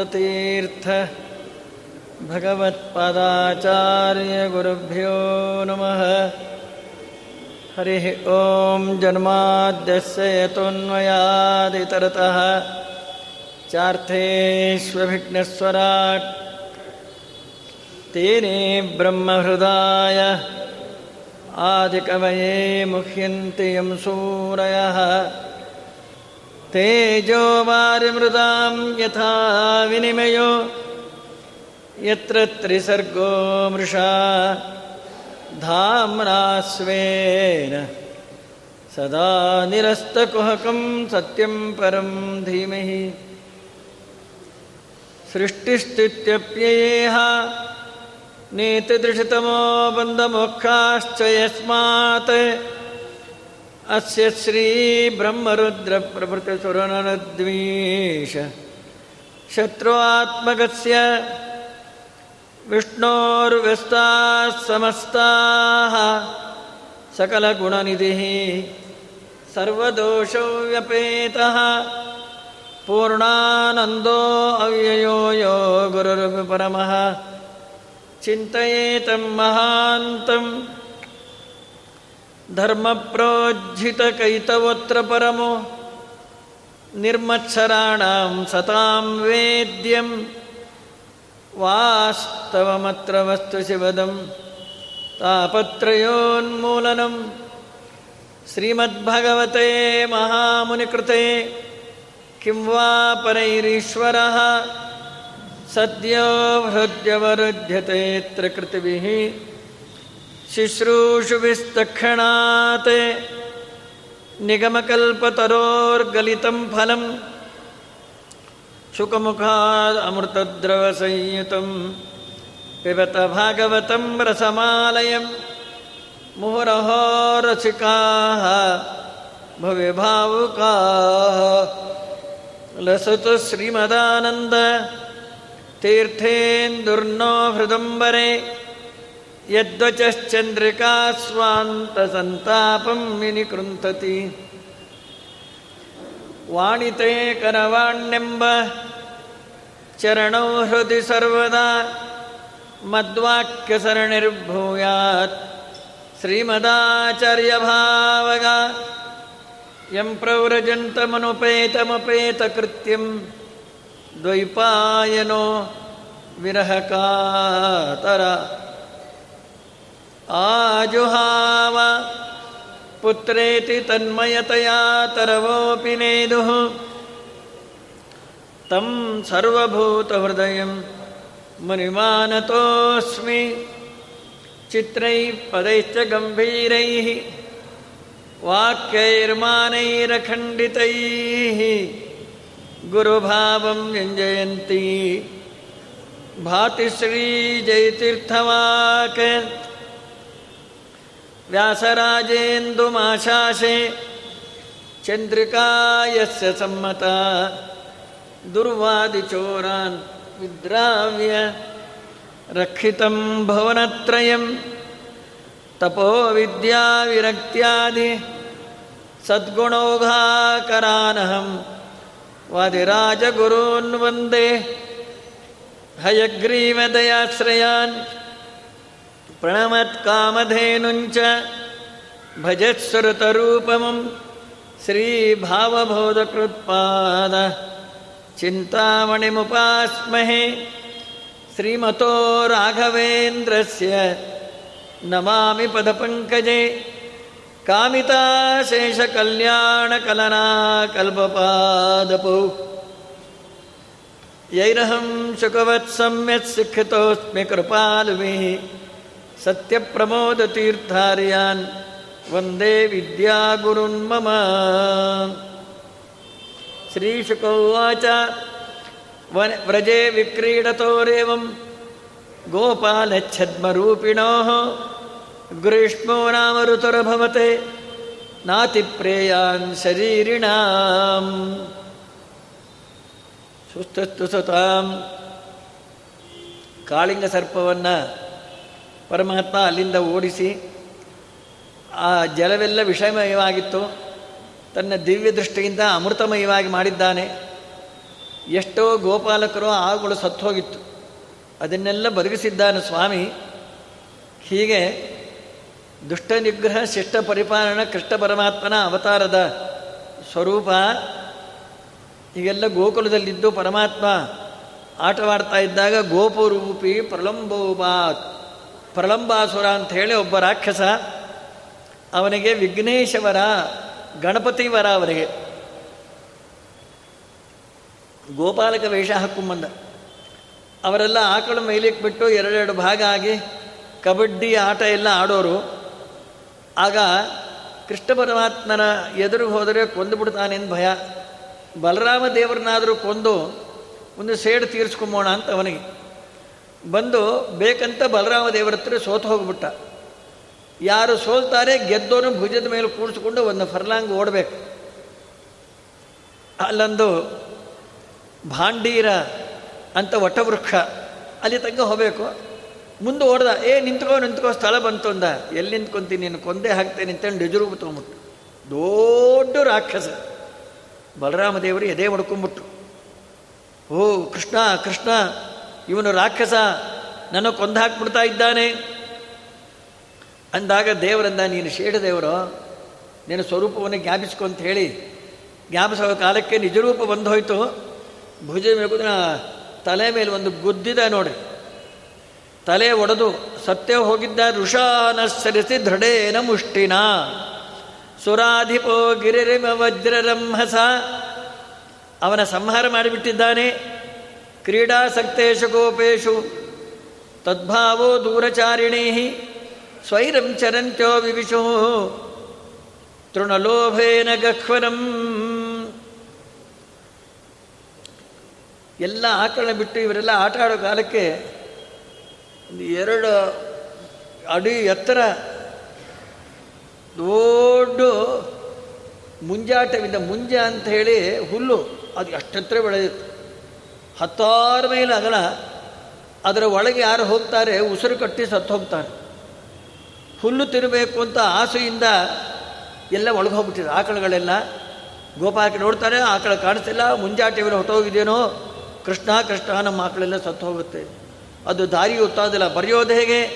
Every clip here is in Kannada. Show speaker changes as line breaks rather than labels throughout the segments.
श्रीमदानन्दतीर्थ भगवत्पादाचार्यगुरुभ्यो नमः। हरिः ॐ जन्माद्यस्य यतोऽन्वयादितरतः चार्थेष्वभिघ्नस्वराट् तेने ब्रह्महृदाय। आदिकवये मुह्यन्ति यं सूरयः। तेजो वारिमृदां यथा विनिमयो यत्र त्रिसर्गो मृषा धाम्नास्वेन सदा निरस्तकुहकं सत्यं परं धीमहि। सृष्टिस्थित्यप्ययेह नेतिदृशतमो बन्धमोक्षाश्च यस्मात् अस्य श्रीब्रह्मरुद्रप्रभृतिसुरनरद्वीष। शत्रुआत्मकस्य विष्णोर्व्यस्ताः समस्ताः सकलगुणनिधिः सर्वदोषौ व्यपेतः पूर्णानन्दो अव्ययो यो गुरुर्परमः। चिन्तयेतं महान्तम् धर्मप्रोज्झितकैतवोऽत्र परमो निर्मत्सराणां सतां वेद्यं वास्तवमत्र वस्तु शिवदं तापत्रयोन्मूलनं श्रीमद्भगवते महामुनिकृते किं वा परैरीश्वरः सद्यो हृद्यवरुध्यतेऽत्र कृतिभिः शुश्रूषुभिस्तक्षणात् निगमकल्पतरोर्गलितं फलं शुकमुखादमृतद्रवसंयुतं पिबत भागवतं रसमालयं। मुहुरहो रसिकाः भव्यभावुकाः लसतु श्रीमदानन्द तीर्थेन्दुर्नो हृदम्बरे। ಯದ್ವಚಶ್ಚಂದ್ರಿಕಾ ಸ್ವಾಂತಸಂತಾಪಂ ಮಿನಿ ಕೃಂಥತಿ ವಾಣಿತೇ ಕರವಾಣ್ಯೆಂಬ ಚರಣೋ ಹೃದಯ ಸರ್ವದಾ ಮದ್ವಾಕ್ಯ ಸರಣಿರ್ಭೂಯಾತ್ ಶ್ರೀಮದಾಚಾರ್ಯ ಭಾವಗ ಯಂ ಪ್ರವ್ರಜಂತಮನುಪೇತಮಪೇತಕೃತ್ಯಂ ದ್ವೈಪಾಯನೋ ವಿರಹಕಾತರ आजुहाव पुत्रेति तन्मयतया तरवोऽपि नेदुः तं सर्वभूतहृदयं मुनिमानतोऽस्मि चित्रैः पदैश्च गम्भीरैः वाक्यैर्मानैरखण्डितैः गुरुभावं व्यञ्जयन्ती भाति श्रीजयतीर्थवाक् व्यासराजेन्दुमाशासे चन्द्रिका यस्य सम्मता दुर्वादिचोरान् विद्राव्य रक्षितं भुवनत्रयं तपोविद्याविरक्त्यादि सद्गुणौघाकरानहं वादिराजगुरून् वंदे। हयग्रीवदयाश्रयान् प्रणमत्कामधेनुञ्च भजत्सुरतरूपमं श्रीभावबोधकृत्पाद चिन्तामणिमुपास्महे श्रीमतो राघवेन्द्रस्य नमामि पदपङ्कजे कामिताशेषकल्याणकलनाकल्पपादपौ। यैरहं शुकवत्सम्यत्शिक्षितोऽस्मि कृपालुभिः। ಸತ್ಯಪ್ರಮೋದತೀರ್ಥಾರ್ಯಾನ್ ವಂದೇ ವಿದ್ಯಾಗುರುನ್ಮಮ ಶ್ರೀಶುಕ ಉಚ ವನ ವ್ರಜೆ ವಿಕ್ರೀಡತೋರೇವಂ ಗೋಪಾಲಚ್ಛದ್ಮರೂಪಿಣೋ. ಗ್ರೀಷ್ಮೋ ನಾಮ ಋತುರಭವತೆ ನಾತಿಪ್ರೇಯಾನ್ ಶರೀರಿಣಾಂ. ಸುಸ್ತುಸುತಾಂ ಕಾಳಿಂಗ ಸರ್ಪವನ್ನು ಪರಮಾತ್ಮ ಅಲ್ಲಿಂದ ಓಡಿಸಿ ಆ ಜಲವೆಲ್ಲ ವಿಷಮಯವಾಗಿತ್ತು. ತನ್ನ ದಿವ್ಯ ದೃಷ್ಟಿಯಿಂದ ಅಮೃತಮಯವಾಗಿ ಮಾಡಿದ್ದಾನೆ. ಎಷ್ಟೋ ಗೋಪಾಲಕರು ಆಗುಗಳು ಸತ್ತು ಹೋಗಿತ್ತು ಅದನ್ನೆಲ್ಲ ಬದುಕಿಸಿದ್ದಾನೆ ಸ್ವಾಮಿ. ಹೀಗೆ ದುಷ್ಟ ನಿಗ್ರಹ ಶಿಷ್ಟ ಪರಿಪಾಲನ ಕೃಷ್ಣ ಪರಮಾತ್ಮನ ಅವತಾರದ ಸ್ವರೂಪ. ಈಗೆಲ್ಲ ಗೋಕುಲದಲ್ಲಿದ್ದು ಪರಮಾತ್ಮ ಆಟವಾಡ್ತಾ ಇದ್ದಾಗ ಗೋಪುರೂಪಿ ಪ್ರಲಂಬೋಬಾತ್. ಪ್ರಲಂಬಾಸುರ ಅಂತ ಹೇಳಿ ಒಬ್ಬ ರಾಕ್ಷಸ ಅವನಿಗೆ ವಿಘ್ನೇಶವರ, ಗಣಪತಿವರ ಅವನಿಗೆ ಗೋಪಾಲಕ ವೇಷ ಹಾಕೊಂಬಂದ. ಅವರೆಲ್ಲ ಆಕಳು ಮೈಲಿಕ್ಕೆ ಬಿಟ್ಟು ಎರಡೆರಡು ಭಾಗ ಆಗಿ ಕಬಡ್ಡಿ, ಆಟ ಎಲ್ಲ ಆಡೋರು. ಆಗ ಕೃಷ್ಣ ಪರಮಾತ್ಮನ ಎದುರು ಹೋದರೆ ಕೊಂದು ಬಿಡ್ತಾನೇನು ಭಯ? ಬಲರಾಮ ದೇವರನ್ನಾದರೂ ಕೊಂದು ಒಂದು ಸೇಡು ತೀರಿಸ್ಕೊಂಬೋಣ ಅಂತ ಅವನಿಗೆ. ಬಂದು ಬೇಕಂತ ಬಲರಾಮ ದೇವರ ಹತ್ರ ಸೋತು ಹೋಗ್ಬಿಟ್ಟ. ಯಾರು ಸೋಲ್ತಾರೆ ಗೆದ್ದೋನು ಭುಜದ ಮೇಲೆ ಕೂಡಿಸ್ಕೊಂಡು ಒಂದು ಫರ್ಲಾಂಗ್ ಓಡಬೇಕು. ಅಲ್ಲೊಂದು ಭಾಂಡೀರ ಅಂತ ವಟವೃಕ್ಷ, ಅಲ್ಲಿ ತನಕ ಹೋಗಬೇಕು. ಮುಂದೆ ಓಡ್ದ, ಏ, ನಿಂತ್ಕೋ ನಿಂತ್ಕೋ, ಸ್ಥಳ ಬಂತು ಅಂದ. ಎಲ್ಲಿ ನಿಂತ್ಕೊಂತೀನಿ, ನೀನು ಕೊಂದೇ ಹಾಕ್ತೇನೆ ಅಂತೇಳಿ ನಿಜರೂಪ ತೊಗೊಂಬಿಟ್ಟು ದೊಡ್ಡ ರಾಕ್ಷಸ. ಬಲರಾಮ ದೇವರು ಎದೆ ಹೊಡ್ಕೊಂಬಿಟ್ರು ಓ, ಕೃಷ್ಣ ಕೃಷ್ಣ ಇವನು ರಾಕ್ಷಸ ನನ್ನ ಕೊಂದು ಹಾಕ್ಬಿಡ್ತಾ ಇದ್ದಾನೆ. ಅಂದಾಗ ದೇವರಂದ, ನೀನು ಶೇಡ ದೇವರು, ನಿನ್ನ ಸ್ವರೂಪವನ್ನು ಜ್ಞಾಪಿಸ್ಕೊ ಅಂತ ಹೇಳಿ ಜ್ಞಾಪಿಸೋ ಕಾಲಕ್ಕೆ ನಿಜರೂಪ ಬಂದು ಹೋಯಿತು ಭುಜ ತಲೆ ಮೇಲೆ ಒಂದು ಗುದ್ದಿದೆ ನೋಡಿ ತಲೆ ಒಡೆದು ಸತ್ಯ ಹೋಗಿದ್ದ ಋಷಾನ ಸರಿಸಿ ದೃಢೇನ ಮುಷ್ಟಿನ. ಸುರಾಧಿಪೋ ಗಿರಿರಿಮ ವಜ್ರರಂಹಸ. ಅವನ ಸಂಹಾರ ಮಾಡಿಬಿಟ್ಟಿದ್ದಾನೆ. ಕ್ರೀಡಾಸಕ್ತೇಶು ಕೋಪೇಶು. ತದ್ಭಾವೋ ದೂರಚಾರಿಣೀ ಸ್ವೈರಂ ಚರಂತ್ಯೋ ವಿವಿಶು. ತೃಣಲೋಭೇನ ಗಹ್ವರಂ. ಎಲ್ಲ ಆಕಳನ್ನ ಬಿಟ್ಟು ಇವರೆಲ್ಲ ಆಟ ಆಡೋ ಕಾಲಕ್ಕೆ ಒಂದು ಎರಡು ಅಡಿ ಎತ್ತರ ದೊಡ್ಡ ಮುಂಜಾಟವಿಂದ ಮುಂಜ ಅಂತ ಹೇಳಿ ಹುಲ್ಲು ಅದು ಅಷ್ಟತ್ರ ಬೆಳೆದಿತ್ತು. ಹತ್ತಾರು ಮೈಲು ಅಗಲ, ಅದರ ಒಳಗೆ ಯಾರು ಹೋಗ್ತಾರೆ, ಉಸಿರು ಕಟ್ಟಿ ಸತ್ತು ಹೋಗ್ತಾರೆ. ಹುಲ್ಲು ತಿರಬೇಕು ಅಂತ ಆಸೆಯಿಂದ ಎಲ್ಲ ಒಳಗೆ ಹೋಗ್ಬಿಟ್ಟಿದೆ ಆಕಳುಗಳೆಲ್ಲ ಗೋಪಾಲಕ್ಕೆ ನೋಡ್ತಾರೆ ಆಕಳು ಕಾಣಿಸ್ತಿಲ್ಲ. ಮುಂಜಾಟೆ ಹೊಟ್ಟೋಗಿದೇನೋ ಕೃಷ್ಣ ಕೃಷ್ಣ, ನಮ್ಮ ಆಕಳೆಲ್ಲ ಸತ್ತು ಹೋಗುತ್ತೆ. ಅದು ದಾರಿ ಗೊತ್ತಾದಿಲ್ಲ. ಬರೆಯೋದು ಹೇಗೆ?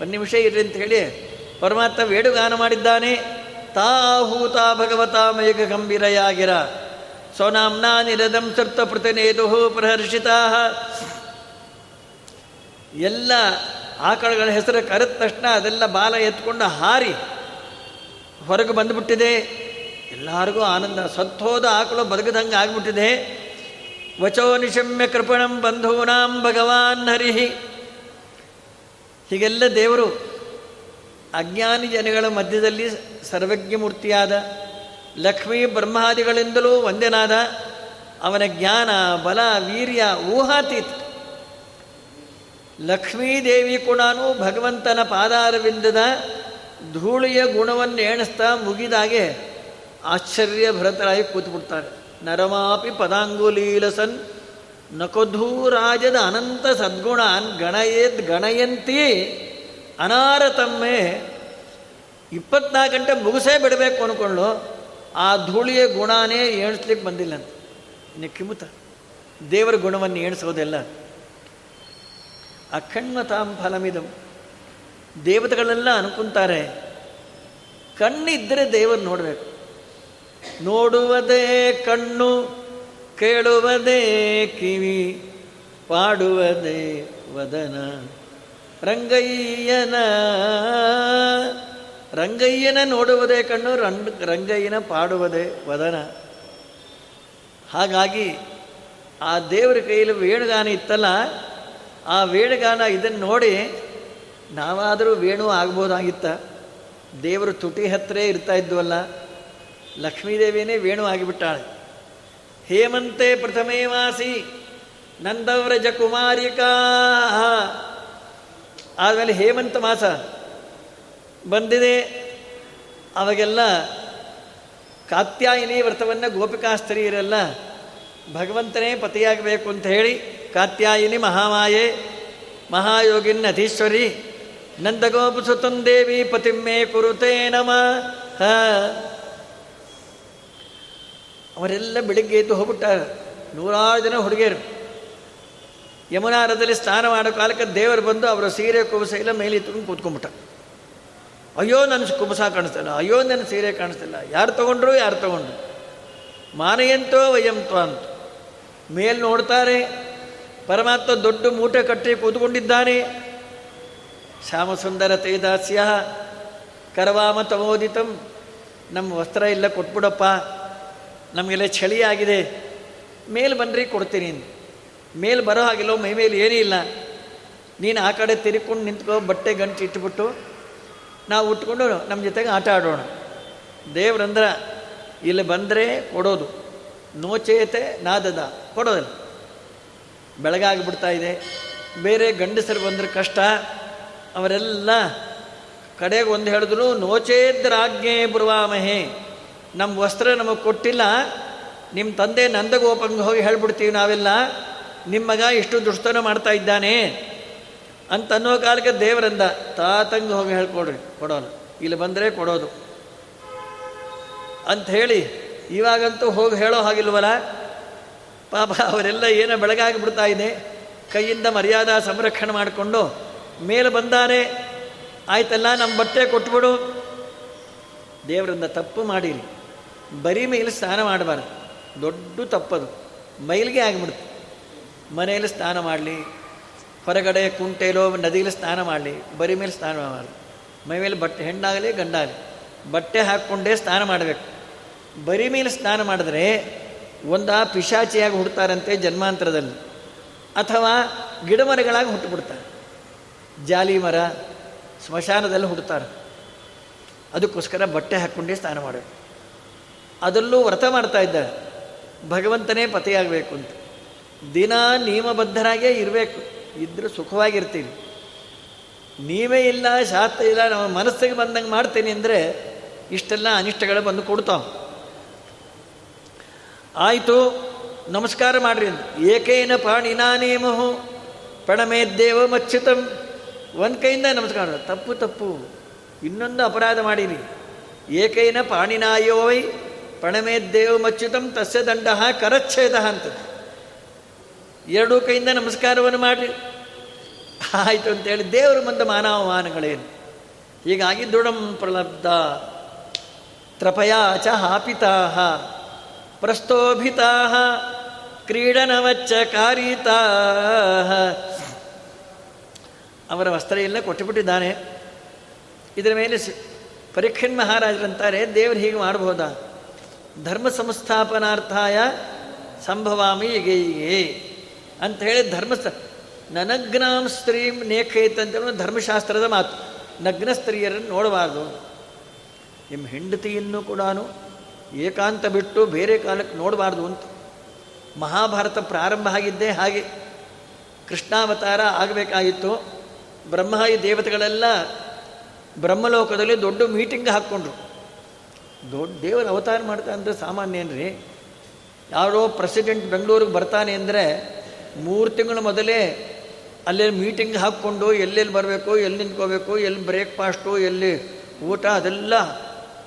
ಒಂದು ನಿಮಿಷ ಇರ್ರಿ ಅಂತ ಹೇಳಿ. ಪರಮಾತ್ಮ ವೇಡುಗಾನ ಮಾಡಿದ್ದಾನೆ. ತಾ ಹೂತ ಭಗವತ ಮೇಘ ಗಂಭೀರಯಾಗಿರ ಸೋನಾಂನಾ ನಿರದಂ ಸರ್ತ ಪ್ರತಿನೇದು ಪ್ರಹರ್ಷಿತಾ. ಎಲ್ಲ ಆಕಳುಗಳ ಹೆಸರು ಕರೆದ ತಕ್ಷಣ ಅದೆಲ್ಲ ಬಾಲ ಎತ್ಕೊಂಡು ಹಾರಿ ಹೊರಗೆ ಬಂದುಬಿಟ್ಟಿದೆ. ಎಲ್ಲರಿಗೂ ಆನಂದ. ಸತ್ತೋದ ಆಕಳು ಬದುಕದಂಗೆ ಆಗಿಬಿಟ್ಟಿದೆ. ವಚೋ ನಿಶಮ್ಯ ಕೃಪಣಂ ಬಂಧೂನಾಂ ಭಗವಾನ್ ಹರಿಹಿ. ಹೀಗೆಲ್ಲ ದೇವರು ಅಜ್ಞಾನಿ ಜನಗಳ ಮಧ್ಯದಲ್ಲಿ ಸರ್ವಜ್ಞ ಮೂರ್ತಿಯಾದ ಲಕ್ಷ್ಮೀ ಬ್ರಹ್ಮಾದಿಗಳಿಂದಲೂ ಒಂದೇನಾದ? ಅವನ ಜ್ಞಾನ, ಬಲ, ವೀರ್ಯ ಊಹಾತೀತ. ಲಕ್ಷ್ಮೀದೇವಿ ಕೂಡ ಭಗವಂತನ ಪಾದಾರವಿಂದದ ಧೂಳಿಯ ಗುಣವನ್ನು ಎಣಿಸ್ತಾ ಮುಗಿದಾಗೆ ಆಶ್ಚರ್ಯ ಭರತರಾಗಿ ಕೂತ್ಬಿಡ್ತಾರೆ. ನರಮಾಪಿ ಪದಾಂಗುಲೀಲಸನ್ ನಕಧೂರಾಜದ ಅನಂತ ಸದ್ಗುಣಾನ್ ಗಣಯೇದ್ ಗಣಯಂತಿ ಅನಾರತಮ್ಮೆ ಇಪ್ಪತ್ನಾಲ್ಕು ಗಂಟೆ ಮುಗಿಸೇ ಬಿಡಬೇಕು ಅಂದ್ಕೊಂಡು ಆ ಧೂಳಿಯ ಗುಣನೇ ಎಣಿಸ್ಲಿಕ್ಕೆ ಬಂದಿಲ್ಲ ಅಂತ. ಇನ್ನು ಕಿಮುತ ದೇವರ ಗುಣವನ್ನು ಎಣಿಸೋದೆಲ್ಲ ಅಖಣ್ಮತಾಂ ಫಲಮಿದಂ. ದೇವತೆಗಳೆಲ್ಲ ಅನ್ಕೊಂತಾರೆ ಕಣ್ಣಿದ್ದರೆ ದೇವರು ನೋಡಬೇಕು. ನೋಡುವುದೇ ಕಣ್ಣು, ಕೇಳುವುದೇ ಕಿವಿ, ಪಾಡುವುದೇ ವದನ. ರಂಗಯ್ಯನ ರಂಗಯ್ಯನ ನೋಡುವುದೇ ಕಣ್ಣು, ರಂಗ್, ರಂಗಯ್ಯನ ಪಾಡುವುದೇ ವದನ. ಹಾಗಾಗಿ ಆ ದೇವರ ಕೈಯಲ್ಲಿ ವೇಣುಗಾನ ಇತ್ತಲ್ಲ, ಆ ವೇಣುಗಾನ ಇದನ್ನು ನೋಡಿ ನಾವಾದರೂ ವೇಣು ಆಗ್ಬೋದಾಗಿತ್ತ. ದೇವರು ತುಟಿ ಹತ್ತಿರ ಇರ್ತಾ ಇದ್ವಲ್ಲ ಲಕ್ಷ್ಮೀದೇವಿಯೇ ವೇಣು ಆಗಿಬಿಟ್ಟಾಳೆ. ಹೇಮಂತೆ ಪ್ರಥಮೇ ವಾಸಿ, ನಂದವ್ರಜ ಕುಮಾರಿಕಾ. ಆದಮೇಲೆ ಹೇಮಂತ ಮಾಸ. ಬಂದಿದೆ. ಅವಾಗೆಲ್ಲ ಕಾತ್ಯಾಯಿನಿ ವ್ರತವನ್ನು ಗೋಪಿಕಾಸ್ತ್ರೀಯರೆಲ್ಲ ಭಗವಂತನೇ ಪತಿಯಾಗಬೇಕು ಅಂತ ಹೇಳಿ ಕಾತ್ಯಾಯಿನಿ ಮಹಾಮಾಯೆ, ಮಹಾಯೋಗಿನ್ ಅಧೀಶ್ವರಿ ನಂದಗೋಪುಸುತಂದೇವಿ ಪತಿಮ್ಮೆ ಕುರುತೇ ನಮ. ಹ. ಅವರೆಲ್ಲ ಬೆಳಿಗ್ಗೆ ಎದ್ದು ಹೋಗ್ಬಿಟ್ಟಾರ. ನೂರಾರು ಜನ ಹುಡುಗಿಯರು. ಯಮುನಾರದಲ್ಲಿ ಸ್ನಾನ ಮಾಡೋ ಕಾಲಕ್ಕೆ ದೇವರು ಬಂದು ಅವರ ಸೀರೆ ಕೋಸ ಎಲ್ಲ ಮೇಲೆ ಕೂತ್ಕೊಂಡ್ಬಿಟ್ಟ. ಅಯ್ಯೋ, ನನ್ನ ಕುಮಸ ಕಾಣಿಸ್ತಿಲ್ಲ, ಅಯ್ಯೋ, ನನ್ನ ಸೀರೆ ಕಾಣಿಸ್ತಿಲ್ಲ. ಯಾರು ತಗೊಂಡ್ರು ಯಾರು ತಗೊಂಡ್ರು? ಮಾನೆಯಂತೋ ವಯಂತೋ ಅಂತ. ಮೇಲ್ ನೋಡ್ತಾರೆ, ಪರಮಾತ್ಮ ದೊಡ್ಡ ಮೂಟೆ ಕಟ್ಟಿ ಕೂತ್ಕೊಂಡಿದ್ದಾನೆ. ಶ್ಯಾಮಸುಂದರ ತೇದಾಸ್ಯ ಕರವಾಮ ತಮೋದಿತಂ. ನಮ್ಮ ವಸ್ತ್ರ ಇಲ್ಲ ಕೊಟ್ಬಿಡಪ್ಪ, ನಮಗೆಲ್ಲ ಚಳಿ ಆಗಿದೆ. ಮೇಲೆ ಬನ್ನಿರಿ ಕೊಡ್ತೀನಿ ಮೇಲೆ ಬರೋ ಹಾಗಿಲ್ಲ ಮೈ ಮೇಲೆ ಏನೂ ಇಲ್ಲ ನೀನು ಆ ಕಡೆ ತಿರ್ಕೊಂಡು ನಿಂತ್ಕೋ, ಬಟ್ಟೆ ಗಂಟು ಇಟ್ಬಿಟ್ಟು ನಾವು ಉಟ್ಕೊಂಡು ನಮ್ಮ ಜೊತೆಗೆ ಆಟ ಆಡೋಣ. ದೇವ್ರಂದ್ರ ಇಲ್ಲಿ ಬಂದರೆ ಕೊಡೋದು. ನೋಚೇತೆ ನಾದದ. ಕೊಡೋದಿಲ್ಲ. ಬೆಳಗಾಗಿಬಿಡ್ತಾ ಇದೆ. ಬೇರೆ ಗಂಡಸರು ಬಂದರೆ ಕಷ್ಟ. ಅವರೆಲ್ಲ ಕಡೆಗೆ ಒಂದು ಹೇಳಿದ್ರು, ನೋಚೇದ್ರಾಜ್ಞೆ ಬುರುವಾಮಹೆ ನಮ್ಮ ವಸ್ತ್ರ ನಮಗೆ ಕೊಟ್ಟಿಲ್ಲ. ನಿಮ್ಮ ತಂದೆ ನಂದಗೋಪಂಗೆ ಹೋಗಿ ಹೇಳ್ಬಿಡ್ತೀವಿ ನಾವೆಲ್ಲ. ನಿಮ್ಮ ಮಗ ಇಷ್ಟು ದುಷ್ಟನ ಮಾಡ್ತಾ ಇದ್ದಾನೆ. ಅಂತ ಅನ್ನೋ ಕಾಲಕ್ಕೆ ದೇವರಂದ ತಾತಂಗೆ ಹೋಗಿ ಹೇಳ್ಕೊಡ್ರಿ ಕೊಡೋಲ್ಲ ಇಲ್ಲಿ ಬಂದರೆ ಕೊಡೋದು. ಅಂತ ಹೇಳಿ, ಇವಾಗಂತೂ ಹೋಗಿ ಹೇಳೋ ಹಾಗಿಲ್ವಲ್ಲ? ಪಾಪ ಅವರೆಲ್ಲ ಏನೋ ಬೆಳಗಾಗಿ ಬಿಡ್ತಾ ಇದೆ ಕೈಯಿಂದ ಮರ್ಯಾದಾ ಸಂರಕ್ಷಣೆ ಮಾಡಿಕೊಂಡು ಮೇಲೆ ಬಂದಾನೆ. ಆಯ್ತಲ್ಲ ನಮ್ಮ ಬಟ್ಟೆ ಕೊಟ್ಬಿಡು. ದೇವರಿಂದ ತಪ್ಪು ಮಾಡಿರಿ. ಬರೀ ಮೇಲೆ ಸ್ನಾನ ಮಾಡಬಾರ್ದು. ದೊಡ್ಡ ತಪ್ಪದು. ಮೈಲಿಗೆ ಆಗಿಬಿಡ್ತು. ಮನೆಯಲ್ಲಿ ಸ್ನಾನ ಮಾಡಲಿ. ಹೊರಗಡೆ ಕುಂಟೆಲೋ ನದಿಯಲ್ಲಿ ಸ್ನಾನ ಮಾಡಲಿ, ಬರಿ ಮೇಲೆ ಸ್ನಾನ ಮಾಡಲಿ. ಮೈ ಮೇಲೆ ಬಟ್ಟೆ, ಹೆಣ್ಣಾಗಲಿ ಗಂಡಾಗಲಿ, ಬಟ್ಟೆ ಹಾಕ್ಕೊಂಡೇ ಸ್ನಾನ ಮಾಡಬೇಕು. ಬರಿ ಮೇಲೆ ಸ್ನಾನ ಮಾಡಿದ್ರೆ ಒಂದ ಪಿಶಾಚಿಯಾಗಿ ಹುಡ್ತಾರಂತೆ ಜನ್ಮಾಂತರದಲ್ಲಿ. ಅಥವಾ ಗಿಡಮರಗಳಾಗಿ ಹುಟ್ಟುಬಿಡ್ತಾರೆ. ಜಾಲಿ ಮರ ಸ್ಮಶಾನದಲ್ಲಿ ಹುಡ್ತಾರೆ. ಅದಕ್ಕೋಸ್ಕರ ಬಟ್ಟೆ ಹಾಕ್ಕೊಂಡೇ ಸ್ನಾನ ಮಾಡಬೇಕು. ಅದರಲ್ಲೂ ವ್ರತ ಮಾಡ್ತಾ ಇದ್ದ ಭಗವಂತನೇ ಪತಿಯಾಗಬೇಕು ಅಂತ. ದಿನ ನಿಯಮಬದ್ಧರಾಗೇ ಇರಬೇಕು. ಇದ್ದರೂ ಸುಖವಾಗಿರ್ತೀವಿ ನೀವೇ ಇಲ್ಲ, ಶಾಸ್ತ್ರ ಇಲ್ಲ, ನಮ್ಮ ಮನಸ್ಸಿಗೆ ಬಂದಂಗೆ ಮಾಡ್ತೀನಿ ಅಂದರೆ ಇಷ್ಟೆಲ್ಲ ಅನಿಷ್ಟಗಳು ಬಂದು ಕೊಡ್ತಾವ. ಆಯಿತು, ನಮಸ್ಕಾರ ಮಾಡ್ರಿ ಏಕೇನ ಪಾಣಿನಾ ನೇಮಹು ಪಣಮೇದ್ದೇವ ಮಚ್ಯುತಂ. ಒಂದು ಕೈಯಿಂದ ನಮಸ್ಕಾರ ತಪ್ಪು ತಪ್ಪು. ಇನ್ನೊಂದು ಅಪರಾಧ ಮಾಡಿರಿ. ಏಕೈನ ಪಾಣಿನಾಯೋವೈ ಪಣಮೇದ್ದೇವ ಮಚ್ಯುತಂ, ತಸ್ಯ ದಂಡ ಕರಚ್ಛೇದ ಅಂತ ಎರಡೂ ಕೈಯಿಂದ ನಮಸ್ಕಾರವನ್ನು ಮಾಡಿ ಆಯಿತು ಅಂತೇಳಿ ದೇವರು ಮುಂದೆ ಮಾನವಮಾನಗಳೇನು? ಹೀಗಾಗಿ ದೃಢಂ ಪ್ರಲಬ್ಧ. ತ್ರಪಯಾ ಚ ಹಾಪಿತಾ ಪ್ರಸ್ತೋಭಿತಾ ಕ್ರೀಡನವಚ್ಚ ಕಾರಿತಾ ಅವರ ವಸ್ತ್ರ ಎಲ್ಲ ಕೊಟ್ಟುಬಿಟ್ಟಿದ್ದಾನೆ. ಇದರ ಮೇಲೆ ಪರೀಕ್ಷಣ್ ಮಹಾರಾಜರಂತಾರೆ, ದೇವರು ಹೀಗೆ ಮಾಡಬಹುದಾ? ಧರ್ಮ ಸಂಸ್ಥಾಪನಾರ್ಥಾಯ ಸಂಭವಾಮಿ ಈಗ ಅಂತ ಹೇಳಿ ಧರ್ಮಸ್ಥ, ನನಗ್ನಾಂ ಸ್ತ್ರೀಂ ನೇಖೈತ್ ಅಂತ ಧರ್ಮಶಾಸ್ತ್ರದ ಮಾತು. ನಗ್ನ ಸ್ತ್ರೀಯರನ್ನು ನೋಡಬಾರ್ದು. ನಿಮ್ಮ ಹೆಂಡತಿಯನ್ನು ಕೂಡ ಏಕಾಂತ ಬಿಟ್ಟು ಬೇರೆ ಕಾಲಕ್ಕೆ ನೋಡಬಾರ್ದು ಅಂತ. ಮಹಾಭಾರತ ಪ್ರಾರಂಭ ಆಗಿದ್ದೇ ಹಾಗೆ. ಕೃಷ್ಣಾವತಾರ ಆಗಬೇಕಾಗಿತ್ತು. ಬ್ರಹ್ಮಾಯಿ ದೇವತೆಗಳೆಲ್ಲ ಬ್ರಹ್ಮಲೋಕದಲ್ಲಿ ದೊಡ್ಡ ಮೀಟಿಂಗ್ ಹಾಕ್ಕೊಂಡ್ರು. ದೊಡ್ಡ ದೇವರು ಅವತಾರ ಮಾಡ್ತಾ ಅಂದರೆ ಸಾಮಾನ್ಯನ್ರಿ ಯಾರೋ ಪ್ರೆಸಿಡೆಂಟ್ ಬೆಂಗಳೂರಿಗೆ ಬರ್ತಾನೆ ಅಂದರೆ ಮೂರು ತಿಂಗಳ ಮೊದಲೇ ಅಲ್ಲೇ ಮೀಟಿಂಗ್ ಹಾಕ್ಕೊಂಡು ಎಲ್ಲೆಲ್ಲಿ ಬರಬೇಕು, ಎಲ್ಲಿ ನಿಂತ್ಕೋಬೇಕು, ಎಲ್ಲಿ ಬ್ರೇಕ್ಫಾಸ್ಟು ಎಲ್ಲಿ ಊಟ, ಅದೆಲ್ಲ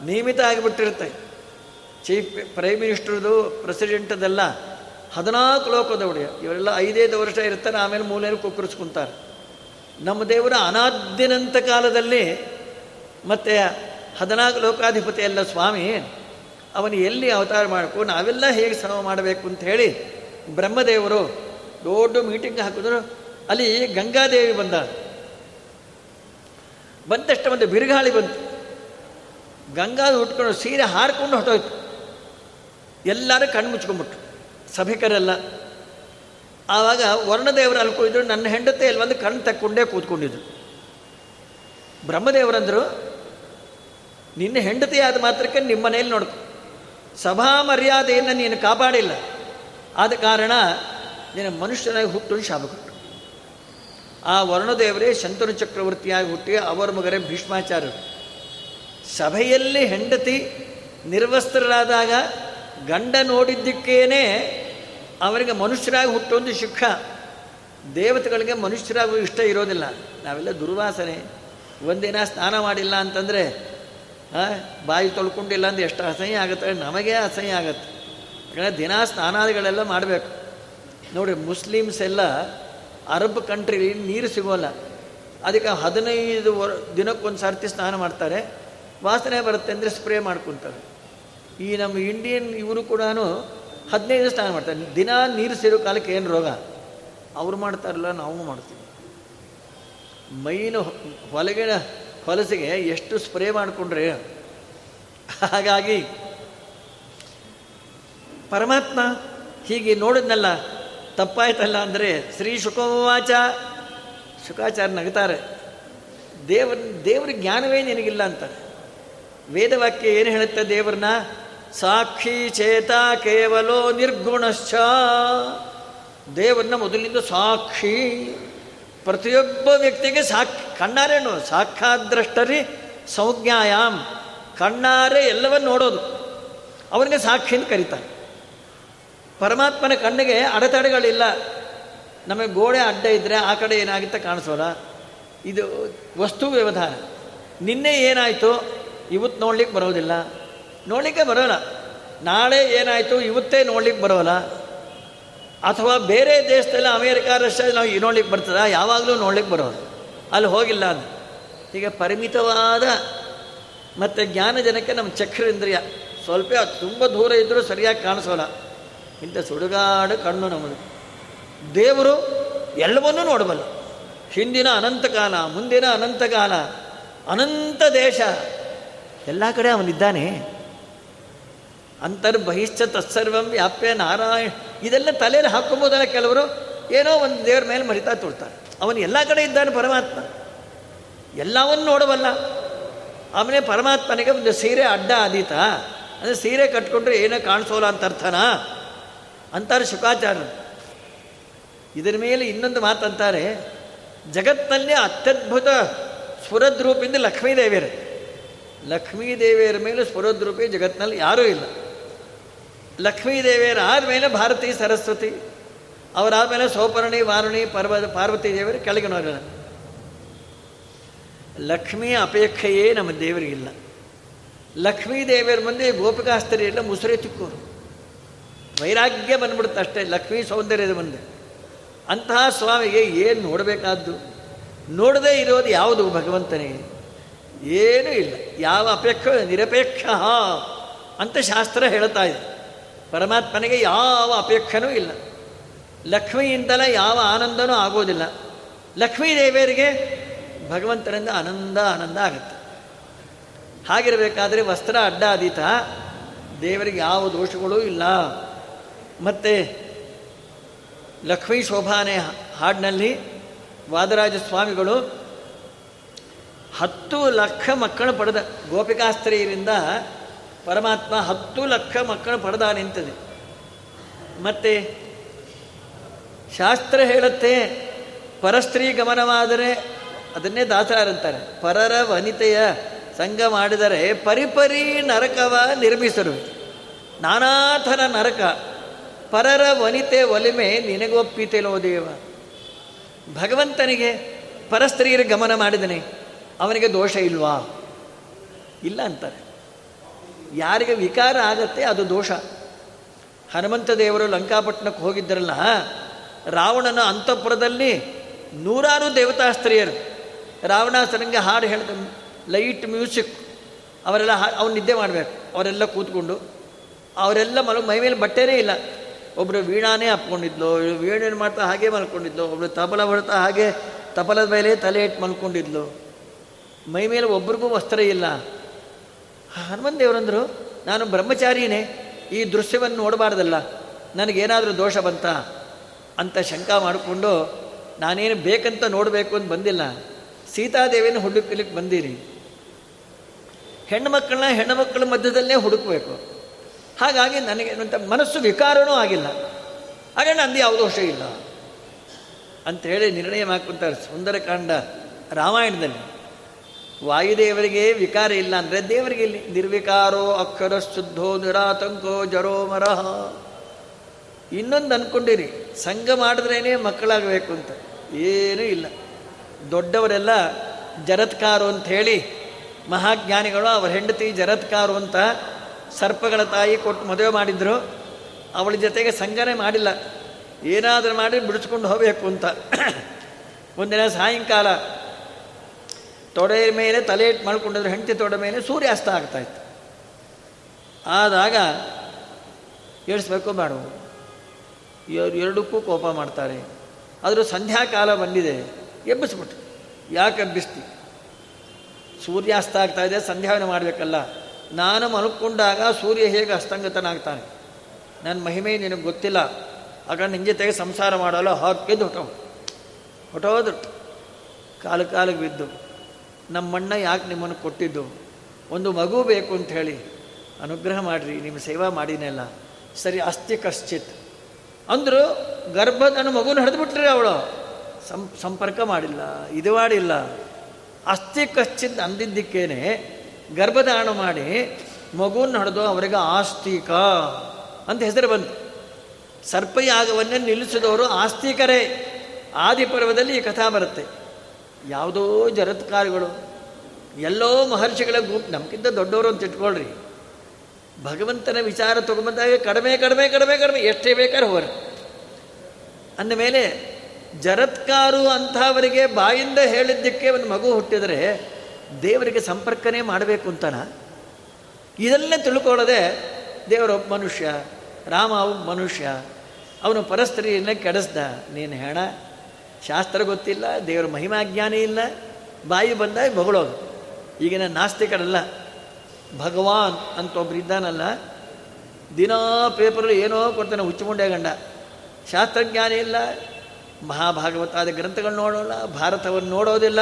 ನಿಯಮಿತ ಆಗಿಬಿಟ್ಟಿರುತ್ತೆ. ಚೀಫ್ ಪ್ರೈಮ್ ಮಿನಿಸ್ಟ್ರದು ಪ್ರೆಸಿಡೆಂಟದೆಲ್ಲ ಹದಿನಾಲ್ಕು ಲೋಕದ ಒಡೆಯ ಇವರೆಲ್ಲ ಐದೈದು ವರ್ಷ ಇರ್ತಾರೆ ಆಮೇಲೆ ಮೂಲೆಯಲ್ಲಿ ಕುಕ್ಕರಿಸ್ಕೊಂತಾರೆ. ನಮ್ಮ ದೇವರ ಅನಾದ್ಯನಂತ ಕಾಲದಲ್ಲಿ ಮತ್ತು ಹದಿನಾಲ್ಕು ಲೋಕಾಧಿಪತಿ ಎಲ್ಲ ಸ್ವಾಮಿ, ಅವನು ಎಲ್ಲಿ ಅವತಾರ ಮಾಡಬೇಕು ನಾವೆಲ್ಲ ಹೇಗೆ ಸಮ ಮಾಡಬೇಕು ಅಂತ ಹೇಳಿ ಬ್ರಹ್ಮದೇವರು ದೊಡ್ಡ ಮೀಟಿಂಗ್ ಹಾಕಿದ್ರು. ಅಲ್ಲಿ ಗಂಗಾದೇವಿ ಬಂದ. ಬಂದಷ್ಟ ಒಂದು ಬಿರುಗಾಳಿ ಬಂತು. ಗಂಗಾದ ಉಟ್ಕೊಂಡು ಸೀರೆ ಹಾರಿಕೊಂಡು ಹೊಟ್ಟೋಯ್ತು ಎಲ್ಲರೂ ಕಣ್ಣು ಮುಚ್ಕೊಂಡ್ಬಿಟ್ರು. ಸಭಿಕರೆಲ್ಲ. ಆವಾಗ ವರ್ಣದೇವರು ಅಲ್ಕೊಂಡಿದ್ರು ನನ್ನ ಹೆಂಡತಿ ಅಲ್ಲಿ ಒಂದು ಕಣ್ಣು ತಕ್ಕೊಂಡೇ ಕೂತ್ಕೊಂಡಿದ್ರು. ಬ್ರಹ್ಮದೇವರಂದರು, ನಿನ್ನ ಹೆಂಡತಿ ಆದ ಮಾತ್ರಕ್ಕೆ ನಿಮ್ಮ ಮನೆಯಲ್ಲಿ ನೋಡ್ಕೊ. ಸಭಾ ಮರ್ಯಾದೆಯನ್ನು ನೀನು ಕಾಪಾಡಿಲ್ಲ. ಆದ ಕಾರಣ ನಿನ್ನ ಮನುಷ್ಯನಾಗಿ ಹುಟ್ಟು ಶಾಪ ಕೊಟ್ಟು ಆ ವರ್ಣದೇವರೇ ಶಂತನು ಚಕ್ರವರ್ತಿಯಾಗಿ ಹುಟ್ಟಿ ಅವರ ಮಗರೇ ಭೀಷ್ಮಾಚಾರ್ಯರು. ಸಭೆಯಲ್ಲಿ ಹೆಂಡತಿ ನಿರ್ವಸ್ತ್ರರಾದಾಗ ಗಂಡ ನೋಡಿದ್ದಕ್ಕೇನೆ ಅವರಿಗೆ ಮನುಷ್ಯರಾಗಿ ಹುಟ್ಟೊಂದು ಶಿಕ್ಷ. ದೇವತೆಗಳಿಗೆ ಮನುಷ್ಯರಾಗಿ ಇಷ್ಟ ಇರೋದಿಲ್ಲ. ನಾವೆಲ್ಲ ದುರ್ವಾಸನೆ. ಒಂದಿನ ಸ್ನಾನ ಮಾಡಿಲ್ಲ ಅಂತಂದರೆ ಬಾಯಿ ತೊಳ್ಕೊಂಡಿಲ್ಲ ಅಂದರೆ ಎಷ್ಟು ಅಸಹ್ಯ ಆಗುತ್ತೆ, ನಮಗೆ ಅಸಹ್ಯ ಆಗುತ್ತೆ. ಯಾಕಂದರೆ ದಿನ ಸ್ನಾನಾದಿಗಳೆಲ್ಲ ಮಾಡಬೇಕು. ನೋಡಿ ಮುಸ್ಲಿಮ್ಸ್ ಎಲ್ಲ ಅರಬ್ ಕಂಟ್ರಿಲಿ ನೀರು ಸಿಗೋಲ್ಲ. ಅದಕ್ಕೆ ಹದಿನೈದು ವರ್, ದಿನಕ್ಕೊಂದು ಸರ್ತಿ ಸ್ನಾನ ಮಾಡ್ತಾರೆ. ವಾಸನೆ ಬರುತ್ತೆ ಅಂದರೆ ಸ್ಪ್ರೇ ಮಾಡ್ಕೊತಾರೆ ಈ ನಮ್ಮ ಇಂಡಿಯನ್ ಇವರು ಕೂಡ ಹದಿನೈದು ಸ್ನಾನ ಮಾಡ್ತಾರೆ. ದಿನ ನೀರು ಸೇರೋ ಕಾಲಕ್ಕೆ ಏನು ರೋಗ? ಅವ್ರು ಮಾಡ್ತಾರಲ್ಲ, ನಾವು ಮಾಡ್ತೀವಿ. ಮೈನು ಹೊಲಗಿನ ಹೊಲಸಿಗೆ ಎಷ್ಟು ಸ್ಪ್ರೇ ಮಾಡಿಕೊಂಡ್ರೆ? ಹಾಗಾಗಿ ಪರಮಾತ್ಮ ಹೀಗೆ ನೋಡಿದ್ನಲ್ಲ ತಪ್ಪಾಯ್ತಲ್ಲ ಅಂದರೆ ಶ್ರೀ ಶುಕೋವಾಚ ಶುಕಾಚಾರ್ಯ ನಗ್ತಾರೆ. ದೇವ್ರ ದೇವ್ರ ಜ್ಞಾನವೇ ನಿನಗಿಲ್ಲ ಅಂತಾರೆ ವೇದವಾಕ್ಯ ಏನು ಹೇಳುತ್ತೆ ದೇವ್ರನ್ನ? ಸಾಕ್ಷಿ ಚೇತ ಕೇವಲೋ ನಿರ್ಗುಣಶ್ಚ. ದೇವರನ್ನ ಮೊದಲಿಂದ ಸಾಕ್ಷಿ. ಪ್ರತಿಯೊಬ್ಬ ವ್ಯಕ್ತಿಗೆ ಸಾಕ್ ಕಣ್ಣಾರೇನು ಸಾಕ್ಷಾದ್ರಷ್ಟರಿ ಸಂಜ್ಞಾಯಾಮ್. ಕಣ್ಣಾರೆ ಎಲ್ಲವನ್ನು ನೋಡೋದು. ಅವನಿಗೆ ಸಾಕ್ಷಿ ಅಂತ ಕರೀತಾರೆ. ಪರಮಾತ್ಮನ ಕಣ್ಣಿಗೆ ಅಡೆತಡೆಗಳಿಲ್ಲ. ನಮಗೆ ಗೋಡೆ ಅಡ್ಡ ಇದ್ದರೆ ಆ ಕಡೆ ಏನಾಗುತ್ತೆ ಕಾಣಿಸೋಲ್ಲ. ಇದು ವಸ್ತು ವ್ಯವಧಾನ. ನಿನ್ನೆ ಏನಾಯಿತು? ಇವತ್ತು ನೋಡ್ಲಿಕ್ಕೆ ಬರೋದಿಲ್ಲ. ನೋಡಲಿಕ್ಕೆ ಬರೋಲ್ಲ. ನಾಳೆ ಏನಾಯಿತು? ಇವತ್ತೇ ನೋಡ್ಲಿಕ್ಕೆ ಬರೋಲ್ಲ. ಅಥವಾ ಬೇರೆ ದೇಶದಲ್ಲಿ ಅಮೇರಿಕಾ, ರಷ್ಯಾ ನಾವು ನೋಡ್ಲಿಕ್ಕೆ ಬರ್ತದ? ಯಾವಾಗಲೂ ನೋಡ್ಲಿಕ್ಕೆ ಬರೋದು ಅಲ್ಲಿ ಹೋಗಿಲ್ಲ ಅದು. ಈಗ ಪರಿಮಿತವಾದ ಮತ್ತು ಜ್ಞಾನ ಜನಕ್ಕೆ ನಮ್ಮ ಚಕ್ರೇಂದ್ರಿಯ ಸ್ವಲ್ಪ ತುಂಬ ದೂರ ಇದ್ದರೂ ಸರಿಯಾಗಿ ಕಾಣಿಸೋಲ್ಲ. ಇಂಥ ಸುಡುಗಾಡು ಕಣ್ಣು ನಮ್ಮದು. ದೇವರು ಎಲ್ಲವನ್ನೂ ನೋಡಬಲ್ಲ. ಹಿಂದಿನ ಅನಂತಕಾಲ ಮುಂದಿನ ಅನಂತಕಾಲ ಅನಂತ ದೇಶ, ಎಲ್ಲ ಕಡೆ ಅವನಿದ್ದಾನೆ. ಅಂತರ್ಬಹಿಷ್ಠ ತತ್ಸರ್ವಂ ವ್ಯಾಪ್ಯ ನಾರಾಯಣ, ಇದೆಲ್ಲ ತಲೆಯಲ್ಲಿ ಹಾಕೊಬೋದಲ್ಲ ಕೆಲವರು, ಏನೋ ಒಂದು ದೇವ್ರ ಮೇಲೆ ಮರಿತಾ ತುಳ್ತಾರೆ. ಅವನು ಎಲ್ಲ ಕಡೆ ಇದ್ದಾನೆ ಪರಮಾತ್ಮ. ಎಲ್ಲವನ್ನು ನೋಡಬಲ್ಲ. ಆಮೇಲೆ ಪರಮಾತ್ಮನಿಗೆ ಒಂದು ಸೀರೆ ಅಡ್ಡ ಆದೀತ. ಅಂದರೆ ಸೀರೆ ಕಟ್ಕೊಂಡ್ರೆ ಏನೋ ಕಾಣಿಸೋಲ್ಲ ಅಂತ ಅರ್ಥನಾ? ಅಂತಾರೆ ಶುಕಾಚಾರ್ಯರು. ಇದರ ಮೇಲೆ ಇನ್ನೊಂದು ಮಾತಂತಾರೆ ಜಗತ್ತಿನಲ್ಲಿ ಅತ್ಯದ್ಭುತ ಸ್ಫುರದ್ರೂಪಿಂದ ಲಕ್ಷ್ಮೀದೇವಿಯರು. ಲಕ್ಷ್ಮೀದೇವಿಯರ ಮೇಲೆ ಸ್ಫುರದ್ರೂಪಿ ಜಗತ್ತಿನಲ್ಲಿ ಯಾರೂ ಇಲ್ಲ. ಲಕ್ಷ್ಮೀದೇವಿಯರ ಆದಮೇಲೆ ಭಾರತೀ ಸರಸ್ವತಿ, ಅವರಾದಮೇಲೆ ಸೋಪರ್ಣಿ, ವಾರುಣಿ ಪರ್ವ ಪಾರ್ವತಿ ದೇವರು ಕೆಳಗಿನವರಿಲ್ಲ ಲಕ್ಷ್ಮಿಯ ಅಪೇಕ್ಷೆಯೇ ನಮ್ಮ ದೇವರಿಗಿಲ್ಲ. ಲಕ್ಷ್ಮೀ ದೇವಿಯರ ಮುಂದೆ ಗೋಪಿಕಾಸ್ತರಿ ಎಲ್ಲ ಮುಸುರೆ ತಿಕ್ಕೋರು. ವೈರಾಗ್ಯ ಬಂದ್ಬಿಡುತ್ತೆ ಅಷ್ಟೇ, ಲಕ್ಷ್ಮೀ ಸೌಂದರ್ಯದ ಮುಂದೆ. ಅಂತಹ ಸ್ವಾಮಿಗೆ ಏನು ನೋಡಬೇಕಾದ್ದು? ನೋಡದೇ ಇರೋದು ಯಾವುದು ಭಗವಂತನೇ? ಏನೂ ಇಲ್ಲ. ಯಾವ ಅಪೇಕ್ಷ, ನಿರಪೇಕ್ಷ ಅಂತ ಶಾಸ್ತ್ರ ಹೇಳ್ತಾ ಇದೆ. ಪರಮಾತ್ಮನಿಗೆ ಯಾವ ಅಪೇಕ್ಷನೂ ಇಲ್ಲ. ಲಕ್ಷ್ಮಿಯಿಂದಲೇ ಯಾವ ಆನಂದನೂ ಆಗೋದಿಲ್ಲ. ಲಕ್ಷ್ಮೀ ದೇವಿಯರಿಗೆ ಭಗವಂತನಿಂದ ಆನಂದ ಆನಂದ ಆಗುತ್ತೆ. ಹಾಗಿರಬೇಕಾದ್ರೆ ವಸ್ತ್ರ, ಅಡ್ಡ ದೇವರಿಗೆ ಯಾವ ದೋಷಗಳೂ ಇಲ್ಲ. ಮತ್ತು ಲಕ್ಷ್ಮೀ ಶೋಭಾನೆ ಹಾಡಿನಲ್ಲಿ ವಾದರಾಜ ಸ್ವಾಮಿಗಳು ಹತ್ತು ಲಕ್ಷ ಮಕ್ಕಳು ಪಡೆದ ಗೋಪಿಕಾಸ್ತ್ರೀಯರಿಂದ ಪರಮಾತ್ಮ ಹತ್ತು ಲಕ್ಷ ಮಕ್ಕಳು ಪಡೆದ ನಿಂತದೆ. ಮತ್ತು ಶಾಸ್ತ್ರ ಹೇಳುತ್ತೆ, ಪರಸ್ತ್ರೀ ಗಮನವಾದರೆ ಅದನ್ನೇ ದಾಸರಂತಾರೆ ಪರರ ವನಿತೆಯ ಸಂಘ ಮಾಡಿದರೆ ಪರಿಪರಿ ನರಕವ ನಿರ್ಮಿಸರು. ನಾನಾ ಥರ ನರಕ. ಪರರ ವನಿತೆ ಒಲಿಮೆ ನಿನಗೊಪ್ಪಿತೆಲೋ ದೇವ. ಭಗವಂತನಿಗೆ ಪರಸ್ತ್ರೀಯರ ಗಮನ ಮಾಡಿದನೆ, ಅವನಿಗೆ ದೋಷ ಇಲ್ವಾ? ಇಲ್ಲ ಅಂತಾರೆ. ಯಾರಿಗೆ ವಿಕಾರ ಆಗತ್ತೆ ಅದು ದೋಷ. ಹನುಮಂತ ದೇವರು ಲಂಕಾಪಟ್ಟಣಕ್ಕೆ ಹೋಗಿದ್ದರಲ್ಲ, ರಾವಣನ ಅಂತಃಪುರದಲ್ಲಿ ನೂರಾರು ದೇವತಾ ಸ್ತ್ರೀಯರು ರಾವಣಾಸನಿಗೆ ಹಾಡು ಹೇಳಿದ ಲೈಟ್ ಮ್ಯೂಸಿಕ್, ಅವರೆಲ್ಲ ಹಾ, ಅವ್ನು ನಿದ್ದೆ ಮಾಡಬೇಕು. ಅವರೆಲ್ಲ ಕೂತ್ಕೊಂಡು, ಅವರೆಲ್ಲ ಮೈ ಮೇಲೆ ಬಟ್ಟೆನೇ ಇಲ್ಲ. ಒಬ್ಬರು ವೀಣಾನೇ ಹಾಕ್ಕೊಂಡಿದ್ಲು ವೀಣೇನು ಮಾಡ್ತಾ ಹಾಗೆ ಮಲ್ಕೊಂಡಿದ್ಲು ಒಬ್ಬರು ತಬಲ ಹೊಡ್ತಾ ಹಾಗೆ ತಬಲದ ಮೇಲೆ ತಲೆ ಇಟ್ಟು ಮಲ್ಕೊಂಡಿದ್ಲು. ಮೈ ಮೇಲೆ ಒಬ್ರಿಗೂ ವಸ್ತ್ರ ಇಲ್ಲ. ಹನುಮನ್ ದೇವರಂದರು, ನಾನು ಬ್ರಹ್ಮಚಾರಿನೇ, ಈ ದೃಶ್ಯವನ್ನು ನೋಡಬಾರ್ದಲ್ಲ, ನನಗೇನಾದರೂ ದೋಷ ಬಂತ? ಅಂತ ಶಂಕ ಮಾಡಿಕೊಂಡು, ನಾನೇನು ಬೇಕಂತ ನೋಡಬೇಕು ಅಂತ ಬಂದಿಲ್ಲ. ಸೀತಾದೇವಿನ ಹುಡುಕಲಿಕ್ಕೆ ಬಂದಿರಿ ಹೆಣ್ಣು ಮಕ್ಕಳನ್ನ ಹೆಣ್ಣು ಮಕ್ಕಳ ಮಧ್ಯದಲ್ಲೇ ಹುಡುಕಬೇಕು. ಹಾಗಾಗಿ ನನಗೆ ಮನಸ್ಸು ವಿಕಾರನೂ ಆಗಿಲ್ಲ. ಹಾಗೆ ನಂದು ಯಾವ ದೋಷ ಇಲ್ಲ. ಅಂಥೇಳಿ ನಿರ್ಣಯ ಮಾಡ್ಕೊತಾರೆ ಸುಂದರಕಾಂಡ ರಾಮಾಯಣದಲ್ಲಿ. ವಾಯುದೇವರಿಗೆ ವಿಕಾರ ಇಲ್ಲ ಅಂದರೆ ದೇವರಿಗೆ ಇಲ್ಲಿ ನಿರ್ವಿಕಾರೋ ಅಕ್ಷರ ಶುದ್ಧೋ ನಿರಾತಂಕೋ ಜರೋ ಮರಹ. ಇನ್ನೊಂದು ಅಂದ್ಕೊಂಡಿರಿ ಸಂಘ ಮಾಡಿದ್ರೇ ಮಕ್ಕಳಾಗಬೇಕು ಅಂತ. ಏನೂ ಇಲ್ಲ. ದೊಡ್ಡವರೆಲ್ಲ ಜರತ್ಕಾರು ಅಂತ ಹೇಳಿ ಮಹಾಜ್ಞಾನಿಗಳು, ಅವರ ಹೆಂಡತಿ ಜರತ್ಕಾರು ಅಂತ ಸರ್ಪಗಳ ತಾಯಿ ಕೊಟ್ಟು ಮದುವೆ ಮಾಡಿದ್ರು, ಅವಳ ಜೊತೆಗೆ ಸಂಘನೆ ಮಾಡಿಲ್ಲ. ಏನಾದರೂ ಮಾಡಿ ಬಿಡಿಸ್ಕೊಂಡು ಹೋಗಬೇಕು ಅಂತ. ಒಂದಿನ ಸಾಯಂಕಾಲ ತೊಡೆಯ ಮೇಲೆ ತಲೆ ಇಟ್ಟು ಮಾಡ್ಕೊಂಡಿದ್ರೆ ಹೆಂಡತಿ ತೊಡೆ ಮೇಲೆ ಸೂರ್ಯಾಸ್ತ ಆಗ್ತಾಯಿತ್ತು ಆದಾಗ ಏಳಿಸ್ಬೇಕು ಇವರು ಎರಡಕ್ಕೂ ಕೋಪ ಮಾಡ್ತಾರೆ. ಆದರೂ ಸಂಧ್ಯಾಕಾಲ ಬಂದಿದೆ ಎಬ್ಬಿಸ್ಬಿಟ್ಟು ಯಾಕೆ ಎಬ್ಬಿಸ್ತಿ? ಸೂರ್ಯಾಸ್ತ ಆಗ್ತಾ ಇದೆ ಸಂಧ್ಯಾವನೆ ಮಾಡಬೇಕಲ್ಲ. ನಾನು ಮಲ್ಕೊಂಡಾಗ ಸೂರ್ಯ ಹೇಗೆ ಅಸ್ತಂಗತನಾಗ್ತಾನೆ? ನನ್ನ ಮಹಿಮೆ ನಿನಗೆ ಗೊತ್ತಿಲ್ಲ. ಆಗ ನಿನ್ನ ಜೊತೆಗೆ ಸಂಸಾರ ಮಾಡಲ್ಲ ಹಾಕಿದ್ದು ಹೊಟ್ಟೋ ಹೊಟ್ಟೋದ್ರು ಕಾಲು ಕಾಲಿಗೆ ಬಿದ್ದು. ನಮ್ಮಣ್ಣ ಯಾಕೆ ನಿಮ್ಮನ್ನು ಕೊಟ್ಟಿದ್ದು? ಒಂದು ಮಗು ಬೇಕು ಅಂತ ಹೇಳಿ. ಅನುಗ್ರಹ ಮಾಡಿರಿ ನಿಮ್ಮ ಸೇವಾ ಮಾಡಿನೆಲ್ಲ ಸರಿ, ಅಸ್ತಿ ಕಶ್ಚಿತ್. ಅಂದರು ಗರ್ಭದನ್ನು ಮಗುನ ಹಿಡಿದ್ಬಿಟ್ರಿ ಅವಳು. ಸಂ, ಸಂಪರ್ಕ ಮಾಡಿಲ್ಲ ಇದು ಮಾಡಿಲ್ಲ ಅಸ್ಥಿ ಕಶ್ಚಿತ್ ಅಂದಿದ್ದಕ್ಕೇನೆ ಗರ್ಭಧಾರಣ ಮಾಡಿ ಮಗುವನ್ನು ಹೊಡೆದು ಅವರಿಗೆ ಆಸ್ತಿಕ ಅಂತ ಹೆಸರು ಬಂತು. ಸರ್ಪಯಾಗವನ್ನೇ ನಿಲ್ಲಿಸಿದವರು ಆಸ್ತಿಕರೇ. ಆದಿಪರ್ವದಲ್ಲಿ ಈ ಕಥಾ ಬರುತ್ತೆ. ಯಾವುದೋ ಜರತ್ಕಾರಗಳು, ಎಲ್ಲೋ ಮಹರ್ಷಿಗಳ ಗುಂಪು ನಮಗಿಂತ ದೊಡ್ಡವರು ಅಂತ ಇಟ್ಕೊಳ್ರಿ. ಭಗವಂತನ ವಿಚಾರ ತಗೊಂಬಂದಾಗ ಕಡಿಮೆ ಕಡಿಮೆ ಕಡಿಮೆ ಕಡಿಮೆ, ಎಷ್ಟೇ ಬೇಕಾದ್ರೆ ಹೋಗ್ರಿ. ಅಂದಮೇಲೆ ಜರತ್ಕಾರು ಅಂಥವರಿಗೆ ಬಾಯಿಂದ ಹೇಳಿದ್ದಕ್ಕೆ ಒಂದು ಮಗು ಹುಟ್ಟಿದರೆ ದೇವರಿಗೆ ಸಂಪರ್ಕನೇ ಮಾಡಬೇಕು ಅಂತನ? ಇದನ್ನೇ ತಿಳ್ಕೊಳ್ಳದೆ ದೇವರೊಬ್ಬ ಮನುಷ್ಯ ರಾಮ ಒಬ್ಬ ಮನುಷ್ಯ, ಅವನು ಪರಸ್ತ್ರೀಯನ್ನೇ ಕೆಡಿಸ್ದ. ನೀನು ಹೇಳ, ಶಾಸ್ತ್ರ ಗೊತ್ತಿಲ್ಲ, ದೇವರ ಮಹಿಮಾಜ್ಞಾನಿ ಇಲ್ಲ, ಬಾಯಿ ಬಂದಾಗ ಬಗಳೋದು. ಈಗಿನ ನಾಸ್ತಿಕರಲ್ಲ, ಭಗವಾನ್ ಅಂತ ಒಬ್ರು ಇದ್ದಾನಲ್ಲ, ದಿನಾ ಪೇಪರ್ ಏನೋ ಕೊಡ್ತಾನೆ ಹುಚ್ಚುಮುಂಡೆ ಗಂಡ. ಶಾಸ್ತ್ರಜ್ಞಾನ ಇಲ್ಲ, ಮಹಾಭಾಗವತಾದ ಗ್ರಂಥಗಳು ನೋಡೋಲ್ಲ ಭಾರತವನ್ನು ನೋಡೋದಿಲ್ಲ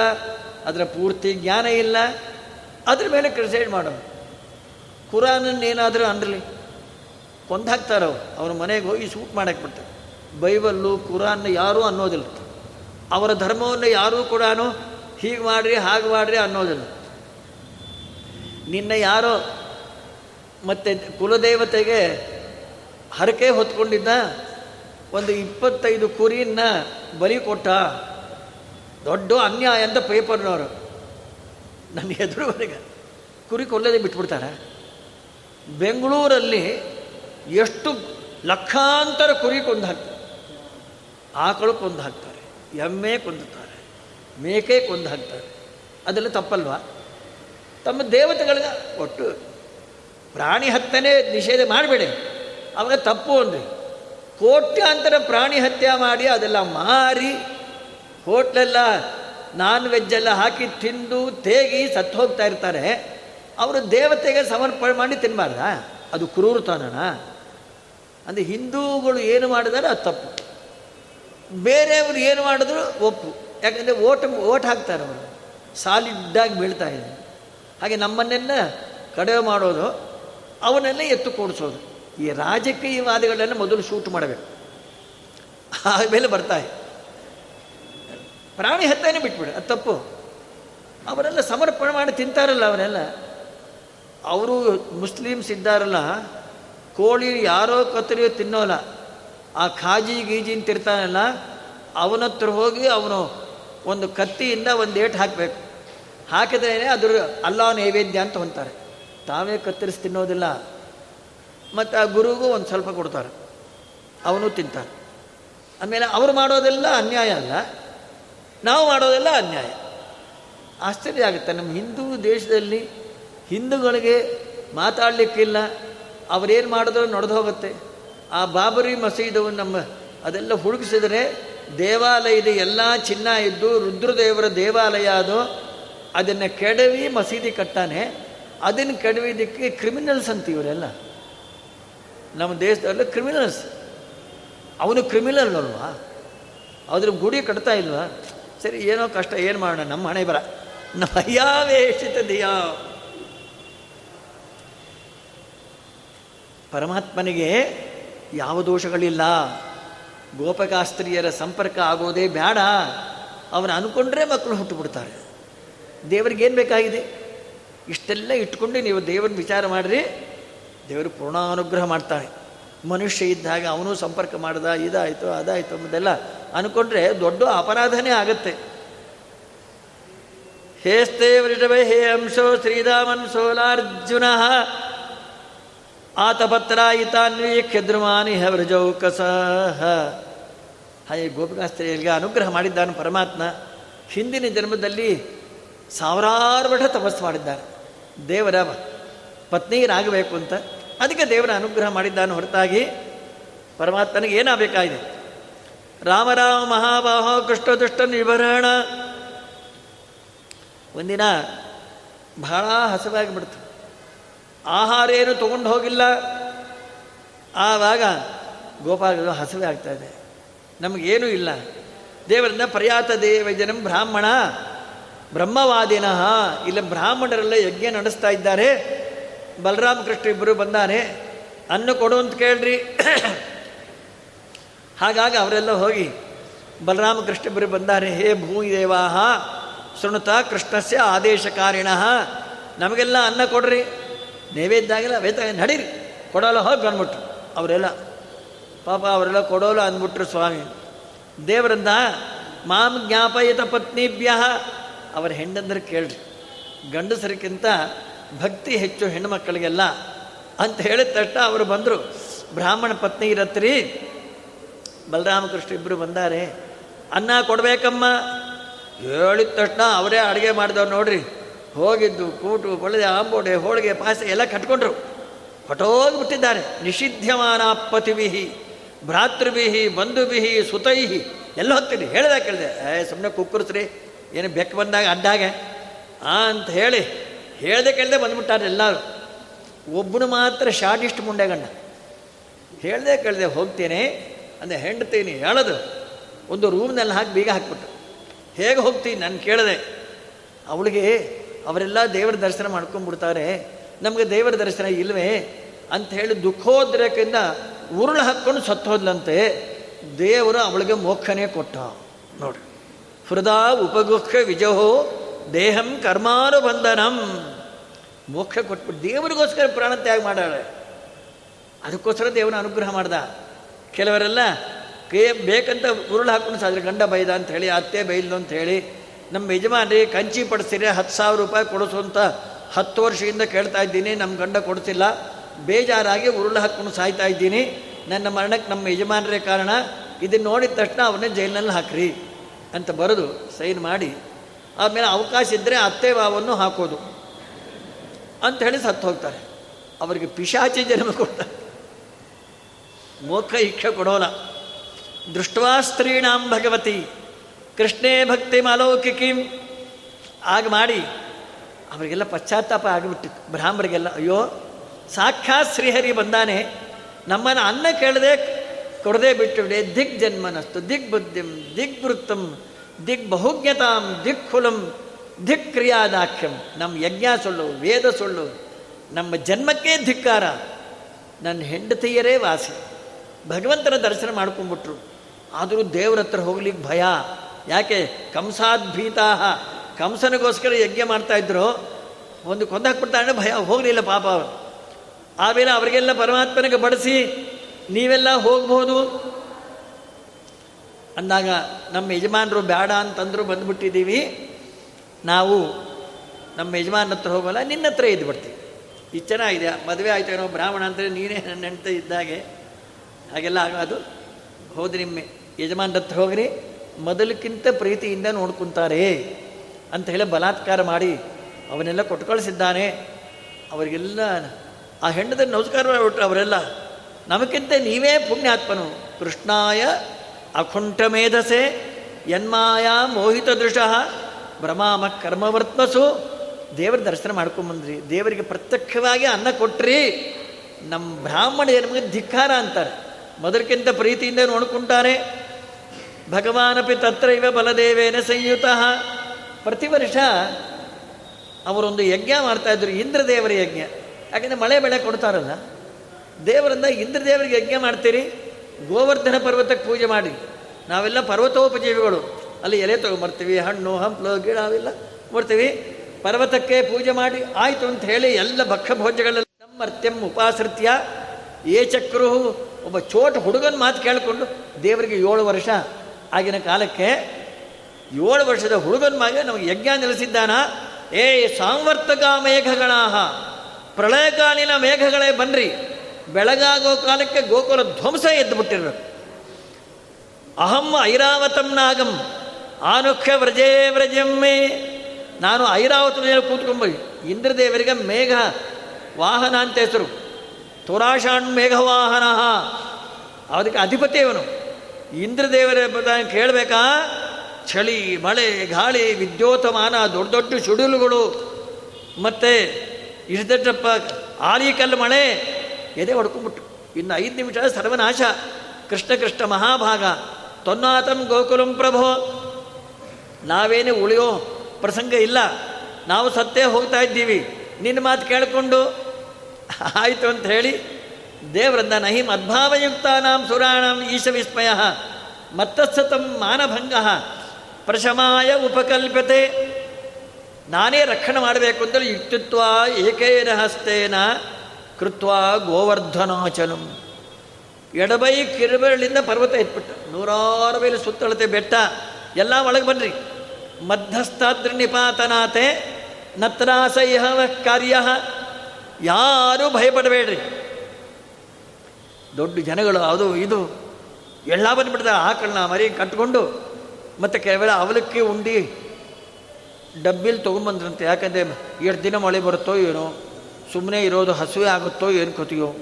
ಅದರ ಪೂರ್ತಿ ಜ್ಞಾನ ಇಲ್ಲ. ಅದ್ರ ಮೇಲೆ ಕ್ರಿಸೈಡ್ ಮಾಡೋದು ಕುರಾನನ್ನೇನಾದರೂ ಅನ್ರಲಿ ಕೊಂದಾಕ್ತಾರವು ಅವ್ರ ಮನೆಗೆ ಹೋಗಿ ಶೂಟ್ ಮಾಡಕ್ಕೆ ಬಿಡ್ತಾರೆ. ಬೈಬಲ್ಲು ಕುರಾನ್ ಯಾರೂ ಅನ್ನೋದಿಲ್ಲ. ಅವರ ಧರ್ಮವನ್ನು ಯಾರೂ ಕೂಡ ಹೀಗೆ ಮಾಡ್ರಿ, ಹಾಗೆ ಮಾಡ್ರಿ ಅನ್ನೋದಿಲ್ಲ. ನಿನ್ನ ಯಾರೋ ಮತ್ತು ಕುಲದೇವತೆಗೆ ಹರಕೆ ಹೊತ್ಕೊಂಡಿದ್ದ, ಒಂದು ಇಪ್ಪತ್ತೈದು ಕುರಿಯನ್ನ ಬಲಿ ಕೊಟ್ಟ ದೊಡ್ಡ ಅನ್ಯಾಯ ಅಂತ ಪೇಪರ್ನವರು. ನನ್ನ ಎದುರುವರೆಗೆ ಕುರಿ ಕೊಲ್ಲದೆ ಬಿಟ್ಬಿಡ್ತಾರೆ. ಬೆಂಗಳೂರಲ್ಲಿ ಎಷ್ಟು ಲಕ್ಷಾಂತರ ಕುರಿ ಕೊಂದು ಹಾಕ್ತಾರೆ ಆಕಳು ಕೊಂದು ಹಾಕ್ತಾರೆ ಎಮ್ಮೆ ಕೊಂದುತ್ತಾರೆ, ಮೇಕೆ ಕೊಂದು ಹಾಕ್ತಾರೆ ಅದೆಲ್ಲ ತಪ್ಪಲ್ವಾ? ತಮ್ಮ ದೇವತೆಗಳಿಗೆ ಒಟ್ಟು ಪ್ರಾಣಿ ಹತ್ಯೆನೇ ನಿಷೇಧ ಮಾಡಬೇಡಿ. ಅವಾಗ ತಪ್ಪು ಅಂದ್ರೆ ಕೋಟ್ಯಾಂತರ ಪ್ರಾಣಿ ಹತ್ಯೆ ಮಾಡಿ ಅದೆಲ್ಲ ಮಾರಿ ಹೋಟ್ಲೆಲ್ಲ ನಾನ್ ವೆಜ್ ಎಲ್ಲ ಹಾಕಿ ತಿಂದು ತೇಗಿ ಸತ್ತು ಹೋಗ್ತಾ ಇರ್ತಾರೆ. ಅವರು ದೇವತೆಗೆ ಸಮರ್ಪಣೆ ಮಾಡಿ ತಿನ್ನಬಾರ್ದ ಅದು ಕ್ರೂರತನನ? ಅಂದರೆ ಹಿಂದೂಗಳು ಏನು ಮಾಡಿದಾರೆ ಅದು ತಪ್ಪು. ಬೇರೆಯವರು ಏನು ಮಾಡಿದ್ರು ಒಪ್ಪು. ಯಾಕಂದರೆ ಓಟ್ ಓಟ್ ಹಾಕ್ತಾರೆ ಅವರು. ಸಾಲಿಡ್ಡಾಗಿ ಬೀಳ್ತಾ ಇದೆ. ಹಾಗೆ ನಮ್ಮನ್ನೆಲ್ಲ ಕಡಿಮೆ ಮಾಡೋದು, ಅವನ್ನೆಲ್ಲ ಎತ್ತು ಕೂಡಿಸೋದು. ಈ ರಾಜಕೀಯವಾದಿಗಳನ್ನ ಮೊದಲು ಶೂಟ್ ಮಾಡಬೇಕು. ಆಮೇಲೆ ಬರ್ತಾರೆ ಪ್ರಾಣಿ ಹತ್ತನೇ ಬಿಟ್ಬಿಡು, ಅದು ತಪ್ಪು. ಅವರೆಲ್ಲ ಸಮರ್ಪಣೆ ಮಾಡಿ ತಿಂತಾರಲ್ಲ ಅವರೆಲ್ಲ. ಅವರು ಮುಸ್ಲಿಮ್ಸ್ ಇದ್ದಾರಲ್ಲ, ಕೋಳಿ ಯಾರೋ ಕತ್ತರಿಯೋ ತಿನ್ನೋಲ್ಲ. ಆ ಖಾಜಿ ಗೀಜಿ ತಿರ್ತಾನಲ್ಲ ಅವನತ್ರ ಹೋಗಿ ಅವನು ಒಂದು ಕತ್ತಿಯಿಂದ ಒಂದು ಏಟು ಹಾಕಬೇಕು. ಹಾಕಿದ್ರೇ ಅದ್ರ ಅಲ್ಲ ನೈವೇದ್ಯ ಅಂತ ಹೊಂತಾರೆ ತಾವೇ ಕತ್ತರಿಸಿ ತಿನ್ನೋದಿಲ್ಲ. ಮತ್ತು ಆ ಗುರುಗೂ ಒಂದು ಸ್ವಲ್ಪ ಕೊಡ್ತಾರೆ. ಅವನು ತಿಂತಾರೆ ಆಮೇಲೆ ಅವರು ಮಾಡೋದೆಲ್ಲ ಅನ್ಯಾಯ ಅಲ್ಲ. ನಾವು ಮಾಡೋದೆಲ್ಲ ಅನ್ಯಾಯ. ಆಶ್ಚರ್ಯ ಆಗುತ್ತೆ. ನಮ್ಮ ಹಿಂದೂ ದೇಶದಲ್ಲಿ ಹಿಂದೂಗಳಿಗೆ ಮಾತಾಡಲಿಕ್ಕಿಲ್ಲ. ಅವರೇನು ಮಾಡಿದ್ರು ನಡೆದು ಹೋಗುತ್ತೆ. ಆ ಬಾಬರಿ ಮಸೀದು ನಮ್ಮ ಅದೆಲ್ಲ ಹುಡುಕಿಸಿದರೆ ದೇವಾಲಯದ ಎಲ್ಲ ಚಿನ್ನ ಇದ್ದು ರುದ್ರದೇವರ ದೇವಾಲಯ ಅದು. ಅದನ್ನು ಕೆಡವಿ ಮಸೀದಿ ಕಟ್ಟಾನೆ. ಅದನ್ನು ಕೆಡವಿದ್ದಕ್ಕೆ ಕ್ರಿಮಿನಲ್ಸ್ ಅಂತ ಇವರೆಲ್ಲ. ನಮ್ಮ ದೇಶದಲ್ಲಿ ಕ್ರಿಮಿನಲ್ಸ್ ಅವನು ಕ್ರಿಮಿನಲ್ ಅಲ್ವಾ? ಅದ್ರ ಗುಡಿ ಕಟ್ತಾ ಇಲ್ವಾ? ಸರಿ, ಏನೋ ಕಷ್ಟ, ಏನು ಮಾಡೋಣ? ನಮ್ಮ ಹಣೆ ಬರ. ನಮ್ಮ ದಿಯಾ ಪರಮಾತ್ಮನಿಗೆ ಯಾವ ದೋಷಗಳಿಲ್ಲ. ಗೋಪಕಾಸ್ತ್ರೀಯರ ಸಂಪರ್ಕ ಆಗೋದೇ ಬೇಡ. ಅವನು ಅನ್ಕೊಂಡ್ರೆ ಮಕ್ಕಳು ಹುಟ್ಟು ಬಿಡ್ತಾರೆ ದೇವರಿಗೇನು ಬೇಕಾಗಿದೆ? ಇಷ್ಟೆಲ್ಲ ಇಟ್ಕೊಂಡು ನೀವು ದೇವರನ್ನ ವಿಚಾರ ಮಾಡಿರಿ. ದೇವರು ಪೂರ್ಣಾನುಗ್ರಹ ಮಾಡ್ತಾನೆ. ಮನುಷ್ಯ ಇದ್ದಾಗ ಅವನು ಸಂಪರ್ಕ ಮಾಡ್ದ, ಇದಾಯಿತು, ಅದಾಯಿತು ಅಂಬುದೆಲ್ಲ ಅನ್ಕೊಂಡ್ರೆ ದೊಡ್ಡ ಅಪರಾಧನೇ ಆಗುತ್ತೆ. ಹೇಸ್ತೆ ವೃಷಭೆ, ಹೇ ಅಂಶೋ ಶ್ರೀರಾಮನ್ ಸೋಲಾರ್ಜುನ. ಆತಪತ್ರ ಇತಾನ್ವೀಕ್ಷ ದ್ರುಮಾನಿ ಕಸ. ಹಾಗೆ ಗೋಪಿಕಾಸ್ತ್ರೀಯರಿಗೆ ಅನುಗ್ರಹ ಮಾಡಿದ್ದಾನೆ ಪರಮಾತ್ಮ. ಹಿಂದಿನ ಜನ್ಮದಲ್ಲಿ ಸಾವಿರಾರು ವರ್ಷ ತಪಸ್ಸು ಮಾಡಿದ್ದಾನೆ. ದೇವರ ಪತ್ನಿಯರಾಗಬೇಕು ಅಂತ ಅದಕ್ಕೆ ದೇವರ ಅನುಗ್ರಹ ಮಾಡಿದ್ದಾನೆ ಹೊರತಾಗಿ ಪರಮಾತ್ಮನಿಗೆ ಏನಾಗಬೇಕಾಗಿದೆ? ರಾಮ ರಾಮ ಮಹಾಬಾಹ ಕೃಷ್ಣ ದುಷ್ಟ ನಿಭರಣ ಒಂದಿನ ಬಹಳ ಹಸವಾಗಿಬಿಡ್ತು. ಆಹಾರ ಏನು ತೊಗೊಂಡು ಹೋಗಿಲ್ಲ. ಆವಾಗ ಗೋಪಾಲ ಹಸವೆ ಆಗ್ತಾ ಇದೆ. ನಮಗೇನೂ ಇಲ್ಲ. ದೇವರಿಂದ ಪರ್ಯಾತ ದೇವಜನಂ ಬ್ರಾಹ್ಮಣ ಬ್ರಹ್ಮವಾದಿನಃ. ಇಲ್ಲ ಬ್ರಾಹ್ಮಣರೆಲ್ಲ ಯಜ್ಞ ನಡೆಸ್ತಾ ಇದ್ದಾರೆ. ಬಲರಾಮ ಕೃಷ್ಣ ಇಬ್ಬರು ಬಂದಾನೆ. ಅನ್ನ ಕೊಡು ಅಂತ ಕೇಳ್ರಿ. ಹಾಗಾಗಿ ಅವರೆಲ್ಲ ಹೋಗಿ ಬಲರಾಮ ಕೃಷ್ಣ ಇಬ್ಬರು ಬಂದಾರೆ. ಹೇ ಭೂದೇವಾಹ ಶೃಣುತ ಕೃಷ್ಣಸ್ಯ ಆದೇಶಕಾರಿಣ. ನಮಗೆಲ್ಲ ಅನ್ನ ಕೊಡ್ರಿ. ನೈವೇದ್ಯಾಗೆಲ್ಲ ವೇತ ನಡೀರಿ. ಕೊಡೋಲ್ಲ ಹೋಗಿ ಬಂದ್ಬಿಟ್ರು ಅವರೆಲ್ಲ. ಪಾಪ ಅವರೆಲ್ಲ ಕೊಡೋಲ್ಲ ಅಂದ್ಬಿಟ್ರು ಸ್ವಾಮಿ. ದೇವರಿಂದ ಮಾಂ ಜ್ಞಾಪಯಿತ ಪತ್ನಿಭ್ಯ. ಅವರ ಹೆಂಡಂದ್ರೆ ಕೇಳ್ರಿ. ಗಂಡಸರಿಗಿಂತ ಭಕ್ತಿ ಹೆಚ್ಚು ಹೆಣ್ಣು ಮಕ್ಕಳಿಗೆಲ್ಲ ಅಂತ ಹೇಳಿದ ತಕ್ಷಣ ಅವರು ಬಂದರು, ಬ್ರಾಹ್ಮಣ ಪತ್ನಿ ಇರತ್ರಿ ಬಲರಾಮಕೃಷ್ಣ ಇಬ್ಬರು ಬಂದಾರೆ, ಅನ್ನ ಕೊಡಬೇಕಮ್ಮ. ಹೇಳಿದ ತಕ್ಷಣ ಅವರೇ ಅಡುಗೆ ಮಾಡಿದವ್ರು ನೋಡ್ರಿ, ಹೋಗಿದ್ದು, ಕೂಟು ಬಳಿದೆ ಆಂಬೋಡೆ ಹೋಳಿಗೆ, ಪಾಯಸ ಎಲ್ಲ ಕಟ್ಕೊಂಡ್ರು. ಹೊಟ್ಟೋಗಿಬಿಟ್ಟಿದ್ದಾರೆ ನಿಷಿದ್ಧಮಾನ ಪತಿವಿಹಿ ಭ್ರಾತೃವಿಹಿ, ಬಂಧುವಿಹಿ, ಸುತೈಹಿ, ಎಲ್ಲ ಹೊತ್ತೀನಿ ಹೇಳಿದೆ ಕೇಳಿದೆ ಏ ಸುಮ್ಮನೆ ಕುಕ್ಕರ್ಸ್ರಿ. ಏನು ಬೆಕ್ಕ ಬಂದಾಗ ಅಡ್ಡಾಗೆ. ಅಂತ ಹೇಳಿ ಹೇಳ್ದೆ ಕೇಳದೆ ಬಂದ್ಬಿಟ್ಟಾರೆ ಎಲ್ಲರೂ. ಒಬ್ಬನು ಮಾತ್ರ ಶಾರ್ಟ್ ಮುಂಡೆ ಹೇಳದೆ ಹೇಳ್ದೆ ಕೇಳದೆ ಹೋಗ್ತೇನೆ ಅಂದರೆ ಹೆಂಡ್ತೀನಿ ಹೇಳೋದು. ಒಂದು ರೂಮ್ನಲ್ಲಿ ಹಾಕಿ ಬೀಗ ಹಾಕ್ಬಿಟ್ಟು ಹೇಗೆ ಹೋಗ್ತೀನಿ ನಾನು ಕೇಳಿದೆ. ಅವಳಿಗೆ, ಅವರೆಲ್ಲ ದೇವರ ದರ್ಶನ ಮಾಡ್ಕೊಂಡ್ಬಿಡ್ತಾರೆ. ನಮಗೆ ದೇವರ ದರ್ಶನ ಇಲ್ವೇ? ಅಂತ ಹೇಳಿ ದುಃಖೋದ್ರೇಕದಿಂದ ಉರುಳು ಹಾಕ್ಕೊಂಡು ಸತ್ತೋದ್ಲಂತೆ ದೇವರು ಅವಳಿಗೆ ಮೋಕ್ಷನೇ ಕೊಟ್ಟ. ನೋಡಿ ಹೃದಾ ಉಪಗುಖ ವಿಜಹೋ ದೇಹಂ ಕರ್ಮಾನುಬಂಧನಂ ಮೋಕ್ಷ ಕೊಟ್ಬಿಟ್ಟು ದೇವರಿಗೋಸ್ಕರ ಪ್ರಾಣ ತ್ಯಾಗ ಮಾಡಾಳೆ. ಅದಕ್ಕೋಸ್ಕರ ದೇವನ ಅನುಗ್ರಹ ಮಾಡ್ದ. ಕೆಲವರೆಲ್ಲ ಕೇ ಬೇಕಂತ ಉರುಳು ಹಾಕೊಂಡು ಸಾದ್ರೆ ಗಂಡ ಬೈದ? ಅಂತ ಹೇಳಿ, ಅತ್ತೆ ಬೈಲ್ದು? ಅಂತ ಹೇಳಿ, ನಮ್ಮ ಯಜಮಾನ್ರಿ, ಕಂಚಿ ಪಡಿಸ್ತೀರಿ ಹತ್ತು ಸಾವಿರ ರೂಪಾಯಿ ಕೊಡಿಸು ಅಂತ ಹತ್ತು ವರ್ಷದಿಂದ ಕೇಳ್ತಾ ಇದ್ದೀನಿ. ನಮ್ಮ ಗಂಡ ಕೊಡ್ತಿಲ್ಲ ಬೇಜಾರಾಗಿ ಉರುಳು ಹಾಕ್ಕೊಂಡು ಸಾಯ್ತಾ ಇದ್ದೀನಿ. ನನ್ನ ಮರಣಕ್ಕೆ ನಮ್ಮ ಯಜಮಾನರೇ ಕಾರಣ. ಇದನ್ನು ನೋಡಿದ ತಕ್ಷಣ ಅವನ್ನೇ ಜೈಲಿನಲ್ಲಿ ಹಾಕ್ರಿ. ಅಂತ ಬರೆದು ಸೈನ್ ಮಾಡಿ ಆಮೇಲೆ ಅವಕಾಶ ಇದ್ದರೆ ಅತ್ತೆ ಮಾವನ್ನು ಹಾಕೋದು. ಅಂತ ಹೇಳಿ ಸತ್ತು ಹೋಗ್ತಾರೆ. ಅವರಿಗೆ ಪಿಶಾಚಿ ಜನ್ಮ ಕೊಡ್ತಾರೆ. ಮೋಖ ಇಕ್ಷ ಕೊಡೋಲ್ಲ. ದೃಷ್ಟವಾ ಸ್ತ್ರೀಣಾಂ ಭಗವತಿ. ಕೃಷ್ಣೇ ಭಕ್ತಿ ಮಾಲೌಕಿಕಿಂ ಆಗ ಮಾಡಿ ಅವರಿಗೆಲ್ಲ ಪಶ್ಚಾತ್ತಾಪ ಆಗಿಬಿಟ್ಟಿತ್ತು. ಬ್ರಾಹ್ಮರಿಗೆಲ್ಲ, ಅಯ್ಯೋ, ಸಾಕ್ಷಾತ್ ಶ್ರೀಹರಿ ಬಂದಾನೆ. ನಮ್ಮನ್ನು ಅನ್ನ ಕೇಳದೆ ಕೊಡದೆ ಬಿಟ್ಟುಬಿಡೆ. ದಿಗ್ ಜನ್ಮನಸ್ತು ದಿಗ್ ಬುದ್ಧಿಂ ದಿಗ್ ವೃತ್ತಂ ದಿಗ್ ಬಹುಜ್ಞತಾಂ ದಿಕ್ ಕುಲಂ ದಿಕ್ ಕ್ರಿಯಾದಾಖ್ಯಂ ನಮ್ಮ ಯಜ್ಞ ಸುಳ್ಳು, ವೇದ ಸುಳ್ಳು, ನಮ್ಮ ಜನ್ಮಕ್ಕೆ ಧಿಕ್ಕಾರ. ನನ್ನ ಹೆಂಡತಿಯರೇ ವಾಸಿ. ಭಗವಂತನ ದರ್ಶನ ಮಾಡ್ಕೊಂಡ್ಬಿಟ್ರು. ಆದರೂ ದೇವ್ರ ಹತ್ರ ಹೋಗ್ಲಿಕ್ಕೆ ಭಯ. ಯಾಕೆ? ಕಂಸಾದ್ಭೀತಾ ಕಂಸನಿಗೋಸ್ಕರ ಯಜ್ಞ ಮಾಡ್ತಾಯಿದ್ರು ಒಂದು ಕೊಂದಾಕ್ಬಿಡ್ತಾಳೆ ಭಯ. ಹೋಗಲಿಲ್ಲ ಪಾಪ ಅವರು. ಆಮೇಲೆ ಅವರಿಗೆಲ್ಲ ಪರಮಾತ್ಮನಿಗೆ ಬಡಿಸಿ, ನೀವೆಲ್ಲ ಹೋಗ್ಬೋದು. ಅಂದಾಗ ನಮ್ಮ ಯಜಮಾನರು ಬೇಡ ಅಂತಂದ್ರು ಬಂದುಬಿಟ್ಟಿದ್ದೀವಿ. ನಾವು ನಮ್ಮ ಯಜಮಾನ ಹತ್ರ ಹೋಗೋಲ್ಲ, ನಿನ್ನ ಹತ್ರ ಇದ್ದು ಬಿಡ್ತೀವಿ. ಇದು ಚೆನ್ನಾಗಿದೆ, ಮದುವೆ ಆಯ್ತು ಏನೋ ಬ್ರಾಹ್ಮಣ ಅಂದರೆ ನೀನೇ ನನ್ನ ಹೆಂಡತಿ ಇದ್ದಾಗೆ. ಹಾಗೆಲ್ಲ ಆಗೋದು. ಹೋದ್ರಿ ನಿಮ್ಮ ಯಜಮಾನ ಹತ್ರ ಹೋಗ್ರಿ, ಮೊದಲಕ್ಕಿಂತ ಪ್ರೀತಿಯಿಂದ ನೋಡ್ಕೊತಾರೆ ಅಂತ ಹೇಳಿ ಬಲಾತ್ಕಾರ ಮಾಡಿ ಅವನ್ನೆಲ್ಲ ಕೊಟ್ಟು ಕಳಿಸಿದ್ದಾನೆ ಅವರಿಗೆಲ್ಲ ಆ ಹೆಂಡದ ನಮಸ್ಕಾರ ಮಾಡಿಬಿಟ್ರು ಅವರೆಲ್ಲ ನಮಗಿಂತ ನೀವೇ ಪುಣ್ಯಾತ್ಮನು. ಕೃಷ್ಣಾಯ ಅಕುಂಠ ಮೇಧಸೆ ಯನ್ಮಾಯ ಮೋಹಿತ ದೃಶಃ ಭ್ರಮಾಮ ಕರ್ಮವರ್ತ್ಮಸು. ದೇವರ ದರ್ಶನ ಮಾಡ್ಕೊಂಬಂದ್ರಿ ದೇವರಿಗೆ ಪ್ರತ್ಯಕ್ಷವಾಗಿ ಅನ್ನ ಕೊಟ್ರಿ. ನಮ್ಮ ಬ್ರಾಹ್ಮಣ ನಮಗೆ ಧಿಕ್ಕಾರ ಅಂತಾರೆ. ಮೊದಲಕ್ಕಿಂತ ಪ್ರೀತಿಯಿಂದ ನೋಡ್ಕೊಂತಾರೆ ಭಗವಾನಪಿ ತತ್ರ ಇವ ಬಲದೇವೇನ ಸಂಯುತ. ಪ್ರತಿ ವರ್ಷ ಅವರೊಂದು ಯಜ್ಞ ಮಾಡ್ತಾಯಿದ್ರು ಇಂದ್ರದೇವರ ಯಜ್ಞ. ಯಾಕಂದರೆ ಮಳೆ ಬೆಳೆ ಕೊಡ್ತಾರಲ್ಲ. ದೇವರನ್ನ ಇಂದ್ರದೇವರಿಗೆ ಯಜ್ಞ ಮಾಡ್ತೀರಿ? ಗೋವರ್ಧನ ಪರ್ವತಕ್ಕೆ ಪೂಜೆ ಮಾಡಿ. ನಾವೆಲ್ಲ ಪರ್ವತೋಪಜೀವಿಗಳು. ಅಲ್ಲಿ ಎಲೆ ತೊಗೊಂಬರ್ತೀವಿ ಹಣ್ಣು, ಹಂಪ್ಲು, ಗಿಡ ಅವೆಲ್ಲ ಬರ್ತೀವಿ ಪರ್ವತಕ್ಕೆ ಪೂಜೆ ಮಾಡಿ, ಆಯಿತು ಅಂತ ಹೇಳಿ ಎಲ್ಲ ಭಕ್ಷ ಭೋಜ್ಯಗಳೆಲ್ಲ ನಮ್ಮರ್ತ್ಯಂ ಉಪಾಸೃತ್ಯ. ಏ ಚಕ್ರು, ಒಬ್ಬ ಚೋಟ ಹುಡುಗನ ಮಾತು ಕೇಳಿಕೊಂಡು, ದೇವರಿಗೆ ಏಳು ವರ್ಷ ಆಗಿನ ಕಾಲಕ್ಕೆ ಏಳು ವರ್ಷದ ಹುಡುಗನ ಮಾಗೆ ನಮಗೆ ಯಜ್ಞ ನೆಲೆಸಿದ್ದಾನ. ಏ ಸಾಂವರ್ತಕ ಮೇಘಗಳಾಹ, ಪ್ರಳಯಕಾಲಿನ ಮೇಘಗಳೇ ಬನ್ರಿ. ಬೆಳಗಾಗೋ ಕಾಲಕ್ಕೆ ಗೋಕುಲ ಧ್ವಂಸ ಎದ್ದು ಬಿಟ್ಟಿರ್ಬೇಕು. ಅಹಂ ಐರಾವತಂ ನಾಗಂ. ಆನುಖ್ಯ ವ್ರಜೇ ವ್ರಜಮ್ಮೆ ನಾನು ಐರಾವತ ಮೇಲೆ ಕೂತ್ಕೊಂಬಿ ಇಂದ್ರದೇವರಿಗೆ ಮೇಘ, ವಾಹನ ಅಂತ ಹೆಸರು. ತುರಾಷಾಣ್ ಮೇಘವಾಹನ. ಅದಕ್ಕೆ ಅಧಿಪತಿ ಅವನು. ಇಂದ್ರದೇವರ ಕೇಳಬೇಕಾ? ಚಳಿ, ಮಳೆ, ಗಾಳಿ, ವಿದ್ಯೋತಮಾನ, ದೊಡ್ಡ ದೊಡ್ಡ ಸುಡಿಲುಗಳು. ಮತ್ತು ಇಷ್ಟಪ್ಪ ಆಲಿಕಲ್ಲು ಮಳೆ ಎದೆ ಹೊಡ್ಕೊಂಬಿಟ್ಟು ಇನ್ನು ಐದು ನಿಮಿಷ ಸರ್ವನಾಶ. ಕೃಷ್ಣ ಕೃಷ್ಣ ಮಹಾಭಾಗ. ತೊನ್ನಾತಂ ಗೋಕುಲಂ ಪ್ರಭೋ. ನಾವೇನು ಉಳಿಯೋ ಪ್ರಸಂಗ ಇಲ್ಲ. ನಾವು ಸತ್ತೇ ಹೋಗ್ತಾ ಇದ್ದೀವಿ. ನಿನ್ನ ಮಾತು ಕೇಳಿಕೊಂಡು. ಆಯಿತು ಅಂತ ಹೇಳಿ ದೇವರಂದ ನಹಿ ಮದ್ಭಾವಯುಕ್ತಾನಾಂ ಸುರಾಣಂ ಈಶ ವಿಸ್ಮಯ ಮತ್ತತ್ಸತಂ ಮಾನಭಂಗ. ಪ್ರಶಮಾಯ ಉಪಕಲ್ಪತೆ ನಾನೇ ರಕ್ಷಣೆ ಮಾಡಬೇಕು ಅಂದರೆ ಯುಕ್ತಿತ್ವ ಏಕೇನ ಹಸ್ತೇನ ಕೃತ್ವ ಗೋವರ್ಧನಾಚಲಂ. ಎಡಬೈ ಕಿರುಬೆರಳಿಂದ ಪರ್ವತ ಎತ್ಬಿಟ್ಟ. ನೂರಾರು ಮೇಲೆ ಸುತ್ತಳತೆ ಬೆಟ್ಟ. ಎಲ್ಲ ಒಳಗೆ ಬನ್ರಿ. ಮಧ್ಯಸ್ಥಾದ್ರ ನಿಪಾತನಾತೆ ನತ್ರಾಸಹ ಕಾರ್ಯ ಯಾರೂ ಭಯಪಡಬೇಡ್ರಿ. ದೊಡ್ಡ ಜನಗಳು ಅದು ಇದು. ಎಲ್ಲ ಬಂದುಬಿಡ್ತಾರೆ ಆಕಳನ್ನ ಮರಿ ಕಟ್ಕೊಂಡು ಮತ್ತು ಕೆಲವೆಲ್ಲ ಅವಲಕ್ಕಿ ಉಂಡಿ ಡಬ್ಬಿಲಿ ತೊಗೊಂಬಂದ್ರಂತೆ ಯಾಕಂದರೆ ಎಷ್ಟು ದಿನ ಮಳೆ ಬರುತ್ತೋ ಏನೋ. ಸುಮ್ಮನೆ ಇರೋದು ಹಸುವೆ ಆಗುತ್ತೋ ಏನು ಕತಿಯೋ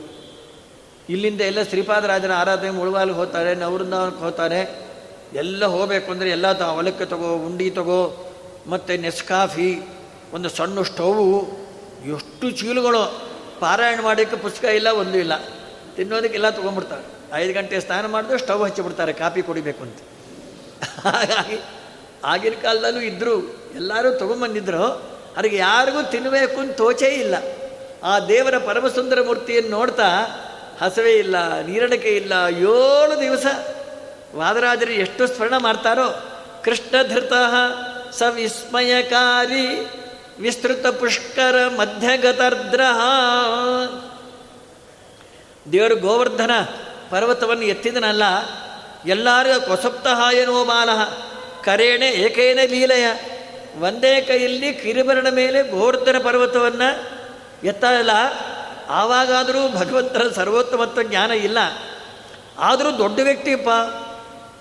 ಇಲ್ಲಿಂದ ಎಲ್ಲ ಶ್ರೀಪಾದರಾಜನ ಆರಾಧನೆ ಮುಳುಗಾಲಿಗೆ ಹೋಗ್ತಾರೆ ನವೃಂದಾವನಕ್ಕೆ ಹೋಗ್ತಾರೆ ಎಲ್ಲ ಹೋಗಬೇಕು ಅಂದರೆ ಎಲ್ಲ ತ, ಹೊಲಕ್ಕೆ ತಗೋ, ಉಂಡಿ ತಗೋ, ಮತ್ತು ನೆಸ್ಕಾಫಿ, ಒಂದು ಸಣ್ಣ ಸ್ಟೌವು. ಎಷ್ಟು ಚೀಲುಗಳು. ಪಾರಾಯಣ ಮಾಡೋಕ್ಕೆ ಪುಸ್ತಕ ಇಲ್ಲ, ಒಂದೂ ಇಲ್ಲ. ತಿನ್ನೋದಕ್ಕೆಲ್ಲ ತೊಗೊಂಡ್ಬಿಡ್ತಾರೆ. ಐದು ಗಂಟೆ ಸ್ನಾನ ಮಾಡಿದ್ರೆ ಸ್ಟವ್ ಹಚ್ಚಿಬಿಡ್ತಾರೆ ಕಾಫಿ ಕುಡಿಬೇಕು ಅಂತ. ಹಾಗಾಗಿ ಆಗಿನ ಕಾಲದಲ್ಲೂ ಇದ್ದರು ಎಲ್ಲರೂ ತೊಗೊಂಬಂದಿದ್ರು. ಅವ್ರಿಗೆ ಯಾರಿಗೂ ತಿನ್ನಬೇಕು ಅಂತ ತೋಚೇ ಇಲ್ಲ. ಆ ದೇವರ ಪರಮಸುಂದರ ಮೂರ್ತಿಯನ್ನು ನೋಡ್ತಾ ಹಸವೇ ಇಲ್ಲ, ನೀರಡಿಕೆ ಇಲ್ಲ, ಏಳು ದಿವಸ ವಾದರಾಜರು ಎಷ್ಟು ಸ್ಮರಣ ಮಾಡ್ತಾರೋ. ಕೃಷ್ಣಧೃತ ಸ ವಿಸ್ಮಯಕಾರಿ ವಿಸ್ತೃತ ಪುಷ್ಕರ ಮಧ್ಯಗತರ್ದ್ರ ದೇವರು ಗೋವರ್ಧನ ಪರ್ವತವನ್ನು ಎತ್ತಿದನಲ್ಲ ಎಲ್ಲರಿಗೂ ಕೊಸಪ್ತಹಾಯನೋ ಬಾಲಃ ಕರೇಣೆ ಏಕೇನ ಲೀಲೆಯ, ಒಂದೇ ಕೈಯಲ್ಲಿ ಕಿರಿಬರಣ ಮೇಲೆ ಗೋವರ್ಧನ ಪರ್ವತವನ್ನು ಎತ್ತಲ್ಲ. ಆವಾಗಾದರೂ ಭಗವಂತರ ಸರ್ವೋತ್ತಮತ್ವ ಜ್ಞಾನ ಇಲ್ಲ. ಆದರೂ ದೊಡ್ಡ ವ್ಯಕ್ತಿಯಪ್ಪ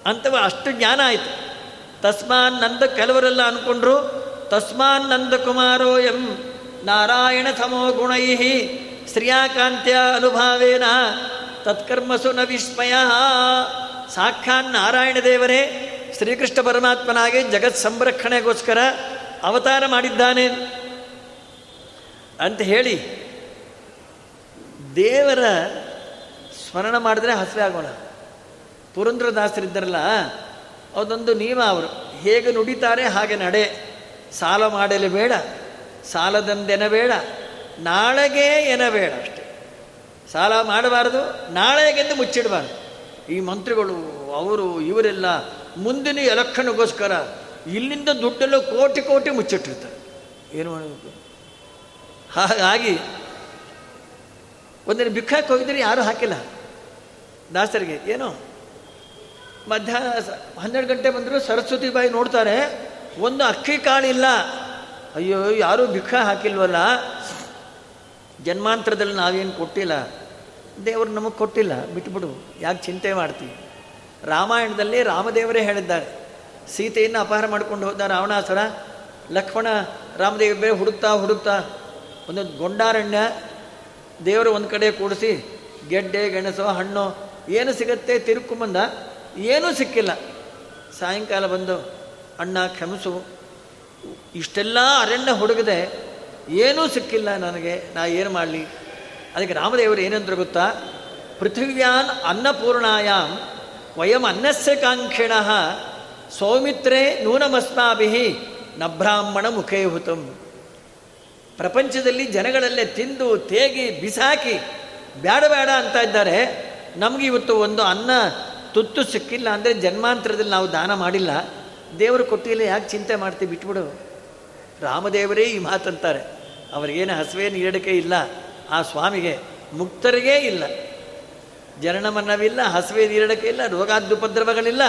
ಅಂತ ಅಷ್ಟು ಜ್ಞಾನ ಆಯಿತು. ತಸ್ಮಾನ್ ನಂದ ಕೆಲವರೆಲ್ಲ ಅಂದ್ಕೊಂಡ್ರು ತಸ್ಮಾನ್ ನಂದಕುಮಾರೋ ಎಂ ನಾರಾಯಣ ಸಮೋ ಗುಣೈ ಶ್ರಿಯಾಕಾಂತ್ಯ ಅನುಭಾವೇನ ತತ್ಕರ್ಮಸು ನ ವಿಸ್ಮಯ. ಸಾಕ್ಷಾನ್ ನಾರಾಯಣ ದೇವರೇ, ಶ್ರೀಕೃಷ್ಣ ಪರಮಾತ್ಮನಾಗಿ ಜಗತ್ ಸಂರಕ್ಷಣೆಗೋಸ್ಕರ ಅವತಾರ ಮಾಡಿದ್ದಾನೆ. ಅಂತ ಹೇಳಿ ದೇವರ ಸ್ಮರಣ ಮಾಡಿದ್ರೆ ಹಸಿವೆ ಆಗೋಣ. ಪುರಂದ್ರದಾಸರಿದ್ದಾರಲ್ಲ, ಅದೊಂದು ನಿಯಮ ಅವರು. ಹೇಗೆ ನುಡಿತಾರೆ, ಹಾಗೆ ನಡೆ. ಸಾಲ ಮಾಡಲು ಬೇಡ ಸಾಲದಂದೆನಬೇಡ ನಾಳೆಗೆ ಎನಬೇಡ ಅಷ್ಟೆ. ಸಾಲ ಮಾಡಬಾರದು ನಾಳೆಗೆಂದು ಮುಚ್ಚಿಡಬಾರ್ದು. ಈ ಮಂತ್ರಿಗಳು, ಅವರು, ಇವರೆಲ್ಲ ಮುಂದಿನ ಎಲೆಕ್ಷನ್ಗೋಸ್ಕರ ಇಲ್ಲಿಂದ ದುಡ್ಡೆಲ್ಲ ಕೋಟಿ ಕೋಟಿ ಮುಚ್ಚಿಟ್ಟಿರ್ತಾರೆ. ಏನು ಮಾಡಬೇಕು ಹಾಗಾಗಿ ಒಂದಿನ ಬಿಕ್ಕಾಕ್ ಹೋಗಿದ್ರೆ ಯಾರೂ ಹಾಕಿಲ್ಲ. ದಾಸರಿಗೆ, ಏನು? ಮಧ್ಯಾಹ್ನ ಹನ್ನೆರಡು ಗಂಟೆ ಬಂದರೂ ಸರಸ್ವತಿ ಬಾಯಿ ನೋಡ್ತಾರೆ, ಒಂದು ಅಕ್ಕಿ ಕಾಳಿಲ್ಲ ಅಯ್ಯೋ, ಯಾರೂ ಭಿಕ್ಷ ಹಾಕಿಲ್ವಲ್ಲ? ಜನ್ಮಾಂತರದಲ್ಲಿ ನಾವೇನು ಕೊಟ್ಟಿಲ್ಲ? ದೇವರು ನಮಗೆ ಕೊಟ್ಟಿಲ್ಲ, ಬಿಟ್ಬಿಡು, ಯಾಕೆ ಚಿಂತೆ ಮಾಡ್ತೀವಿ ರಾಮಾಯಣದಲ್ಲಿ ರಾಮದೇವರೇ ಹೇಳಿದ್ದಾರೆ. ಸೀತೆಯನ್ನು ಅಪಹಾರ ಮಾಡ್ಕೊಂಡು ಹೋದ ರಾವಣಾಸುರ, ಲಕ್ಷ್ಮಣ ರಾಮದೇವ ಬೇರೆ ಹುಡುಕ್ತಾ ಹುಡುಕ್ತಾ ಒಂದು ಗೊಂಡಾರಣ್ಯ ದೇವರು ಒಂದು ಕಡೆ ಕೂಡಿಸಿ ಗೆಡ್ಡೆ, ಗೆಣಸು, ಹಣ್ಣು ಏನು ಸಿಗತ್ತೆ ತಿರುಕೊಂಬಂದ ಏನೂ ಸಿಕ್ಕಿಲ್ಲ. ಸಾಯಂಕಾಲ ಬಂದು ಅಣ್ಣ ಕ್ಷಮಿಸು ಇಷ್ಟೆಲ್ಲ ಅರಣ್ಯ ಹುಡುಗದೆ ಏನೂ ಸಿಕ್ಕಿಲ್ಲ ನನಗೆ, ನಾ ಏನು ಮಾಡಲಿ? ಅದಕ್ಕೆ ರಾಮದೇವರು ಏನಂದ್ರೆ ಗೊತ್ತಾ? ಪೃಥಿವ್ಯಾನ್ ಅನ್ನಪೂರ್ಣಾಯಾಮ್ ವಯಂ ಅನ್ನಸ್ಯ ಕಾಂಕ್ಷಿಣ ಸೌಮಿತ್ರೇ ನೂನಮಸ್ಮಾಭಿ ನ ಬ್ರಾಹ್ಮಣ ಮುಖೇಹುತಂ ಪ್ರಪಂಚದಲ್ಲಿ ಜನಗಳಲ್ಲೇ ತಿಂದು ತೇಗಿ ಬಿಸಾಕಿ ಬೇಡ ಬೇಡ ಅಂತ ಇದ್ದಾರೆ. ನಮಗೆ ಇವತ್ತು ಒಂದು ಅನ್ನ ತುತ್ತು ಸಿಕ್ಕಿಲ್ಲ ಅಂದರೆ ಜನ್ಮಾಂತರದಲ್ಲಿ ನಾವು ದಾನ ಮಾಡಿಲ್ಲ. ದೇವರು ಕೊಟ್ಟಿಲ್ಲ ಯಾಕೆ ಚಿಂತೆ ಮಾಡ್ತೀವಿ ಬಿಟ್ಬಿಡು. ರಾಮದೇವರೇ ಈ ಮಾತಂತಾರೆ. ಅವ್ರಿಗೇನು ಹಸುವೇನು ನೀಡಕ್ಕೆ ಇಲ್ಲ. ಆ ಸ್ವಾಮಿಗೆ ಮುಕ್ತರಿಗೇ ಇಲ್ಲ. ಜನನ ಮನ್ನವಿಲ್ಲ ಹಸುವೆ ನೀರಡಕ್ಕೆ ಇಲ್ಲ, ರೋಗಾದ್ಯುಪದ್ರವಗಳಿಲ್ಲ.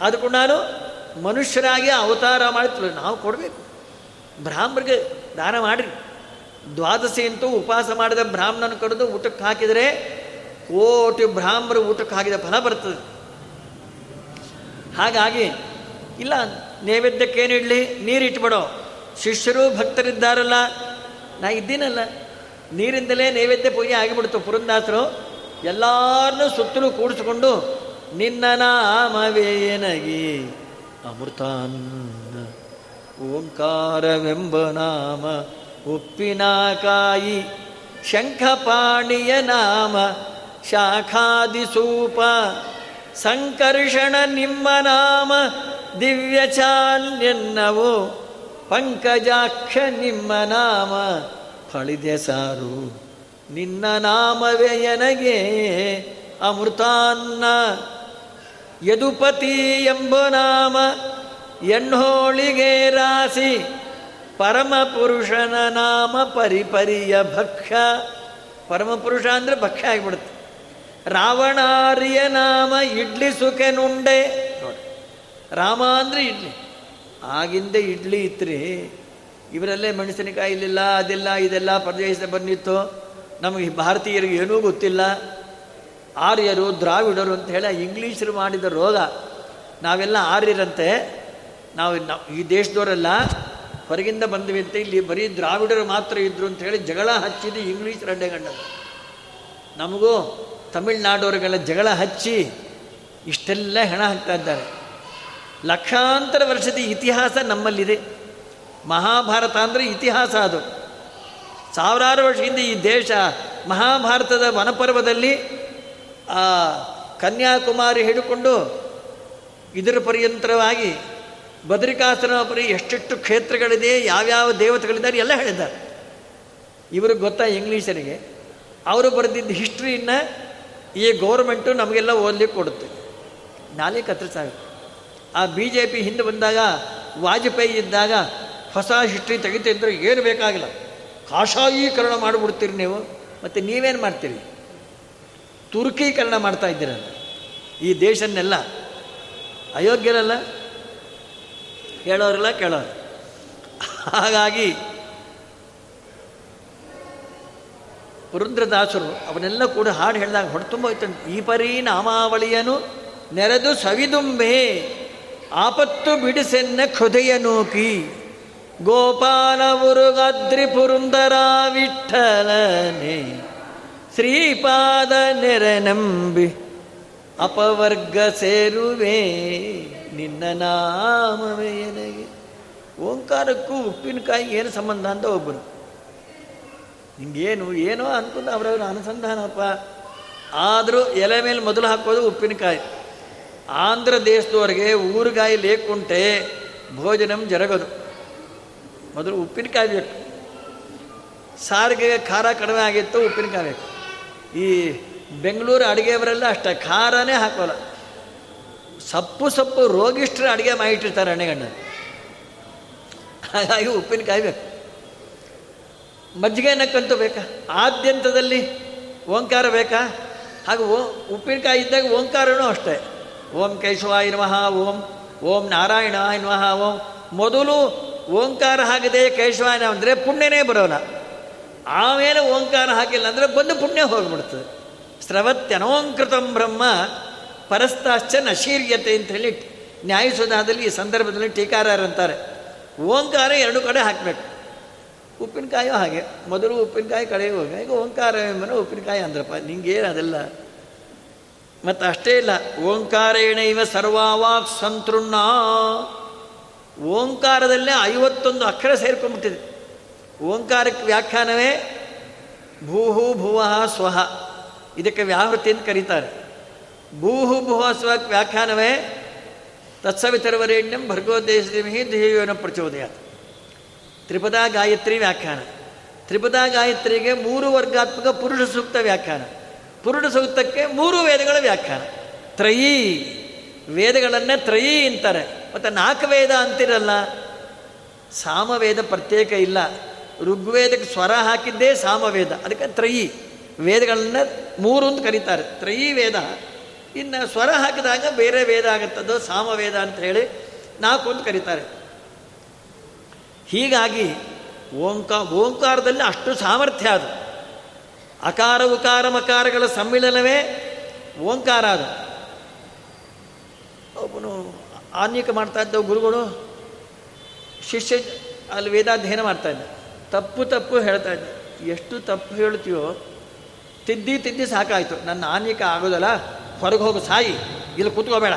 ಅದಕ್ಕೂ ನಾನು ಮನುಷ್ಯರಾಗಿ ಅವತಾರ ಮಾಡ್ತಿಲ್ಲ ನಾವು ಕೊಡಬೇಕು. ಬ್ರಾಹ್ಮರಿಗೆ ದಾನ ಮಾಡಿರಿ. ದ್ವಾದಶಿ ಅಂತೂ ಉಪವಾಸ ಮಾಡಿದ ಬ್ರಾಹ್ಮಣನ ಕಡಿದು ಊಟಕ್ಕೆ ಹಾಕಿದರೆ ಕೋಟಿ ಬ್ರಾಹ್ಮರು ಊಟಕ್ಕೆ ಹಾಕಿದ ಫಲ ಬರ್ತದೆ. ಹಾಗಾಗಿ ಇಲ್ಲ ನೈವೇದ್ಯಕ್ಕೇನಿಡಲಿ ನೀರಿಟ್ಬಿಡೋ ಶಿಷ್ಯರು ಭಕ್ತರಿದ್ದಾರಲ್ಲ. ನಾ ಇದ್ದೀನಲ್ಲ. ನೀರಿಂದಲೇ ನೈವೇದ್ಯ ಪೂಜೆ ಆಗಿಬಿಡ್ತು ಪುರಂದಾಸರು. ಎಲ್ಲರನ್ನೂ ಸುತ್ತಲೂ ಕೂಡಿಸ್ಕೊಂಡು, ನಿನ್ನ ನಾಮವೇನಗಿ ಅಮೃತಾನ್ನ ಓಂಕಾರವೆಂಬ ನಾಮ ಉಪ್ಪಿನಕಾಯಿ ಶಂಖಪಾಣಿಯ ನಾಮ ಶಾಖಾದಿಸೂಪ ಸಂಕರ್ಷಣ ನಿಮ್ಮ ನಾಮ ದಿವ್ಯಚಾಲ್ಯನ್ನವು ಪಂಕಜಾಕ್ಷ ನಿಮ್ಮ ನಾಮ ಫಳಿದೆ ಸಾರು, ನಿನ್ನ ನಾಮವೇ ಎನಗೆ ಅಮೃತಾನ್ನ ಯದುಪತಿ ಎಂಬ ನಾಮ ಎನ್ನೋಳಿಗೆ ರಾಸಿ ಪರಮಪುರುಷನ ನಾಮ ಪರಿಪರಿಯ ಭಕ್ಷ್ಯ ಪರಮಪುರುಷ ಅಂದರೆ ಭಕ್ಷ ಆಗಿಬಿಡುತ್ತೆ. ರಾವಣಾರಿಯ ನಾಮ ಇಡ್ಲಿ ಸುಖೆನುಂಡೆ ನೋಡಿ. ರಾಮ ಅಂದರೆ ಇಡ್ಲಿ. ಆಗಿಂದೆ ಇಡ್ಲಿ ಇತ್ರಿ. ಇವರಲ್ಲೇ ಮೆಣಸಿನಕಾಯಿ ಇಲ್ಲಿಲ್ಲ, ಅದೆಲ್ಲ, ಇದೆಲ್ಲ ಪ್ರದೇಶ ಬಂದಿತ್ತು. ನಮಗೆ ಭಾರತೀಯರಿಗೆ ಏನೂ ಗೊತ್ತಿಲ್ಲ. ಆರ್ಯರು ದ್ರಾವಿಡರು ಅಂತ ಹೇಳಿ ಇಂಗ್ಲೀಷರು ಮಾಡಿದ ರೋಗ. ನಾವೆಲ್ಲ ಆರ್ಯರಂತೆ. ನಾವು ಈ ದೇಶದವರೆಲ್ಲ ಹೊರಗಿಂದ ಬಂದ್ವಿ ಅಂತ ಇಲ್ಲಿ ಬರೀ ದ್ರಾವಿಡರು ಮಾತ್ರ ಇದ್ರು ಅಂತ ಹೇಳಿ ಜಗಳ ಹಚ್ಚಿದ್ದು ಇಂಗ್ಲೀಷ್ ರಂಡೆಗಂಡ ನಮಗೂ ತಮಿಳ್ನಾಡವರಿಗೆಲ್ಲ ಜಗಳ ಹಚ್ಚಿ ಇಷ್ಟೆಲ್ಲ ಹೆಣ ಹಾಕ್ತಾ ಇದ್ದಾರೆ. ಲಕ್ಷಾಂತರ ವರ್ಷದ ಇತಿಹಾಸ ನಮ್ಮಲ್ಲಿದೆ. ಮಹಾಭಾರತ ಅಂದರೆ ಇತಿಹಾಸ ಅದು. ಸಾವಿರಾರು ವರ್ಷದಿಂದ ಈ ದೇಶ ಮಹಾಭಾರತದ ವನಪರ್ವದಲ್ಲಿ ಕನ್ಯಾಕುಮಾರಿ ಹಿಡ್ಕೊಂಡು ಇದರ ಪರ್ಯಂತರವಾಗಿ ಬದ್ರಿಕಾಸನ ಪರಿ ಎಷ್ಟೆಷ್ಟು ಕ್ಷೇತ್ರಗಳಿದೆ, ಯಾವ್ಯಾವ ದೇವತೆಗಳಿದ್ದಾರೆ, ಎಲ್ಲ ಹೇಳಿದ್ದಾರೆ. ಇವ್ರಿಗೆ ಗೊತ್ತಾ ಇಂಗ್ಲೀಷರಿಗೆ? ಅವರು ಬರೆದಿದ್ದ ಹಿಸ್ಟ್ರಿಯನ್ನು ಈ ಗೌರ್ಮೆಂಟು ನಮಗೆಲ್ಲ ಓದಲಿಕ್ಕೆ ಕೊಡುತ್ತೆ. ನಾಲೆ ಕತ್ತರಿಸಾಗುತ್ತೆ ಆ ಬಿ ಜೆ ಪಿ ಹಿಂದೆ ಬಂದಾಗ, ವಾಜಪೇಯಿ ಇದ್ದಾಗ ಹೊಸ ಹಿಸ್ಟ್ರಿ ತೆಗಿತಿದ್ರೆ ಏನು ಬೇಕಾಗಿಲ್ಲ. ಕಾಷಾಯೀಕರಣ ಮಾಡಿಬಿಡ್ತೀರಿ ನೀವು, ಮತ್ತು ನೀವೇನು ಮಾಡ್ತೀರಿ? ತುರ್ಕೀಕರಣ ಮಾಡ್ತಾ ಇದ್ದೀರಲ್ಲ ಈ ದೇಶನ್ನೆಲ್ಲ ಅಯೋಗ್ಯರಲ್ಲ? ಹೇಳೋರಲ್ಲ ಕೇಳೋರು. ಹಾಗಾಗಿ ಪುರಂದ್ರದಾಸರು ಅವನ್ನೆಲ್ಲ ಕೂಡ ಹಾಡು ಹೇಳಿದಾಗ ಹೊಡೆತುಂಬ ಹೋಯ್ತಂತೆ ಈ ಪರಿ ನಾಮಾವಳಿಯನು ನೆರೆದು ಸವಿದುಂಬೆ, ಆಪತ್ತು ಬಿಡಿಸೆನ್ನ ಹೃದಯ ನೂಕಿ, ಗೋಪಾಲ ಮುರುಗದ್ರಿ ಪುರುಂದರ ವಿಠಲನೆ ಶ್ರೀಪಾದ ನೆರನಂಬಿ ಅಪವರ್ಗ ಸೇರುವೆ. ನಿನ್ನ ನಾಮವೇ ನನಗೆ ಓಂಕಾರಕ್ಕೂ ಉಪ್ಪಿನಕಾಯಿ ಏನು ಸಂಬಂಧ ಅಂತ ಒಬ್ಬರು ಹಿಂಗೇನು ಏನೋ ಅನ್ಕೊಂಡು ಅವರವ್ರ ಅನುಸಂಧಾನಪ್ಪ. ಆದರೂ ಎಲೆ ಮೇಲೆ ಮೊದಲು ಹಾಕೋದು ಉಪ್ಪಿನಕಾಯಿ. ಆಂಧ್ರ ದೇಶದವರೆಗೆ ಊರುಗಾಯಿ ಲೇಕುಂಟೆ ಭೋಜನಂ ಜರಗೋದು. ಮೊದಲು ಉಪ್ಪಿನಕಾಯಿ ಬೇಕು. ಸಾರಿಗೆ ಖಾರ ಕಡಿಮೆ ಆಗಿತ್ತು ಉಪ್ಪಿನಕಾಯಿ ಬೇಕು. ಈ ಬೆಂಗಳೂರು ಅಡುಗೆಯವರೆಲ್ಲ ಅಷ್ಟೇ, ಖಾರನೇ ಹಾಕೋಲ್ಲ. ಸಪ್ಪು ಸಪ್ಪು ರೋಗಿಷ್ಠರ ಅಡುಗೆ ಮಾಡಿಟ್ಟಿರ್ತಾರೆ ಅಣ್ಣೆಗಣ್ಣ. ಹಾಗಾಗಿ ಉಪ್ಪಿನಕಾಯಿ ಬೇಕು. ಮಜ್ಜಿಗೆ ನಕ್ಕಂತೂ ಬೇಕಾ? ಆದ್ಯಂತದಲ್ಲಿ ಓಂಕಾರ ಬೇಕಾ? ಹಾಗೂ ಓ, ಉಪ್ಪಿನಕಾಯಿ ಇದ್ದಾಗ ಓಂಕಾರನೂ ಅಷ್ಟೇ. ಓಂ ಕೇಶವ ನಮಃ, ಓಂ ಓಂ ನಾರಾಯಣ ನಮಃ, ಓಂ. ಮೊದಲು ಓಂಕಾರ ಹಾಕಿದೆ ಕೇಶವಾಯನ ಅಂದರೆ ಪುಣ್ಯನೇ ಬರೋಲ್ಲ. ಆಮೇಲೆ ಓಂಕಾರ ಹಾಕಿಲ್ಲ ಅಂದರೆ ಬಂದು ಪುಣ್ಯ ಹೋಗ್ಬಿಡ್ತದೆ. ಸ್ರವತ್ಯನೋಂಕೃತಂ ಬ್ರಹ್ಮ ಪರಸ್ತಾಶ್ಚ ನಶೀರ್ಯತೆ ಅಂತ ಹೇಳಿ ನ್ಯಾಯಸುಧಾದಲ್ಲಿ ಈ ಸಂದರ್ಭದಲ್ಲಿ ಟೀಕಾರಂತಾರೆ ಓಂಕಾರ ಎರಡು ಕಡೆ ಹಾಕಬೇಕು. ಉಪ್ಪಿನಕಾಯು ಹಾಗೆ. ಮೊದಲು ಉಪ್ಪಿನಕಾಯಿ ಕಡೆ ಈಗ ಓಂಕಾರ ಎಂಬನ ಉಪ್ಪಿನಕಾಯಿ ಅಂದ್ರಪ್ಪ. ನಿಂಗೇನು ಅದೆಲ್ಲ? ಮತ್ತು ಅಷ್ಟೇ ಇಲ್ಲ. ಓಂಕಾರೇಣ ಇವ ಸರ್ವಾವಾಕ್ ಸಂತೃಣ್ಣ. ಓಂಕಾರದಲ್ಲೇ ಐವತ್ತೊಂದು ಅಕ್ಷರ ಸೇರ್ಕೊಂಡ್ಬಿಟ್ಟಿದೆ. ಓಂಕಾರಕ್ಕೆ ವ್ಯಾಖ್ಯಾನವೇ ಭೂಹು ಭುವಃ ಸ್ವಹ ಇದಕ್ಕೆ ವ್ಯಾಹೃತಿ ಅಂತ ಕರೀತಾರೆ. ಭೂಹು ಭುವಸ್ವ ವ್ಯಾಖ್ಯಾನವೇ ತತ್ಸವಿತರವರೇಣ್ಯಂ ಭರ್ಗೋದ್ದೇಶ ಧ್ಯೇಯೋನ ಪ್ರಚೋದಯ ತ್ರಿಪದಾ ಗಾಯತ್ರಿ ವ್ಯಾಖ್ಯಾನ. ತ್ರಿಪದ ಗಾಯತ್ರಿಗೆ ಮೂರು ವರ್ಗಾತ್ಮಕ ಪುರುಷ ಸೂಕ್ತ ವ್ಯಾಖ್ಯಾನ. ಪುರುಷ ಸೂಕ್ತಕ್ಕೆ ಮೂರು ವೇದಗಳ ವ್ಯಾಖ್ಯಾನ. ತ್ರಯೀ. ವೇದಗಳನ್ನೇ ತ್ರಯಿ ಅಂತಾರೆ. ಮತ್ತು ನಾಲ್ಕು ವೇದ ಅಂತಿರಲ್ಲ. ಸಾಮವೇದ ಪ್ರತ್ಯೇಕ ಇಲ್ಲ. ಋಗ್ವೇದಕ್ಕೆ ಸ್ವರ ಹಾಕಿದ್ದೇ ಸಾಮವೇದ. ಅದಕ್ಕೆ ತ್ರಯಿ. ವೇದಗಳನ್ನ ಮೂರು ಅಂತ ಕರೀತಾರೆ. ತ್ರಯೀ ವೇದ ಇನ್ನು ಸ್ವರ ಹಾಕಿದಾಗ ಬೇರೆ ವೇದ ಆಗುತ್ತದೋ ಸಾಮವೇದ ಅಂತ ಹೇಳಿ ನಾಲ್ಕು ಅಂತ ಕರೀತಾರೆ. ಹೀಗಾಗಿ ಓಂಕಾ, ಓಂಕಾರದಲ್ಲಿ ಅಷ್ಟು ಸಾಮರ್ಥ್ಯ ಅದು. ಅಕಾರ, ಉಕಾರ, ಮಕಾರಗಳ ಸಮ್ಮಿಳನವೇ ಓಂಕಾರ ಅದು. ಒಬ್ಬನು ಆನ್ಯಿಕ ಮಾಡ್ತಾ ಇದ್ದವು ಗುರುಗಳು ಶಿಷ್ಯ ಅಲ್ಲಿ ವೇದಾಧ್ಯಯನ ಮಾಡ್ತಾ ಇದ್ದ. ತಪ್ಪು ತಪ್ಪು ಹೇಳ್ತಾ ಇದ್ದ. ಎಷ್ಟು ತಪ್ಪು ಹೇಳ್ತೀವೋ ತಿದ್ದಿ ತಿದ್ದಿ ಸಾಕಾಯಿತು. ನನ್ನ ಆನ್ಯಿಕ ಆಗೋದಲ್ಲ? ಹೊರಗೆ ಹೋಗು ಸಾಯಿ, ಇಲ್ಲಿ ಕೂತ್ಕೋಬೇಡ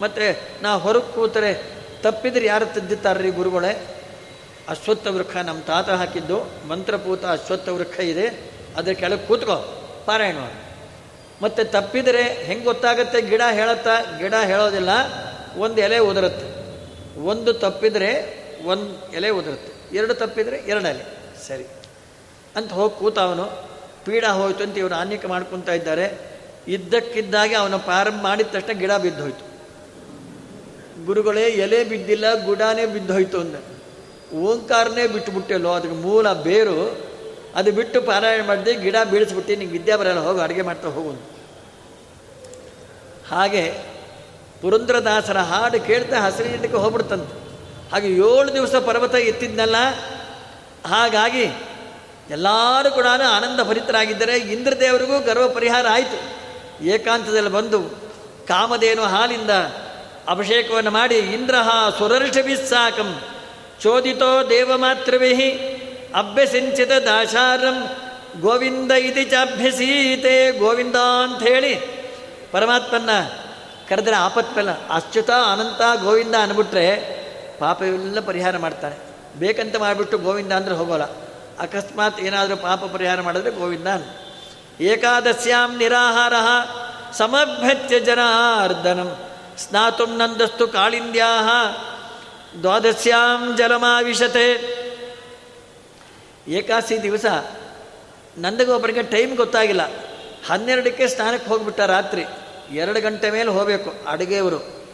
ಮತ್ತು ನಾ ಹೊರಗೆ ಕೂತರೆ ತಪ್ಪಿದ್ರೆ ಯಾರು ತಿದ್ದುತ್ತಾರ್ರಿ ಗುರುಗಳೇ? ಅಶ್ವತ್ಥ ವೃಕ್ಷ ನಮ್ಮ ತಾತ ಹಾಕಿದ್ದು, ಮಂತ್ರಪೂತ ಅಶ್ವತ್ಥ ವೃಕ್ಷ ಇದೆ, ಅದ್ರ ಕೆಳಗೆ ಕೂತ್ಕೋ, ಪಾರಾಯಣ ಮತ್ತು ತಪ್ಪಿದರೆ ಹೆಂಗೆ ಗೊತ್ತಾಗುತ್ತೆ? ಗಿಡ ಹೇಳುತ್ತಾ, ಗಿಡ ಹೇಳೋದಿಲ್ಲ, ಒಂದು ಎಲೆ ಉದುರುತ್ತೆ. ಒಂದು ತಪ್ಪಿದರೆ ಒಂದು ಎಲೆ ಉದುರುತ್ತೆ. ಎರಡು ತಪ್ಪಿದರೆ ಎರಡು ಎಲೆ. ಸರಿ. ಅಂತ ಹೋಗಿ ಕೂತ ಅವನು ಪೀಡ ಹೋಯ್ತು ಅಂತ ಇವರು ಆನ್ಯಕ ಮಾಡ್ಕೊತಾ ಇದ್ದಾರೆ. ಇದ್ದಕ್ಕಿದ್ದಾಗೆ ಅವನು ಪ್ರಾರಂಭ ಮಾಡಿದ ತಕ್ಷಣ ಗಿಡ ಬಿದ್ದೋಯ್ತು. ಗುರುಗಳೇ, ಎಲೆ ಬಿದ್ದಿಲ್ಲ, ಗುಡಾನೇ ಬಿದ್ದೋಯ್ತು ಅಂದ. ಓಂಕಾರನೇ ಬಿಟ್ಟುಬಿಟ್ಟೆಲ್ಲೋ ಅದಕ್ಕೆ ಮೂಲ ಬೇರು. ಅದು ಬಿಟ್ಟು ಪಾರಾಯಣ ಮಾಡಿದೆ, ಗಿಡ ಬೀಳಿಸ್ಬಿಟ್ಟು ನಿಂಗೆ ವಿದ್ಯಾ ಬರಲ್ಲ, ಹೋಗು, ಅಡುಗೆ ಮಾಡ್ತಾ ಹೋಗು ಹಾಗೆ ಪುರಂದ್ರದಾಸರ ಹಾಡು ಕೇಳ್ತಾ ಹಸಿರಿಗಿಂಡಕ್ಕೆ ಹೋಗ್ಬಿಡ್ತಂತೆ. ಹಾಗೆ ಏಳು ದಿವಸ ಪರ್ವತ ಎತ್ತಿದ್ನಲ್ಲ, ಹಾಗಾಗಿ ಎಲ್ಲರೂ ಕೂಡ ಆನಂದ ಭರಿತರಾಗಿದ್ದರೆ ಇಂದ್ರದೇವರಿಗೂ ಗರ್ವ ಪರಿಹಾರ ಆಯಿತು. ಏಕಾಂತದಲ್ಲಿ ಬಂದು ಕಾಮಧೇನು ಹಾಲಿಂದ ಅಭಿಷೇಕವನ್ನು ಮಾಡಿ ಇಂದ್ರ ಸುರರ್ಷಭಿಸ್ಸಾಕಂ ಚೋದಿತೋ ದೇವಮಾತೃವಿಹಿ ಅಭ್ಯಸಿಂಚಿತ ದಾಶಾರಂ ಗೋವಿಂದ ಇತಿ ಚಾಭ್ಯಸೀತೆ, ಗೋವಿಂದ ಅಂತ ಹೇಳಿ ಪರಮಾತ್ಮನ ಕರೆದ್ರೆ ಆಪತ್ಪಲ್ಲ ಅಚ್ಯುತ, ಅನಂತ, ಗೋವಿಂದ ಅಂದ್ಬಿಟ್ರೆ ಪಾಪವೆಲ್ಲ ಪರಿಹಾರ ಮಾಡ್ತಾನೆ ಬೇಕಂತ ಮಾಡಿಬಿಟ್ಟು ಗೋವಿಂದ ಅಂದರೆ ಹೋಗೋಲ್ಲ. ಅಕಸ್ಮಾತ್ ಏನಾದರೂ ಪಾಪ ಪರಿಹಾರ ಮಾಡಿದ್ರೆ ಗೋವಿಂದ ಏಕಾದಶ್ಯಾಂ ನಿರಾಹಾರ ಸಮಭ್ಯತ್ಯ ಜನಾರ್ದನಂ. ಸ್ನಾತು ನಂದಸ್ತು ಕಾಳಿಂದ್ಯಾ ದ್ವಾದಶ್ಯಾಂ ಜಲಮಾವಿಶತೆ. ಏಕಾದಶಿ ದಿವಸ ನಂದಗೊಬ್ಬರಿಗೆ ಟೈಮ್ ಗೊತ್ತಾಗಿಲ್ಲ. ಹನ್ನೆರಡಕ್ಕೆ ಸ್ನಾನಕ್ಕೆ ಹೋಗ್ಬಿಟ್ಟ ರಾತ್ರಿ. ಎರಡು ಗಂಟೆ ಮೇಲೆ ಹೋಗಬೇಕು ಅಡುಗೆಯವರು.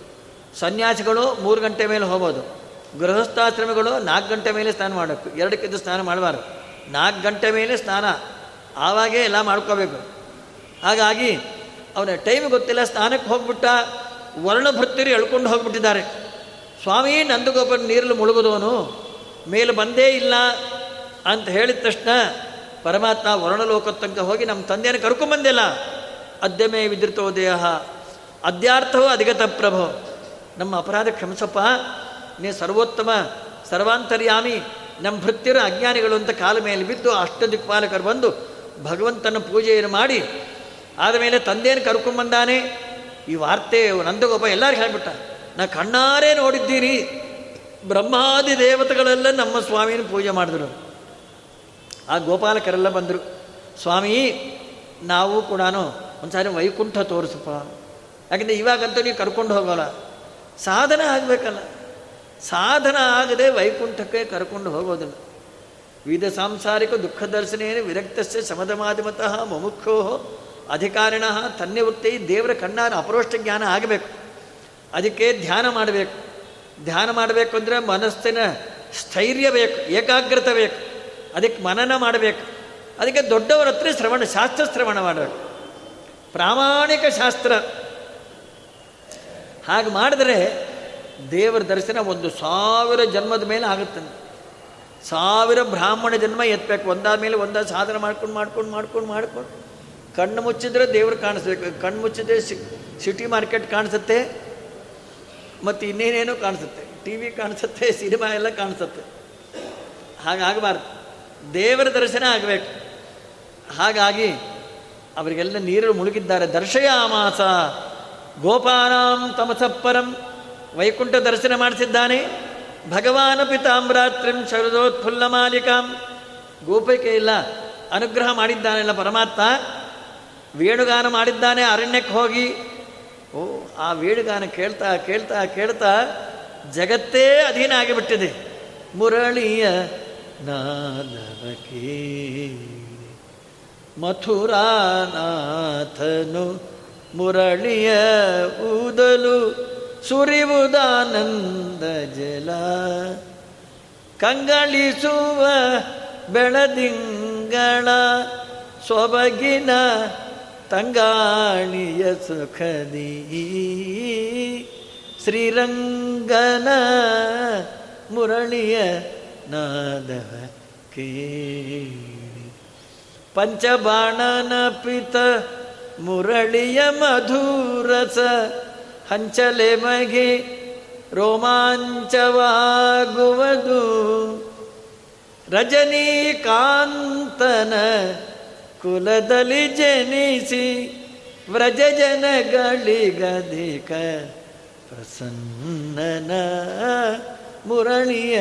ಸನ್ಯಾಸಿಗಳು ಮೂರು ಗಂಟೆ ಮೇಲೆ ಹೋಗೋದು ಗೃಹಸ್ಥಾಶ್ರಮಿಗಳು ನಾಲ್ಕು ಗಂಟೆ ಮೇಲೆ ಸ್ನಾನ ಮಾಡಬೇಕು. ಎರಡಕ್ಕಿದ್ದು ಸ್ನಾನ ಮಾಡಬಾರ್ದು. ನಾಲ್ಕು ಗಂಟೆ ಮೇಲೆ ಸ್ನಾನ. ಆವಾಗೇ ಎಲ್ಲ ಮಾಡ್ಕೋಬೇಕು. ಹಾಗಾಗಿ ಅವನ ಟೈಮ್ ಗೊತ್ತಿಲ್ಲ ಸ್ನಾನಕ್ಕೆ ಹೋಗ್ಬಿಟ್ಟ ವರ್ಣಭೃತ್ಯರು ಎಳ್ಕೊಂಡು ಹೋಗ್ಬಿಟ್ಟಿದ್ದಾರೆ. ಸ್ವಾಮಿ ನಂದಗೋಪನ ನೀರಲ್ಲಿ ಮುಳುಗುದವನು, ಮೇಲೆ ಬಂದೇ ಇಲ್ಲ ಅಂತ ಹೇಳಿದ ತಕ್ಷಣ ಪರಮಾತ್ಮ ವರ್ಣಲೋಕ ತನಕ ಹೋಗಿ ನಮ್ಮ ತಂದೆಯನ್ನು ಕರ್ಕೊಂಬಂದಿಲ್ಲ. ಅದ್ಯಮೇ ವಿದ್ಯುತೋ ದೇಹ, ಅದ್ಯಾರ್ಥವೋ ಅಧಿಗತ ಪ್ರಭೋ. ನಮ್ಮ ಅಪರಾಧ ಕ್ಷಮಿಸಪ್ಪ, ನೀ ಸರ್ವೋತ್ತಮ, ಸರ್ವಾಂತರ್ಯಾಮಿ, ನಮ್ಮ ಭೃತ್ಯರು ಅಜ್ಞಾನಿಗಳು ಅಂತ ಕಾಲ ಮೇಲೆ ಬಿದ್ದು ಅಷ್ಟ ದಿಕ್ಪಾಲಕರು ಬಂದು ಭಗವಂತನ ಪೂಜೆಯನ್ನು ಮಾಡಿ ಆದಮೇಲೆ ತಂದೇನು ಕರ್ಕೊಂಬಂದಾನೆ ಈ ವಾರ್ತೆ ನಂದಗೋಪ ಎಲ್ಲರೂ ಹೇಳ್ಬಿಟ್ಟ, ನಾ ಕಣ್ಣಾರೇ ನೋಡಿದ್ದೀರಿ ಬ್ರಹ್ಮಾದಿ ದೇವತೆಗಳೆಲ್ಲ ನಮ್ಮ ಸ್ವಾಮಿನ ಪೂಜೆ ಮಾಡಿದ್ರು. ಆ ಗೋಪಾಲಕರೆಲ್ಲ ಬಂದರು, ಸ್ವಾಮಿ, ನಾವು ಕೂಡ ಒಂದ್ಸಾರಿ ವೈಕುಂಠ ತೋರಿಸಪ್ಪ. ಯಾಕಂದರೆ ಇವಾಗಂತೂ ನೀವು ಕರ್ಕೊಂಡು ಹೋಗೋಲ್ಲ. ಸಾಧನ ಆಗಬೇಕಲ್ಲ. ಸಾಧನ ಆಗದೆ ವೈಕುಂಠಕ್ಕೆ ಕರ್ಕೊಂಡು ಹೋಗೋದಿಲ್ಲ. ವಿಧ ಸಾಂಸಾರಿಕ ದುಃಖ ದರ್ಶನೇನ ವಿರಕ್ತಸ್ಯ ಸಮದ ಮಾಧ್ಯಮತಃ ಮುಮುಕ್ಷೋ ಅಧಿಕಾರಿಣ ತನ್ನಿವೃತ್ತಿ ದೇವರ ಕಣ್ಣಾನ ಅಪರೋಷ್ಟ ಜ್ಞಾನ ಆಗಬೇಕು. ಅದಕ್ಕೆ ಧ್ಯಾನ ಮಾಡಬೇಕು. ಧ್ಯಾನ ಮಾಡಬೇಕು ಅಂದರೆ ಮನಸ್ಸಿನ ಸ್ಥೈರ್ಯ ಬೇಕು, ಏಕಾಗ್ರತೆ ಬೇಕು. ಅದಕ್ಕೆ ಮನನ ಮಾಡಬೇಕು. ಅದಕ್ಕೆ ದೊಡ್ಡವರ ಹತ್ರ ಶ್ರವಣ, ಶಾಸ್ತ್ರ ಶ್ರವಣ ಮಾಡಬೇಕು. ಪ್ರಾಮಾಣಿಕ ಶಾಸ್ತ್ರ. ಹಾಗೆ ಮಾಡಿದ್ರೆ ದೇವರ ದರ್ಶನ ಒಂದು ಸಾವಿರ ಜನ್ಮದ ಮೇಲೆ ಆಗುತ್ತೆ ಸಾವಿರ ಬ್ರಾಹ್ಮಣ ಜನ್ಮ ಎತ್ತಬೇಕು ಒಂದಾದ ಮೇಲೆ ಒಂದಾದ ಸಾಧನ ಮಾಡ್ಕೊಂಡು ಮಾಡ್ಕೊಂಡು ಮಾಡ್ಕೊಂಡು ಮಾಡ್ಕೊಂಡು. ಕಣ್ಣು ಮುಚ್ಚಿದ್ರೆ ದೇವ್ರು ಕಾಣಿಸ್ಬೇಕು. ಕಣ್ಣು ಮುಚ್ಚಿದ್ರೆ ಸಿಟಿ ಮಾರ್ಕೆಟ್ ಕಾಣಿಸುತ್ತೆ. ಮತ್ತು ಇನ್ನೇನೇನೋ ಕಾಣಿಸುತ್ತೆ. ಟಿ ವಿ ಕಾಣಿಸುತ್ತೆ, ಸಿನಿಮಾ ಎಲ್ಲ ಕಾಣಿಸುತ್ತೆ. ಹಾಗಾಗಬಾರ್ದು ದೇವರ ದರ್ಶನ ಆಗಬೇಕು. ಹಾಗಾಗಿ ಅವರಿಗೆಲ್ಲ ನೀರು ಮುಳುಗಿದ್ದಾರೆ. ದರ್ಶಯಾಮಾಸ ಗೋಪಾನಾಂ ತಮಸಪ್ಪರಂ ವೈಕುಂಠ ದರ್ಶನ ಮಾಡಿಸಿದ್ದಾನೆ. ಭಗವಾನ ಪಿತಾಮ್ರಾತ್ರಿಂ ಶರದೋತ್ಫುಲ್ಲ ಮಾಲಿಕಾಂ ಗೋಪಿಕೆ ಇಲ್ಲ, ಅನುಗ್ರಹ ಮಾಡಿದ್ದಾನೆಲ್ಲ ಪರಮಾತ್ಮ. ವೇಣುಗಾನ ಮಾಡಿದ್ದಾನೆ, ಅರಣ್ಯಕ್ಕೆ ಹೋಗಿ. ಓ, ಆ ವೇಣುಗಾನ ಕೇಳ್ತಾ ಕೇಳ್ತಾ ಕೇಳ್ತಾ ಜಗತ್ತೇ ಅಧೀನ ಆಗಿಬಿಟ್ಟಿದೆ. ಮುರಳಿಯ ನಾದವಕೇ. ಮಥುರಾನಾಥನು ಮುರಳಿಯ ಊದಲು ಸುರಿವುದಾನಂದ ಜಲ, ಕಂಗಳಿಸುವ ಬೆಳದಿಂಗಳ, ಸೊಬಗಿನ ತಂಗಾಣಿಯ ಸುಖದಿ. ಶ್ರೀರಂಗನ ಮುರಳಿಯ ನಾದವ ಕೇಳಿ. ಪಂಚಬಾಣನ ಪಿತ ಮುರಳಿಯ ಮಧುರಸ ಹಂಚಲೆ ಮಗೆ ರೋಮಾಂಚವಾಗುವುದು. ರಜನೀಕಾಂತನ ಕುಲದಲ್ಲಿ ಜನಿಸಿ ವ್ರಜ ಜನಗಳಿಗಧಿಕ ಪ್ರಸನ್ನನ ಮುರಳಿಯ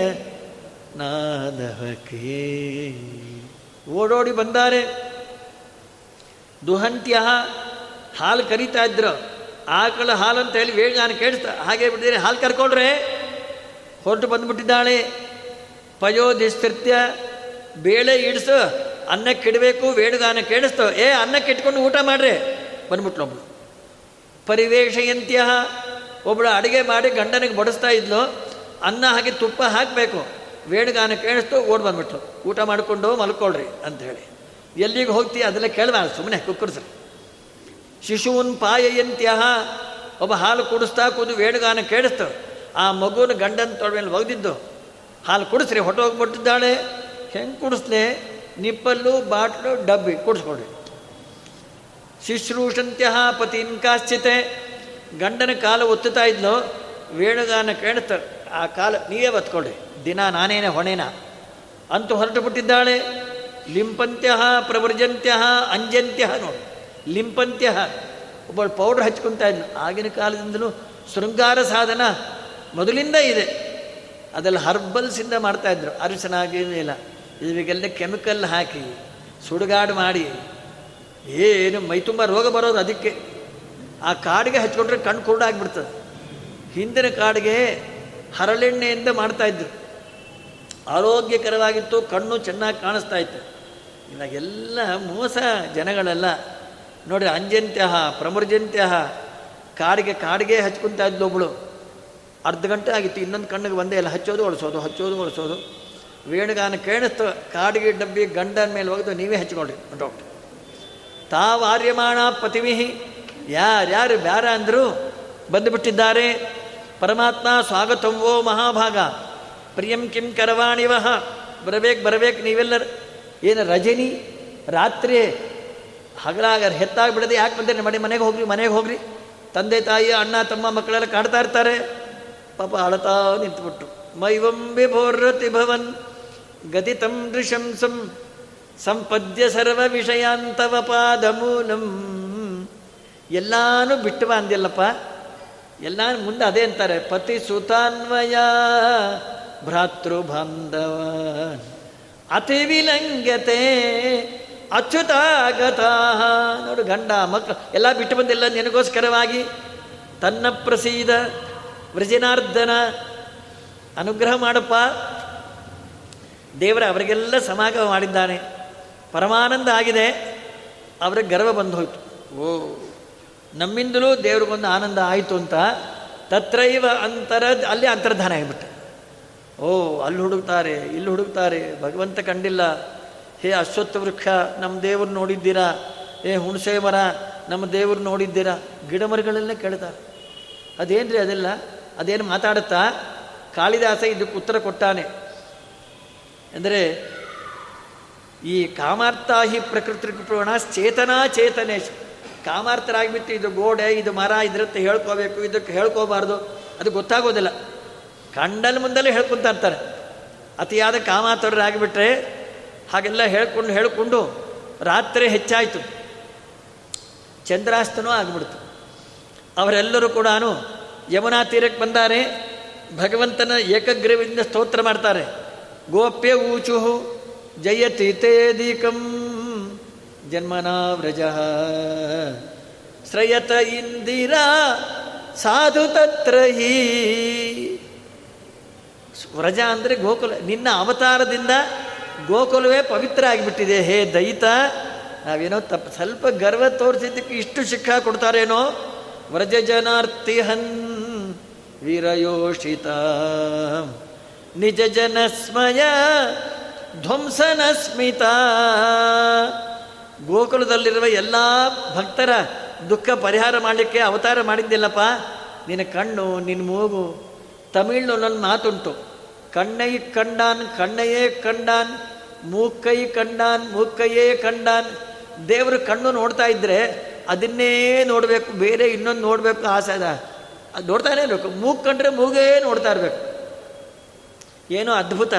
ನಾದವಕ್ಕೆ. ಓಡೋಡಿ ಬಂದಾರೆ. ದುಹಂತ್ಯ ಹಾಲು ಕರಿತಾ ಇದ್ರು. ಆಕಳ ಹಾಲು ಅಂತ ಹೇಳಿ ನಾನು ಕೇಳಿಸ್ತಾ, ಹಾಗೆ ಬಿಟ್ಟಿದ್ರೆ ಹಾಲು ಕರ್ಕೊಂಡ್ರೆ? ಹೊರಟು ಬಂದ್ಬಿಟ್ಟಿದ್ದಾಳೆ. ಪಯೋಧಿಸ್ತೃತ್ಯ ಬೇಳೆ ಇಡಿಸು, ಅನ್ನಕ್ಕೆ ಇಡಬೇಕು ವೇಣುಗಾನ ಕೇಳಿಸ್ತು. ಏ, ಅನ್ನಕ್ಕೆ ಇಟ್ಕೊಂಡು ಊಟ ಮಾಡ್ರಿ? ಬಂದ್ಬಿಟ್ಲೊಬ್ಳು ಪರಿವೇಶಯಂತ್ಯ ಒಬ್ಬಳು ಅಡುಗೆ ಮಾಡಿ ಗಂಡನಿಗೆ ಬಡಿಸ್ತಾ ಇದ್ಲು. ಅನ್ನ ಹಾಕಿ ತುಪ್ಪ ಹಾಕಬೇಕು. ವೇಣುಗಾನ ಕೇಳಿಸ್ತು, ಓಡ್ ಬಂದ್ಬಿಟ್ಲು. ಊಟ ಮಾಡಿಕೊಂಡು ಮಲ್ಕೊಳ್ರಿ ಅಂತ ಹೇಳಿ. ಎಲ್ಲಿಗೆ ಹೋಗ್ತೀಯ ಅದೆಲ್ಲ ಕೇಳಬಾರ್ದು ಸುಮ್ಮನೆ ಕುಕ್ಕರ್ಸ್ರಿ ಶಿಶುವನ್ ಪಾಯಯಂತ್ಯಹ. ಒಬ್ಬ ಹಾಲು ಕುಡಿಸ್ತಾ ಕೂದು ವೇಣುಗಾನ ಕೇಳಿಸ್ತು. ಆ ಮಗುನ ಗಂಡನ ತೊಡಮೇಲೆ ಒಗೆದಿದ್ದು. ಹಾಲು ಕುಡಿಸ್ರಿ, ಹೊಟ್ಟೋಗ್ಬಿಟ್ಟಿದ್ದಾಳೆ. ಹೆಂಗೆ ಕುಡಿಸ್ಲೆ? ನಿಪ್ಪಲ್ಲು, ಬಾಟ್ಲು, ಡಬ್ಬಿ ಕುಡಿಸ್ಕೊಡ್ರಿ ಶುಶ್ರೂಷಂತ್ಯ ಪತಿನ್ ಇನ್ಕಾಶ್ಚಿತೆ ಗಂಡನ ಕಾಲು ಒತ್ತುತ್ತಾ ಇದ್ಲು. ವೇಣುಗಾನ ಕೇಳ್ತ ಆ ಕಾಲ ನೀವೇ ಒತ್ಕೊಳ್ರಿ ದಿನ ನಾನೇನೆ ಹೊಣೆನ. ಅಂತೂ ಹೊರಟು ಬಿಟ್ಟಿದ್ದಾಳೆ ಲಿಂಪಂತ್ಯ ಪ್ರವರ್ಜಂತ್ಯ ಅಂಜಂತ್ಯ ನೋಡಿ ಲಿಂಪಂತ್ಯ. ಒಬ್ಬಳು ಪೌಡ್ರ್ ಹಚ್ಕೊತಾ ಇದ್ನು. ಆಗಿನ ಕಾಲದಿಂದಲೂ ಶೃಂಗಾರ ಸಾಧನ ಮೊದಲಿಂದ ಇದೆ. ಅದೆಲ್ಲ ಹರ್ಬಲ್ಸಿಂದ ಮಾಡ್ತಾಯಿದ್ರು ಅರಿಶಿನ ಇಲ್ಲ ಇದಕ್ಕೆಲ್ಲ ಕೆಮಿಕಲ್ ಹಾಕಿ, ಸುಡುಗಾಡು ಮಾಡಿ. ಏನು ಮೈ ತುಂಬ ರೋಗ ಬರೋದು ಅದಕ್ಕೆ. ಆ ಕಾಡಿಗೆ ಹಚ್ಕೊಂಡ್ರೆ ಕಣ್ಣು ಕುರುಡಾಗ್ಬಿಡ್ತದೆ ಹಿಂದಿನ ಕಾಡಿಗೆ ಹರಳೆಣ್ಣೆಯಿಂದ ಮಾಡ್ತಾಯಿದ್ರು ಆರೋಗ್ಯಕರವಾಗಿತ್ತು, ಕಣ್ಣು ಚೆನ್ನಾಗಿ ಕಾಣಿಸ್ತಾ ಇತ್ತು. ಇವಾಗೆಲ್ಲ ಮೋಸ ಜನಗಳೆಲ್ಲ ನೋಡಿ ಅಂಜಂತ್ಯ ಪ್ರಮರ್ಜಂತ್ಯ ಕಾಡಿಗೆ ಕಾಡಿಗೆ ಹಚ್ಕೊತಾ ಇದ್ಲು ಒಬ್ಬಳು ಅರ್ಧ ಗಂಟೆ ಆಗಿತ್ತು, ಇನ್ನೊಂದು ಕಣ್ಣಿಗೆ ಬಂದೇ ಇಲ್ಲ. ಹಚ್ಚೋದು, ಒಳಸೋದು ಹಚ್ಚೋದು, ಒಳಸೋದು. ವೇಣುಗಾನ ಕೇಳಿಸ್ತು, ಕಾಡಿಗೆ ಡಬ್ಬಿ ಗಂಡನ ಮೇಲೆ ಹೋಗಿದ್ದು ನೀವೇ ಹಚ್ಕೊಳ್ರಿ ಡಾಕ್ಟರ್ ತಾವು ಆರ್ಯಮಾಣ ಪತಿವಿಹಿ, ಯಾರ್ಯಾರು ಬ್ಯಾರ ಅಂದರು ಬಂದುಬಿಟ್ಟಿದ್ದಾರೆ. ಪರಮಾತ್ಮ ಸ್ವಾಗತಂವೋ ಮಹಾಭಾಗ. ಪ್ರಿಯಂ ಕಿಂ ಕರವಾಣಿವಹ ಬರಬೇಕು ಬರಬೇಕು ನೀವೆಲ್ಲರು. ಏನು ರಜನಿ? ರಾತ್ರಿ ಹಗಲಾಗ ಹೆತ್ತಾಗಿ ಬಿಡದೆ ಯಾಕೆ ಬಂದರೆ ಮನೆ ಮನೆಗೆ ಹೋಗ್ರಿ ಮನೆಗೆ ಹೋಗ್ರಿ. ತಂದೆ ತಾಯಿ ಅಣ್ಣ, ತಮ್ಮ ಮಕ್ಕಳೆಲ್ಲ ಕಾಡ್ತಾ ಇರ್ತಾರೆ. ಪಾಪ ಅಳತಾ ನಿಂತುಬಿಟ್ರು. ಮೈವಂಬಿ ಭೋರ್ರತಿ ಭವನ್ ಗತಿತಂ ದೃಶಂಸಂ ಸಂಪದ್ಯ ಸರ್ವ ವಿಷಯಾಂತವ ಪಾದ ಮೂಲಂ ಎಲ್ಲಾನು ಬಿಟ್ಟುವ ಅಂದಿಲ್ಲಪ್ಪ ಎಲ್ಲ ಮುಂದೆ ಅದೇ ಅಂತಾರೆ. ಪತಿ ಸುತಾನ್ವಯ ಭ್ರಾತೃ ಬಾಂಧವ ಅತಿ ವಿಲಂಗ್ಯತೆ ಅಚ್ಯುತಾಗತ ನೋಡು ಗಂಡ ಮಕ್ಕಳು ಎಲ್ಲ ಬಿಟ್ಟು ಬಂದಿಲ್ಲ ನಿನಗೋಸ್ಕರವಾಗಿ. ತನ್ನ ಪ್ರಸೀದ ವೃಜಿನಾರ್ಧನ ಅನುಗ್ರಹ ಮಾಡಪ್ಪ. ದೇವರ ಅವರಿಗೆಲ್ಲ ಸಮಾಗಮ ಮಾಡಿದ್ದಾನೆ. ಪರಮಾನಂದ ಆಗಿದೆ. ಅವ್ರಿಗೆ ಗರ್ವ ಬಂದು ಹೋಯ್ತು ಓ. ನಮ್ಮಿಂದಲೂ ದೇವ್ರಿಗೊಂದು ಆನಂದ ಆಯಿತು ಅಂತ ತತ್ರೈವ ಅಂತರ ಅಲ್ಲಿ ಅಂತರ್ಧಾನ ಆಗಿಬಿಟ್ಟೆ. ಓ ಅಲ್ಲಿ ಹುಡುಕ್ತಾರೆ ಇಲ್ಲಿ ಹುಡುಕ್ತಾರೆ ಭಗವಂತ ಕಂಡಿಲ್ಲ. ಹೇ ಅಶ್ವತ್ಥ ವೃಕ್ಷ ನಮ್ಮ ದೇವರು ನೋಡಿದ್ದೀರಾ? ಏ ಹುಣಸೆ ಮರ ನಮ್ಮ ದೇವರು ನೋಡಿದ್ದೀರಾ? ಗಿಡ ಮರಗಳನ್ನೇ ಕೇಳ್ತಾರೆ. ಅದೇನು ರೀ ಅದೆಲ್ಲ? ಅದೇನು ಮಾತಾಡುತ್ತಾ? ಕಾಳಿದಾಸ ಇದಕ್ಕೆ ಉತ್ತರ ಕೊಟ್ಟಾನೆ. ಅಂದರೆ, ಈ ಕಾಮಾರ್ಥಾಹಿ ಪ್ರಕೃತಿ ಚೇತನಾ ಚೇತನೇಶ್. ಕಾಮಾರ್ಥರಾಗಿಬಿಟ್ಟು ಇದು ಗೋಡೆ, ಇದು ಮರ ಇದ್ರಂತೆ ಹೇಳ್ಕೋಬೇಕು, ಇದಕ್ಕೆ ಹೇಳ್ಕೋಬಾರ್ದು. ಅದು ಗೊತ್ತಾಗೋದಿಲ್ಲ. ಕಂಡಲ್ ಮುಂದಲ್ಲೇ ಹೇಳ್ಕೊಂತ ಇರ್ತಾರೆ. ಅತಿಯಾದ ಕಾಮಾತರರಾಗಿಬಿಟ್ರೆ ಹಾಗೆಲ್ಲ ಹೇಳ್ಕೊಂಡು ಹೇಳಿಕೊಂಡು ರಾತ್ರಿ ಹೆಚ್ಚಾಯಿತು. ಚಂದ್ರಾಸ್ತನೂ ಆಗಿಬಿಡ್ತು. ಅವರೆಲ್ಲರೂ ಕೂಡ ಯಮುನಾ ತೀರಕ್ಕೆ ಬಂದಾರೆ. ಭಗವಂತನ ಏಕಗ್ರವಿಂದ ಸ್ತೋತ್ರ ಮಾಡ್ತಾರೆ. ಗೋಪ್ಯ ಊಚು ಜಯತಿ ತೇದೀಕಂ ಜನ್ಮನಾ ವ್ರಜ. ಶ್ರಯತ ಇಂದಿರಾ ಸಾಧು ತತ್ರ ಹೀ. ವ್ರಜ ಅಂದರೆ ಗೋಕುಲ. ನಿನ್ನ ಅವತಾರದಿಂದ ಗೋಕುಲವೇ ಪವಿತ್ರ ಆಗಿಬಿಟ್ಟಿದೆ. ಹೇ ದಯಿತ ನಾವೇನೋ ತಪ್ಪು ಸ್ವಲ್ಪ ಗರ್ವ ತೋರಿಸಿದ್ದಕ್ಕೆ ಇಷ್ಟು ಶಿಕ್ಷಾ ಕೊಡ್ತಾರೇನೋ? ವ್ರಜ ಜನಾರ್ತಿಹನ್ ವೀರಯೋಷಿತ. ನಿಜ ಜನಸ್ಮಯ ಧ್ವಂಸನ ಸ್ಮಿತ ಗೋಕುಲದಲ್ಲಿರುವ ಎಲ್ಲ ಭಕ್ತರ ದುಃಖ ಪರಿಹಾರ ಮಾಡಲಿಕ್ಕೆ ಅವತಾರ ಮಾಡಿದ್ದಿಲ್ಲಪ್ಪ? ನಿನ್ನ ಕಣ್ಣು, ನಿನ್ನ ಮೂಗು, ತಮಿಳು ನನ್ನ ಮಾತುಂಟು. ಕಣ್ಣೈ ಕಂಡಾನ್, ಕಣ್ಣಯೇ ಕಂಡಾನ್ ಮೂಕೈ ಕಂಡಾನ್, ಮೂಕೈಯೇ ಕಂಡಾನ್. ದೇವರು ಕಣ್ಣು ನೋಡ್ತಾ ಇದ್ರೆ ಅದನ್ನೇ ನೋಡಬೇಕು, ಬೇರೆ ಇನ್ನೊಂದು ನೋಡಬೇಕು ಆಸೆ ಅದ. ಅದು ನೋಡ್ತಾನೇ ಇರಬೇಕು, ಮೂಗು ಕಂಡ್ರೆ ಮೂಗೇ ನೋಡ್ತಾ ಇರಬೇಕು. ಏನೋ ಅದ್ಭುತ.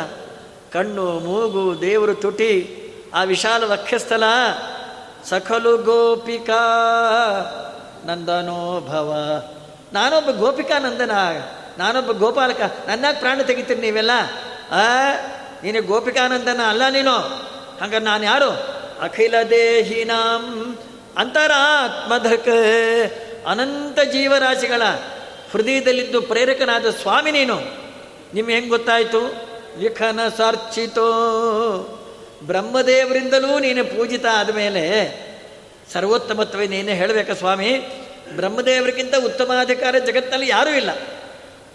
ಕಣ್ಣು, ಮೂಗು, ದೇವರು ತುಟಿ, ಆ ವಿಶಾಲ ವಕ್ಷಸ್ಥಲ. ಸಖಲು ಗೋಪಿಕಾ ನಂದನೋಭವ. ನಾನೊಬ್ಬ ಗೋಪಿಕಾ ನಂದನ, ನಾನೊಬ್ಬ ಗೋಪಾಲಕ. ನನ್ನಾಗ ಪ್ರಾಣ ತೆಗಿತೀರಿ ನೀವೆಲ್ಲ? ಆ? ನೀನು ಗೋಪಿಕಾನಂದನ ಅಲ್ಲ ನೀನು. ಹಂಗ ನಾನು ಯಾರು? ಅಖಿಲ ದೇಹಿನಾಂ ಅಂತರಾತ್ಮಧಕ್ ಅನಂತ ಜೀವರಾಶಿಗಳ ಹೃದಯದಲ್ಲಿದ್ದು ಪ್ರೇರಕನಾದ ಸ್ವಾಮಿ ನೀನು. ನಿಮ್ಗೆ ಹೆಂಗೆ ಗೊತ್ತಾಯಿತು? ವಿಖನ ಸಾರ್ಚಿತೋ. ಬ್ರಹ್ಮದೇವರಿಂದಲೂ ನೀನು ಪೂಜಿತ ಆದಮೇಲೆ ಸರ್ವೋತ್ತಮತ್ವ ನೀನೇ ಹೇಳಬೇಕ ಸ್ವಾಮಿ. ಬ್ರಹ್ಮದೇವರಿಗಿಂತ ಉತ್ತಮಾಧಿಕಾರ ಜಗತ್ತಿನಲ್ಲಿ ಯಾರೂ ಇಲ್ಲ.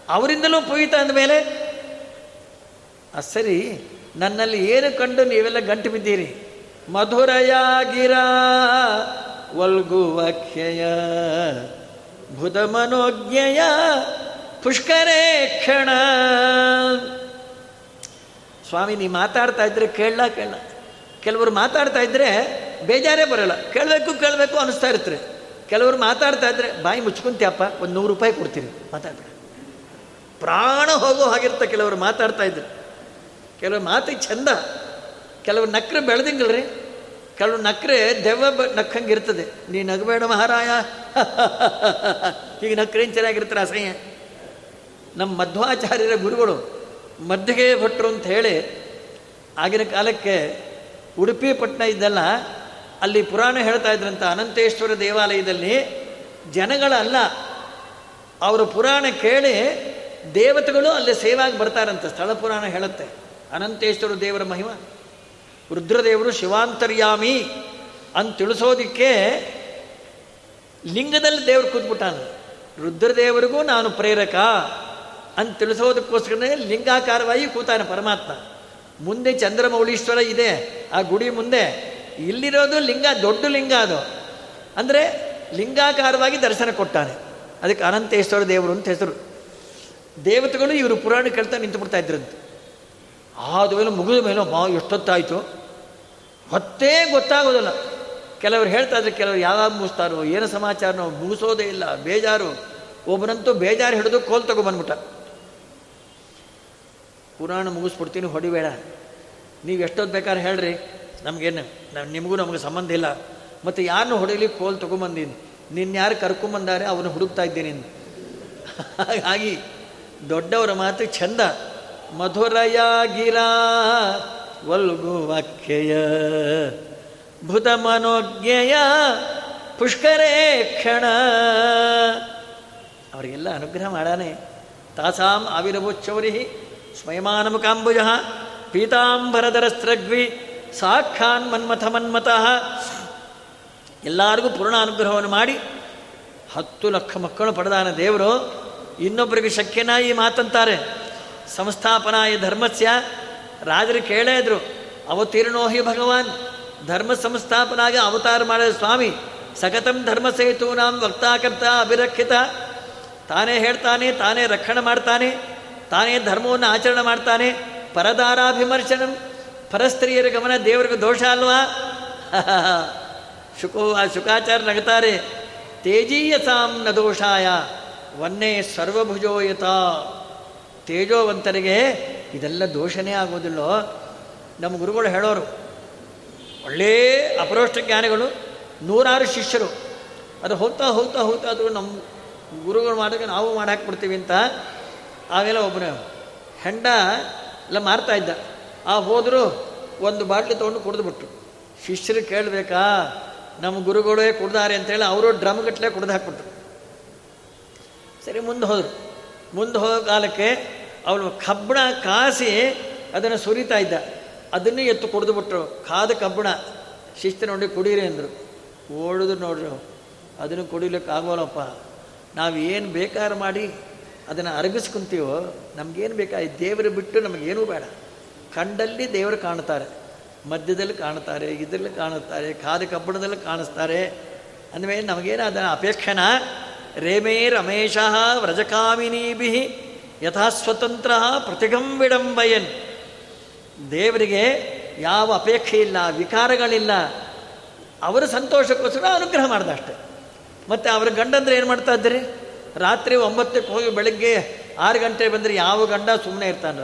ಅವರಿಂದಲೂ ಪೂಜಿತ ಅಂದಮೇಲೆ ಸರಿ, ನನ್ನಲ್ಲಿ ಏನು ಕಂಡು ನೀವೆಲ್ಲ ಗಂಟು ಬಿದ್ದೀರಿ? ಮಧುರಯಾಗಿರ ವಲ್ಗುವಖ್ಯಯ ಬುಧ ಮನೋಜ್ಞೆಯ, ಪುಷ್ಕರೇ ಕ್ಷಣ. ಸ್ವಾಮಿ, ನೀ ಮಾತಾಡ್ತಾ ಇದ್ರೆ ಕೇಳಲ ಕೇಳ ಕೆಲವರು ಮಾತಾಡ್ತಾ ಇದ್ರೆ ಬೇಜಾರೇ ಬರಲ್ಲ. ಕೇಳಬೇಕು ಕೇಳಬೇಕು ಅನಿಸ್ತಾ ಇರ್ತಾರೆ ಕೆಲವರು ಮಾತಾಡ್ತಾ ಇದ್ರೆ ಬಾಯಿ ಮುಚ್ಕೊಂತ್ಯಪ್ಪ, ಒಂದು ನೂರು ರೂಪಾಯಿ ಕೊಡ್ತೀರಿ. ಮಾತಾಡ್ಬೇಡ. ಪ್ರಾಣ ಹೋಗೋ ಹಾಗಿರ್ತ ಕೆಲವರು ಮಾತಾಡ್ತಾ ಇದ್ರು. ಕೆಲವರು ಮಾತಿಗೆ ಚಂದ ಕೆಲವು ನಕ್ರೆ ಬೆಳೆದಿಂಗಲ್ರಿ. ಕೆಲವು ನಕ್ರೆ ದೆವ್ವ ಬ ನಕ್ಕಂಗಿರ್ತದೆ. ನೀ ನಗಬೇಡ ಮಹಾರಾಯ. ಈಗ ನಕ್ರೇನು ಚೆನ್ನಾಗಿರ್ತಾರೆ ಅಸಹ್ಯ. ನಮ್ಮ ಮಧ್ವಾಚಾರ್ಯರ ಗುರುಗಳು ಮಧ್ಯಗೆ ಭಟ್ರು ಅಂತ ಹೇಳಿ ಆಗಿನ ಕಾಲಕ್ಕೆ ಉಡುಪಿ ಪಟ್ಟಣ ಇದ್ದಲ್ಲ, ಅಲ್ಲಿ ಪುರಾಣ ಹೇಳ್ತಾ ಇದ್ರಂತ ಅನಂತೇಶ್ವರ ದೇವಾಲಯದಲ್ಲಿ ಜನಗಳಲ್ಲ, ಅವರು ಪುರಾಣ ಕೇಳಿ ದೇವತೆಗಳು ಅಲ್ಲಿ ಸೇವಾಗಿ ಬರ್ತಾರಂತ ಸ್ಥಳ ಪುರಾಣ ಹೇಳುತ್ತೆ. ಅನಂತೇಶ್ವರ ದೇವರ ಮಹಿಮ, ರುದ್ರದೇವರು ಶಿವಾಂತರ್ಯಾಮಿ ಅಂತ ತಿಳಿಸೋದಕ್ಕೆ ಲಿಂಗದಲ್ಲಿ ದೇವರು ಕೂತ್ಬಿಟ್ಟಾನ. ರುದ್ರದೇವರಿಗೂ ನಾನು ಪ್ರೇರಕ ಅಂತ ತಿಳಿಸೋದಕ್ಕೋಸ್ಕರನೇ ಲಿಂಗಾಕಾರವಾಗಿ ಕೂತಾನೆ ಪರಮಾತ್ಮ. ಮುಂದೆ ಚಂದ್ರಮೌಳೀಶ್ವರ ಇದೆ, ಆ ಗುಡಿ ಮುಂದೆ. ಇಲ್ಲಿರೋದು ಲಿಂಗ, ದೊಡ್ಡ ಲಿಂಗ ಅದು. ಅಂದರೆ ಲಿಂಗಾಕಾರವಾಗಿ ದರ್ಶನ ಕೊಟ್ಟಾನೆ. ಅದಕ್ಕೆ ಅನಂತೇಶ್ವರ ದೇವರು ಅಂತ ಹೆಸರು. ದೇವತೆಗಳು ಇವರು ಪುರಾಣ ಕೇಳ್ತಾ ನಿಂತು ಬಿಡ್ತಾ ಆದ ಮೇಲೆ ಮುಗಿದ ಮೇಲೆ ಮಾ ಎಷ್ಟೊತ್ತಾಯಿತು? ಹೊತ್ತೇ ಗೊತ್ತಾಗೋದಿಲ್ಲ. ಕೆಲವರು ಹೇಳ್ತಾ ಇದ್ರೆ, ಕೆಲವರು ಯಾವಾಗ ಮುಗಿಸ್ತಾರೋ, ಏನು ಸಮಾಚಾರನೋ, ಮುಗಿಸೋದೇ ಇಲ್ಲ, ಬೇಜಾರು. ಒಬ್ಬನಂತೂ ಬೇಜಾರು ಹಿಡಿದು ಕೋಲ್ ತಗೊಂಬಂದ್ಬಿಟ್ಟ ಪುರಾಣ ಮುಗಿಸ್ಬಿಡ್ತೀನಿ, ಹೊಡಿಬೇಡ. ನೀವು ಎಷ್ಟೊತ್ತು ಬೇಕಾದ್ರೆ ಹೇಳ್ರಿ. ನಮಗೇನು ನಾವು ನಿಮಗೂ ನಮಗೆ ಸಂಬಂಧ ಇಲ್ಲ. ಮತ್ತು ಯಾರನ್ನು ಹೊಡೀಲಿ ಕೋಲ್ ತೊಗೊಂಬಂದೀನಿ ನಿನ್ನ ಯಾರು ಕರ್ಕೊಂಬಂದಾರೆ ಅವನು ಹುಡುಕ್ತಾ ಇದ್ದೀನಿ. ಹಾಗಾಗಿ, ದೊಡ್ಡವರ ಮಾತು ಚಂದ. ಮಧುರಯಾಗಿರ ವಲ್ಗುವಕ್ಕೆಯ ಭುತ ಮನೋಜ್ಞೆಯ ಪುಷ್ಕರೇ ಕ್ಷಣ. ಅವರಿಗೆಲ್ಲ ಅನುಗ್ರಹ ಮಾಡಾನೆ. ತಾಸಾಂ ಆವಿರಭೋಚ್ಚೌರಿ ಸ್ವಯಮಾನ ಮುಖಾಂಬುಜ ಪೀತಾಂಬರದರಸ್ತ್ರಗ್ವಿ ಸಾಕ್ಷಾನ್ ಮನ್ಮಥ ಮನ್ಮತಃ ಎಲ್ಲರಿಗೂ ಪೂರ್ಣ ಅನುಗ್ರಹವನ್ನು ಮಾಡಿ ಹತ್ತು ಲಕ್ಷ ಮಕ್ಕಳು ಪಡೆದಾನ ದೇವರು ಇನ್ನೊಬ್ಬರಿಗೆ ಈ ಮಾತಂತಾರೆ. ಸಂಸ್ಥಾಪನಾಯ ಧರ್ಮಸ್ಯ. ರಾಜರು ಕೇಳೇ ಇದ್ರು, ಅವತೀರ್ಣೋ ಹಿ ಭಗವಾನ್. ಧರ್ಮ ಸಂಸ್ಥಾಪನಾಗಿ ಅವತಾರ ಮಾಡಿದ ಸ್ವಾಮಿ, ಸಕತಂ ಧರ್ಮ ಸೇತು ನಾಮ ವಕ್ತಾಕರ್ತ ಅಭಿರಕ್ಷಿತ ತಾನೇ ಹೇಳ್ತಾನೆ, ತಾನೇ ರಕ್ಷಣೆ ಮಾಡ್ತಾನೆ, ತಾನೇ ಧರ್ಮವನ್ನು ಆಚರಣೆ ಮಾಡ್ತಾನೆ. ಪರದಾರಾಭಿಮರ್ಶನಂ, ಪರಸ್ತ್ರೀಯರ ಗಮನ ದೇವರಿಗೆ ದೋಷ ಅಲ್ವಾ? ಶುಕೋ, ಆ ಶುಕಾಚಾರ ನಗತಾರೆ ತೇಜೀಯತಾಂ ನ ದೋಷಾಯ, ವನ್ನೇ ಸರ್ವಭುಜೋಯತ. ತೇಜೋವಂತರಿಗೆ ಇದೆಲ್ಲ ದೋಷನೇ ಆಗೋದಿಲ್ಲೋ ನಮ್ಮ ಗುರುಗಳು ಹೇಳೋರು, ಒಳ್ಳೇ ಅಪರೋಷ್ಟ ಜ್ಞಾನಿಗಳು, ನೂರಾರು ಶಿಷ್ಯರು. ಅದು ಹೋಗ್ತಾ ಹೋಗ್ತಾ ಹೋಗ್ತಾ ಅದು ನಮ್ಮ ಗುರುಗಳು ಮಾಡಿದಾಗ ನಾವು ಮಾಡಾಕ್ಬಿಡ್ತೀವಿ ಅಂತ ಆಗೆಲ್ಲ ಒಬ್ಬನೇ ಹೆಂಡ ಎಲ್ಲ ಮಾರ್ತಾ ಇದ್ದ. ಆ ಹೋದರೂ ಒಂದು ಬಾಟ್ಲಿ ತೊಗೊಂಡು ಕುಡಿದ್ಬಿಟ್ರು. ಶಿಷ್ಯರು ಕೇಳಬೇಕಾ? ನಮ್ಮ ಗುರುಗಳೇ ಕುಡ್ದಾರೆ ಅಂತೇಳಿ ಅವರು ಡ್ರಮ್ ಗಟ್ಟಲೆ ಕುಡ್ದು ಹಾಕ್ಬಿಟ್ರು. ಸರಿ, ಮುಂದೆ ಹೋದರು. ಮುಂದೆ ಹೋಗೋ ಕಾಲಕ್ಕೆ ಅವನು ಕಬ್ಬಣ ಕಾಸಿ ಅದನ್ನು ಸುರಿತಾ ಇದ್ದ. ಅದನ್ನು ಎತ್ತು ಕುಡಿದು ಬಿಟ್ರು. ಕಾದ ಕಬ್ಬಣ. ಶಿಸ್ತು ನೋಡಿ ಕುಡೀರಿ ಅಂದರು. ಓಡಿದ್ರು ನೋಡ್ರಿ ಅದನ್ನು ಕುಡಿಲಿಕ್ಕೆ ಆಗೋಲ್ಲಪ್ಪ. ನಾವು ಏನು ಬೇಕಾರ ಮಾಡಿ ಅದನ್ನು ಅರಗಿಸ್ಕೊಂತೀವೋ, ನಮಗೇನು ಬೇಕಾ? ದೇವರು ಬಿಟ್ಟು ನಮಗೇನೂ ಬೇಡ. ಕಂಡಲ್ಲಿ ದೇವರು ಕಾಣ್ತಾರೆ ಮಧ್ಯದಲ್ಲಿ ಕಾಣುತ್ತಾರೆ, ಇದರಲ್ಲಿ ಕಾಣುತ್ತಾರೆ, ಕಾದ ಕಬ್ಬಣದಲ್ಲಿ ಕಾಣಿಸ್ತಾರೆ. ಅಂದಮೇಲೆ ನಮಗೇನು ಅದನ್ನು ಅಪೇಕ್ಷಣ ರೇಮೇ ರಮೇಶ ವ್ರಜಕಾಮಿನೀಭಿ ಯಥಾ ಸ್ವತಂತ್ರ ಪ್ರತಿಗಂ ವಿಡಂಬಯನ್. ದೇವರಿಗೆ ಯಾವ ಅಪೇಕ್ಷೆ ಇಲ್ಲ, ವಿಕಾರಗಳಿಲ್ಲ. ಅವರ ಸಂತೋಷಕ್ಕೋಸ್ಕರ ಅನುಗ್ರಹ ಮಾಡ್ದ ಅಷ್ಟೆ. ಮತ್ತು ಅವರ ಗಂಡಂದ್ರೆ ಏನು ಮಾಡ್ತಾ ಇದ್ದೀರಿ? ರಾತ್ರಿ ಒಂಬತ್ತಕ್ಕೆ ಹೋಗಿ ಬೆಳಗ್ಗೆ ಆರು ಗಂಟೆ ಬಂದರೆ ಯಾವ ಗಂಡ ಸುಮ್ಮನೆ ಇರ್ತಾನ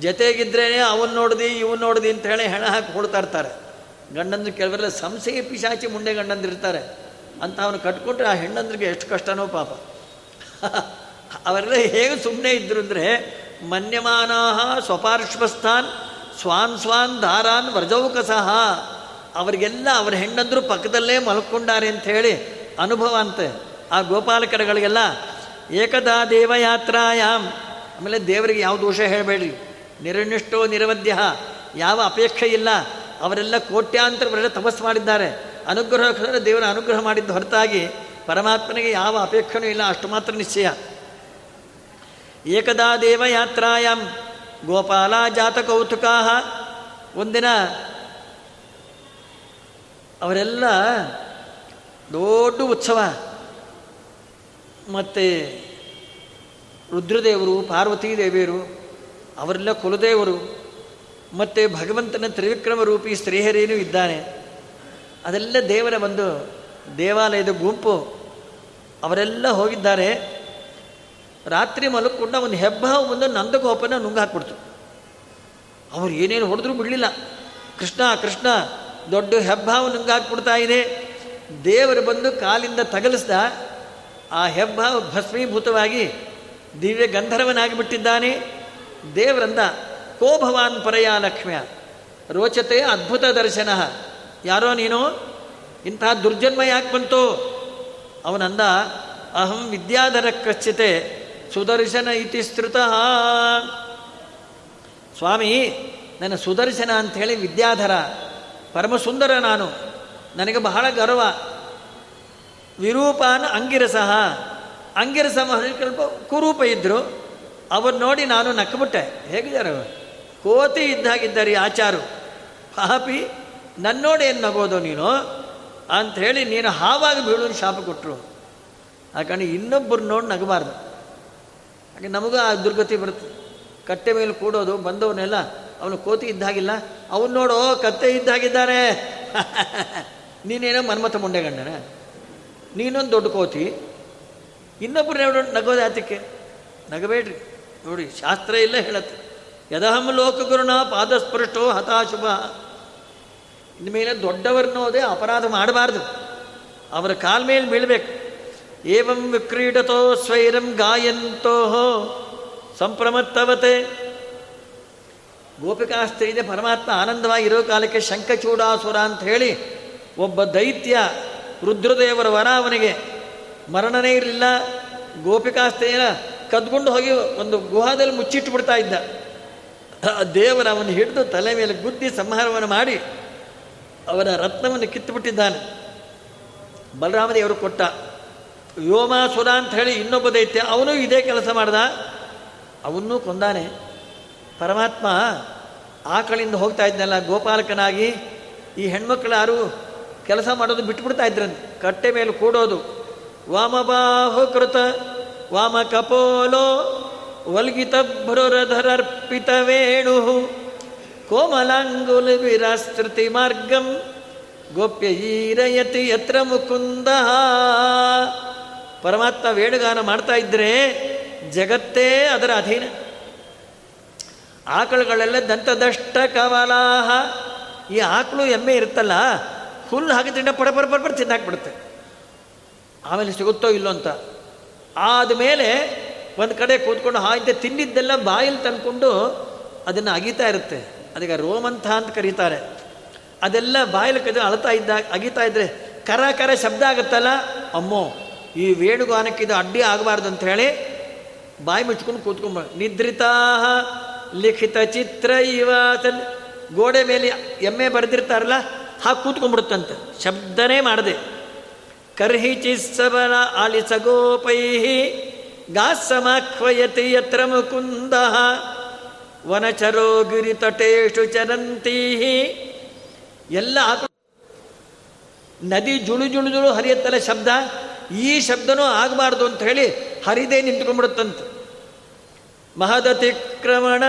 ಜೊತೆಗಿದ್ರೇ ಅವನು ನೋಡ್ದು, ಇವನು ನೋಡ್ದು ಅಂತ ಹೇಳಿ ಹೆಣ ಹಾಕಿ ಕೊಡ್ತಾ ಇರ್ತಾರೆ. ಗಂಡಂದ್ರೆ ಕೆಲವರೆಲ್ಲ ಸಂಸೆಯ ಪಿಶಾಚಿ ಮುಂಡೆ ಗಂಡಂದಿರ್ತಾರೆ. ಅಂತ ಅವನು ಕಟ್ಕೊಟ್ರೆ ಆ ಹೆಣ್ಣಂದ್ರಿಗೆ ಎಷ್ಟು ಕಷ್ಟನೋ ಪಾಪ. ಅವರೆಲ್ಲ ಹೇಗೆ ಸುಮ್ಮನೆ ಇದ್ರು ಅಂದರೆ ಮನ್ಯಮಾನಾಹ ಸ್ವಪಾರ್ಶ್ವಸ್ಥಾನ್ ಸ್ವಾನ್ ಸ್ವಾನ್ ದಾರಾನ್ ವ್ರಜೌಕಸಹ ಅವರಿಗೆಲ್ಲ ಅವರ ಹೆಣ್ಣಂದ್ರು ಪಕ್ಕದಲ್ಲೇ ಮಲ್ಕೊಂಡಾರೆ ಅಂತ ಹೇಳಿ ಅನುಭವ ಅಂತೆ ಆ ಗೋಪಾಲಕರಗಳಿಗೆಲ್ಲ ಏಕದಾ ದೇವಯಾತ್ರಾಯಾಮ್ ಆಮೇಲೆ ದೇವರಿಗೆ ಯಾವ ದೋಷ ಹೇಳಬೇಡ್ರಿ. ನಿರನಿಷ್ಠೋ ನಿರವಧ್ಯ. ಯಾವ ಅಪೇಕ್ಷೆ ಇಲ್ಲ. ಅವರೆಲ್ಲ ಕೋಟ್ಯಾಂತರ ವರ್ಷ ತಪಸ್ಸು ಮಾಡಿದ್ದಾರೆ. ಅನುಗ್ರಹ ದೇವರ ಅನುಗ್ರಹ ಮಾಡಿದ್ದು ಹೊರತಾಗಿ ಪರಮಾತ್ಮನಿಗೆ ಯಾವ ಅಪೇಕ್ಷೆಯೂ ಇಲ್ಲ, ಅಷ್ಟು ಮಾತ್ರ ನಿಶ್ಚಯ. ಏಕದಾ ದೇವಯಾತ್ರಾಯಾಮ್ ಗೋಪಾಲ ಜಾತ ಕೌತುಕಾ ಒಂದಿನ ಅವರೆಲ್ಲ ದೊಡ್ಡ ಉತ್ಸವ. ಮತ್ತು ರುದ್ರದೇವರು, ಪಾರ್ವತೀ ದೇವಿಯರು, ಅವರೆಲ್ಲ ಕುಲದೇವರು, ಮತ್ತು ಭಗವಂತನ ತ್ರಿವಿಕ್ರಮ ರೂಪಿ ಶ್ರೀಹರಿಯೂ ಇದ್ದಾನೆ. ಅದೆಲ್ಲ ದೇವರ ಒಂದು ದೇವಾಲಯದ ಗುಂಪು. ಅವರೆಲ್ಲ ಹೋಗಿದ್ದಾರೆ. ರಾತ್ರಿ ಮಲಕೊಂಡ ಒಂದು ಹೆಬ್ಬಾವು ಮುಂದೆ ನಂದಗೋಪನ ನುಂಗ್ ಹಾಕ್ಬಿಡ್ತು. ಅವ್ರು ಏನೇನು ಹೊಡೆದ್ರೂ ಬಿಡಲಿಲ್ಲ. ಕೃಷ್ಣ ಕೃಷ್ಣ, ದೊಡ್ಡ ಹೆಬ್ಬಾವು ನುಂಗ್ ಹಾಕ್ಬಿಡ್ತಾ ಇದೆ. ದೇವರು ಬಂದು ಕಾಲಿಂದ ತಗಲಿಸ್ದ. ಆ ಹೆಬ್ಬಾವು ಭಸ್ಮೀಭೂತವಾಗಿ ದಿವ್ಯ ಗಂಧರ್ವನಾಗಿಬಿಟ್ಟಿದ್ದಾನೆ. ದೇವರಂದ ಕೋ ಭವಾನ್ ಪರಯ ಲಕ್ಷ್ಮ್ಯ. ರೋಚತೆ ಅದ್ಭುತ ದರ್ಶನ. ಯಾರೋ ನೀನು? ಇಂತಹ ದುರ್ಜನ್ಮ ಯಾಕೆ ಬಂತು? ಅವನಂದ, ಅಹಂ ವಿದ್ಯಾಧರ ಕಚ್ಚಿತೆ ಸುದರ್ಶನ ಇತಿ ಸ್ತೃತ. ಸ್ವಾಮಿ, ನನ್ನ ಸುದರ್ಶನ ಅಂಥೇಳಿ ವಿದ್ಯಾಧರ, ಪರಮಸುಂದರ ನಾನು. ನನಗೆ ಬಹಳ ಗರ್ವ. ವಿರೂಪಾನ ಅಂಗಿರಸಹ ಅಂಗಿರಸ ಮಹರ್ಷಿಕಲ್ಪ ಕುರೂಪ ಇದ್ದರು ಅವ್ರು ನೋಡಿ ನಾನು ನಕ್ಕಬಿಟ್ಟೆ ಹೇಗಿದ್ದಾರೆ ಕೋತಿ ಇದ್ದಾಗಿದ್ದಾರೆ ಆಚಾರು. ಪಾಪಿ. ನನ್ನೋಡಿ ಏನು ನಗೋದು ನೀನು? ಅಂಥೇಳಿ ನೀನು ಹಾವಾಗಿ ಬೀಳು ಶಾಪ ಕೊಟ್ಟರು ಯಾಕಂದ್ರೆ ಇನ್ನೊಬ್ಬರು ನೋಡಿ ನಗಬಾರ್ದು. ಹಾಗೆ ನಮಗೂ ಆ ದುರ್ಗತಿ ಬರುತ್ತೆ. ಕಟ್ಟೆ ಮೇಲೆ ಕೂಡೋದು ಬಂದವನ್ನೆಲ್ಲ ಅವನು ಕೋತಿ ಇದ್ದಾಗಿಲ್ಲ. ಅವನು ನೋಡೋ, ಕತ್ತೆ ಇದ್ದಾಗಿದ್ದಾರೆ ನೀನೇನೋ ಮನ್ಮಥ ಮುಂಡೆ ಗಂಡನ. ನೀನೊಂದು ದೊಡ್ಡ ಕೋತಿ. ಇನ್ನೊಬ್ಬರು ನಗೋದು ಆತಕ್ಕೆ. ನಗಬೇಡ್ರಿ. ನೋಡಿ, ಶಾಸ್ತ್ರ ಇಲ್ಲ ಹೇಳತ್ತೆ. ಯದಹಂ ಲೋಕಗುರುಣ ಪಾದಸ್ಪೃಷ್ಟೋ ಹತಾಶುಭ. ಇನ್ಮೇಲೆ ದೊಡ್ಡವರನ್ನೋದೇ ಅಪರಾಧ ಮಾಡಬಾರ್ದು. ಅವರ ಕಾಲ ಮೇಲೆ ಬೀಳಬೇಕು. ಏವಂ ವಿಕ್ರೀಡತೋ ಸ್ವೈರಂ ಗಾಯಂತೋ ಸಂಪ್ರಮತ್ತವತೆ. ಗೋಪಿಕಾಸ್ತ್ರೀದೆ ಪರಮಾತ್ಮ ಆನಂದವಾಗಿರೋ ಕಾಲಕ್ಕೆ ಶಂಖಚೂಡಾಸುರ ಅಂತ ಹೇಳಿ ಒಬ್ಬ ದೈತ್ಯ ರುದ್ರದೇವರ ವರ ಅವನಿಗೆ ಮರಣನೇ ಇರಲಿಲ್ಲ. ಗೋಪಿಕಾಸ್ತ್ರೀಯನ ಕದ್ಕೊಂಡು ಹೋಗಿ ಒಂದು ಗುಹಾದಲ್ಲಿ ಮುಚ್ಚಿಟ್ಟು ಬಿಡ್ತಾ ಇದ್ದ. ದೇವರ ಅವನು ಹಿಡಿದು ತಲೆ ಮೇಲೆ ಗುದ್ದಿ ಸಂಹಾರವನ್ನು ಮಾಡಿ ಅವನ ರತ್ನವನ್ನು ಕಿತ್ತುಬಿಟ್ಟಿದ್ದಾನೆ. ಬಲರಾಮದೇವರು ಕೊಟ್ಟ ವ್ಯೋಮಾಸುರ ಅಂತ ಹೇಳಿ ಇನ್ನೊಬ್ಬ ದೈತ್ಯ, ಅವನು ಇದೇ ಕೆಲಸ ಮಾಡ್ದ. ಅವನ್ನೂ ಕೊಂದಾನೆ. ಪರಮಾತ್ಮ ಆಕಳಿಂದ ಹೋಗ್ತಾ ಇದ್ನಲ್ಲ, ಗೋಪಾಲಕನಾಗಿ ಈ ಹೆಣ್ಮಕ್ಳು ಯಾರು ಕೆಲಸ ಮಾಡೋದು ಬಿಟ್ಬಿಡ್ತಾ ಇದ್ರಂತೆ. ಕಟ್ಟೆ ಮೇಲೆ ಕೂಡೋದು. ವಾಮಬಾಹುಕೃತ ವಾಮ ಕಪೋಲೋ, ವಲ್ಗಿತ ಭ್ರುರಧರರ್ಪಿತ ವೇಣು ಕೋಮಲಾಂಗುಲ ವಿರಾಸ್ತೃತಿ ಮಾರ್ಗಂ. ಗೋಪ್ಯ ಈರಯತಿ ಯತ್ರ ಮುಕುಂದ. ಪರಮಾತ್ಮ ವೇಣುಗಾನ ಮಾಡ್ತಾ ಇದ್ರೆ ಜಗತ್ತೇ ಅದರ ಅಧೀನ. ಆಕಳುಗಳೆಲ್ಲ ದಂತದಷ್ಟ ಕವಲಾಹ. ಈ ಆಕಳು ಎಮ್ಮೆ ಇರುತ್ತಲ್ಲ, ಹುಲ್ಲು ಹಾಕಿ ತಿಂಡ ಪಡ ಪಡ ಪಡ ತಿಂದಾಕ್ಬಿಡುತ್ತೆ. ಆಮೇಲೆ ಸಿಗುತ್ತೋ ಇಲ್ಲೋ ಅಂತ. ಆದಮೇಲೆ ಒಂದು ಕಡೆ ಕೂತ್ಕೊಂಡು ಹಾಯ್ದೆ ತಿಂದಿದ್ದೆಲ್ಲ ಬಾಯಲ್ಲಿ ತಂದ್ಕೊಂಡು ಅದನ್ನು ಅಗೀತಾ ಇರುತ್ತೆ. ಅದಕ್ಕೆ ರೋಮಂಥ ಅಂತ ಕರೀತಾರೆ. ಅದೆಲ್ಲ ಬಾಯಲ್ಲಿ ಕದ ಅಳತಾ ಇದ್ದಾಗ ಅಗಿತಾ ಇದ್ರೆ ಕರ ಕರ ಶಬ್ದ ಆಗುತ್ತಲ್ಲ? ಅಮ್ಮೋ, ಈ ವೇಣುಗಾನಕ್ಕೆ ಇದು ಅಡ್ಡಿ ಆಗಬಾರ್ದು ಅಂತ ಹೇಳಿ ಬಾಯಿ ಮುಚ್ಕೊಂಡು ಕೂತ್ಕೊಂಬ ನಿದ್ರಿತಾ ಲಿಖಿತ ಚಿತ್ರ ಇವಾತನ್. ಗೋಡೆ ಮೇಲೆ ಎಮ್ಮೆ ಬರೆದಿರ್ತಾರಲ್ಲ, ಹಾಗೆ ಕೂತ್ಕೊಂಡ್ಬಿಡುತ್ತಂತೆ. ಶಬ್ದನೇ ಮಾಡಿದೆ. ಕರ್ಹಿ ಚಿಸ್ಸಬಲ ಆಲಿಸ ಗೋಪೈ ಗಾಸಮಾಖ್ವಯತಿ ಯತ್ರ ಮುಕುಂದ ವನಚರೋ ಗಿರಿತಟೇಶು ಚರಂತೀ ಎಲ್ಲ ನದಿ ಜುಳು ಜುಳು ಜುಳು ಹರಿಯತ್ತಲ್ಲ ಶಬ್ದ? ಈ ಶಬ್ದನೂ ಆಗಬಾರ್ದು ಅಂತ ಹೇಳಿ ಹರಿದೇ ನಿಂತ್ಕೊಂಡ್ಬಿಡುತ್ತಂತ. ಮಹದತಿಕ್ರಮಣ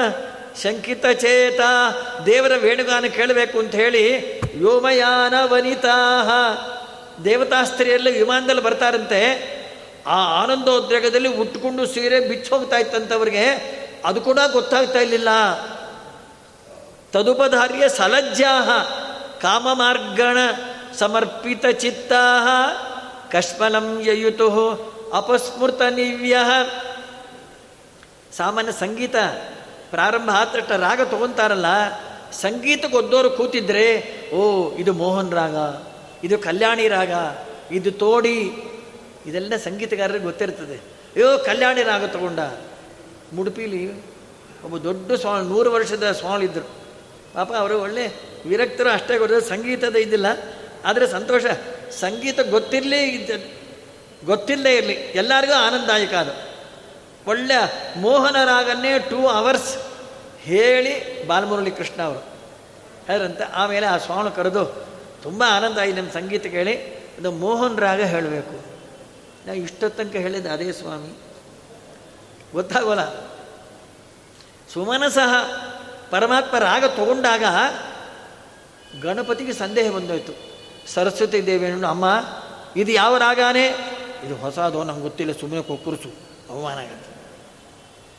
ಶಂಕಿತ ಚೇತ ದೇವರ ವೇಣುಗಾನ ಕೇಳಬೇಕು ಅಂತ ಹೇಳಿ ವ್ಯೋಮಯಾನ ವನಿತಾ ದೇವತಾಸ್ತ್ರೀಯೆಲ್ಲ ವಿಮಾನದಲ್ಲಿ ಬರ್ತಾರಂತೆ. ಆ ಆನಂದೋದ್ರೇಗದಲ್ಲಿ ಉಟ್ಕೊಂಡು ಸೀರೆ ಬಿಚ್ಚೋಗ್ತಾ ಇತ್ತಂತವ್ರಿಗೆ ಅದು ಕೂಡ ಗೊತ್ತಾಗ್ತಾ ಇರಲಿಲ್ಲ ತದುಪಧಾರ್ಯ ಸಲಜ್ಜಾಹ, ಕಾಮಮಾರ್ಗಣ ಸಮರ್ಪಿತ ಚಿತ್ತಾ ಕಶ್ಮಲಂ ಯಯುತು, ಅಪಸ್ಮೃತ ನಿವ್ಯ. ಸಾಮಾನ್ಯ ಸಂಗೀತ ಪ್ರಾರಂಭ ಆತಟ್ಟ ರಾಗ ತಗೊಂತಾರಲ್ಲ ಒದ್ದೋರು ಕೂತಿದ್ರೆ, ಓ, ಇದು ಮೋಹನ್ ರಾಗ, ಇದು ಕಲ್ಯಾಣಿ ರಾಗ, ಇದು ತೋಡಿ. ಇದೆಲ್ಲ ಸಂಗೀತಗಾರರಿಗೆ ಗೊತ್ತಿರ್ತದೆ. ಅಯ್ಯೋ, ಕಲ್ಯಾಣಿ ರಾಗ ತಗೊಂಡ. ಮುಡುಪಿಲಿ ಒಬ್ಬ ದೊಡ್ಡ ಸ್ವಾಮಿ, ನೂರು ವರ್ಷದ ಸ್ವಾಮಿದ್ರು ಪಾಪ ಅವರು ಒಳ್ಳೆ ವಿರಕ್ತರು ಅಷ್ಟೇ ಗೊತ್ತಿಲ್ಲ ಸಂಗೀತದ ಇದ್ದಿಲ್ಲ ಆದರೆ ಸಂತೋಷ. ಸಂಗೀತ ಗೊತ್ತಿರಲಿ ಇದ್ದ, ಗೊತ್ತಿಲ್ಲದೆ ಇರಲಿ. ಎಲ್ಲರಿಗೂ ಆನಂದದಾಯಕ ಅದು. ಒಳ್ಳೆಯ ಮೋಹನ ರಾಗನ್ನೇ ಟೂ ಅವರ್ಸ್ ಹೇಳಿ ಬಾಲಮುರಳಿ ಕೃಷ್ಣ ಅವರು. ಹೇಳಂತೆ, ಆಮೇಲೆ ಆ ಸ್ವಾಮಿ ಕರೆದು, ತುಂಬ ಆನಂದ ಆಯಿತು ನಮ್ಮ ಸಂಗೀತ ಕೇಳಿ ಅದು ಮೋಹನ್ ರಾಗ ಹೇಳಬೇಕು. ನಾವು ಇಷ್ಟೊತ್ತನಕ ಹೇಳಿದ ಅದೇ ಸ್ವಾಮಿ. ಗೊತ್ತಾಗೋಲ್ಲ. ಸುಮನಸಃ ಪರಮಾತ್ಮ ರಾಗ ತಗೊಂಡಾಗ ಗಣಪತಿಗೆ ಸಂದೇಹ ಬಂದೋಯ್ತು. ಸರಸ್ವತಿ ದೇವಿಯನ್ನು ಅಮ್ಮ, ಇದು ಯಾವ ರಾಗಾನೇ? ಇದು ಹೊಸದೋ ನಮ್ಗೆ ಗೊತ್ತಿಲ್ಲ ಸುಮ್ಮನೆ ಕೊಕ್ಕುರುಸು. ಅವಮಾನ ಆಗುತ್ತೆ.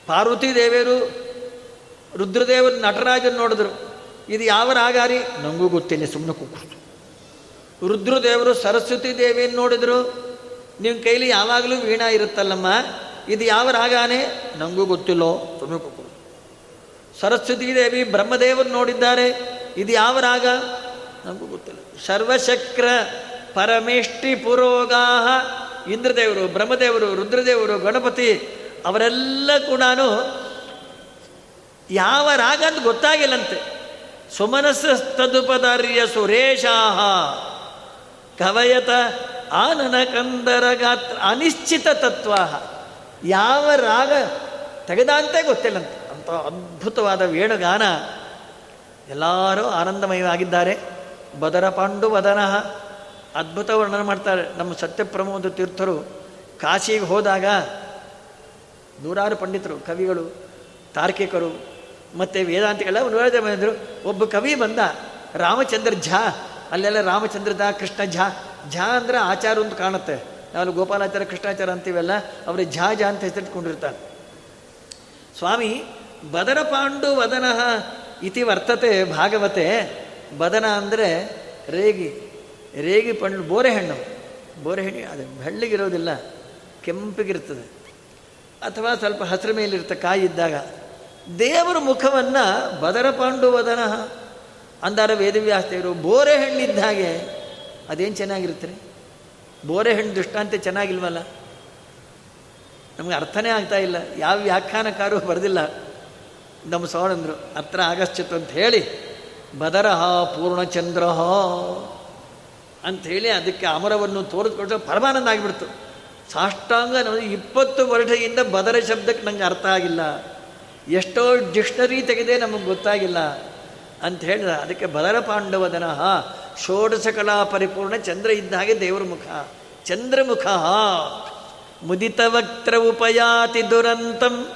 ಪಾರ್ವತಿ ದೇವಿಯರು, ರುದ್ರದೇವರು ನಟರಾಜನ್ ನೋಡಿದ್ರು, ಇದು ಯಾವ ರಾಗಾರಿ ನನಗೂ ಗೊತ್ತಿಲ್ಲ ಸುಮ್ಮನೆ ಕುಕ್ಕುರುಸು. ರುದ್ರದೇವರು, ಸರಸ್ವತಿ ದೇವಿಯನ್ನು ನೋಡಿದ್ರು ನಿಮ್ಮ ಕೈಲಿ ಯಾವಾಗಲೂ ವೀಣಾ ಇರುತ್ತಲ್ಲಮ್ಮ ಇದು ಯಾವ ರಾಗಾನೇ? ನಂಗೂ ಗೊತ್ತಿಲ್ಲೋ. ಕುಕ್ಕುರು ಸರಸ್ವತಿ ದೇವಿ ಬ್ರಹ್ಮದೇವರು ನೋಡಿದ್ದಾರೆ. ಇದು ಯಾವ ರಾಗ? ನಮಗೂ ಗೊತ್ತಿಲ್ಲ. ಸರ್ವಶಕ್ರ ಪರಮೇಷ್ಠಿ ಪುರೋಗಾಹ. ಇಂದ್ರದೇವರು, ಬ್ರಹ್ಮದೇವರು, ರುದ್ರದೇವರು, ಗಣಪತಿ, ಅವರೆಲ್ಲ ಕೂಡ ಯಾವ ರಾಗ ಅಂತ ಗೊತ್ತಾಗಿಲ್ಲಂತೆ. ಸುಮನಸ್ಸಸ್ತದುಪದಾರ್ಯ ಸುರೇಶಾಹ. ಕವಯತ ಆನನ ಕಂದರ ಗಾತ್ರ ಅನಿಶ್ಚಿತ ತತ್ವ ಯಾವ ರಾಗ ತೆಗೆದಂತೆ ಗೊತ್ತಿಲ್ಲಂತೆ ಅಂಥ ಅದ್ಭುತವಾದ ವೇಣುಗಾನ. ಎಲ್ಲರೂ ಆನಂದಮಯವಾಗಿದ್ದಾರೆ. ಬದರ ಪಾಂಡು ವದನಃ ಅದ್ಭುತ ವರ್ಣನೆ ಮಾಡ್ತಾರೆ. ನಮ್ಮ ಸತ್ಯಪ್ರಮೋದ ತೀರ್ಥರು ಕಾಶಿಗೆ ಹೋದಾಗ ನೂರಾರು ಪಂಡಿತರು, ಕವಿಗಳು, ತಾರ್ಕಿಕರು, ಮತ್ತು ವೇದಾಂತಿಗಳೆಲ್ಲ ನೂರಾರು ಬಂದರು. ಒಬ್ಬ ಕವಿ ಬಂದ, ರಾಮಚಂದ್ರ ಝಾ, ಅಲ್ಲೆಲ್ಲ ರಾಮಚಂದ್ರ ದಾ, ಕೃಷ್ಣ ಝಾ ಝಾ ಅಂದರೆ ಆಚಾರ ಅಂತ ಕಾಣುತ್ತೆ. ನಾವು ಗೋಪಾಲಾಚಾರ ಕೃಷ್ಣಾಚಾರ ಅಂತೀವಲ್ಲ, ಅವರು ಝಾ ಝಾ ಅಂತ ಹೆಸರಿಟ್ಕೊಂಡಿರ್ತಾರೆ. ಸ್ವಾಮಿ ಬದರ ಪಾಂಡು ವದನ ಇತಿ ವರ್ತತೆ ಭಾಗವತೆ. ಬದನ ಅಂದರೆ ರೇಗಿ ರೇಗಿ ಪಂಡು, ಬೋರೆಹಣ್ಣು. ಬೋರೆಹಣ್ಣು ಅದು ಬೆಳ್ಳಗಿರೋದಿಲ್ಲ ಕೆಂಪಿಗಿರ್ತದೆ. ಅಥವಾ ಸ್ವಲ್ಪ ಹಸಿರು ಮೇಲಿರ್ತ ಕಾಯಿ ಇದ್ದಾಗ. ದೇವರ ಮುಖವನ್ನು ಬದರ ಪಾಂಡು ವದನ ಅಂದಾರ ವೇದವ್ಯಾಸ್ತೆಯರು ಬೋರೆ ಹಣ್ಣಿದ್ದ ಹಾಗೆ, ಅದೇನು ಚೆನ್ನಾಗಿರುತ್ತೆ ಬೋರೆ ಹೆಣ್ಣು ದೃಷ್ಟಾಂತ ಚೆನ್ನಾಗಿಲ್ವಲ್ಲ? ನಮಗೆ ಅರ್ಥನೇ ಆಗ್ತಾ ಇಲ್ಲ. ಯಾವ ವ್ಯಾಖ್ಯಾನಕಾರು ಬರೆದಿಲ್ಲ. ನಮ್ಮ ಸೋಣಂದರು ಹತ್ರ ಆಗಶ್ಚಿತ್ತು ಅಂತ ಹೇಳಿ, ಬದರಹ ಪೂರ್ಣಚಂದ್ರ ಅಂಥೇಳಿ ಅದಕ್ಕೆ ಅಮರವನ್ನು ತೋರಿಸ್ಕೊಟ್ಟು ಪರಮಾನಂದ ಆಗಿಬಿಡ್ತು. ಸಾಷ್ಟಾಂಗ ನಮಗೆ ಇಪ್ಪತ್ತು ವರ್ಷದಿಂದ ಬದರ ಶಬ್ದಕ್ಕೆ ನಂಗೆ ಅರ್ಥ ಆಗಿಲ್ಲ. ಎಷ್ಟೋ ಡಿಕ್ಷನರಿ ತೆಗೆದೇ ನಮಗೆ ಗೊತ್ತಾಗಿಲ್ಲ. ಅಂತ ಹೇಳಿದ. ಅದಕ್ಕೆ ಬದರ ಪಾಂಡವದನಃ ಷೋಡಶ ಕಲಾ ಪರಿಪೂರ್ಣ ಚಂದ್ರ ಇದ್ದ ಹಾಗೆ ದೇವರ ಮುಖ. ಚಂದ್ರಮುಖ. ಮುದಿತ ವಕ್ತ್ರ ಉಪಯಾತಿ ದುರಂತಂ,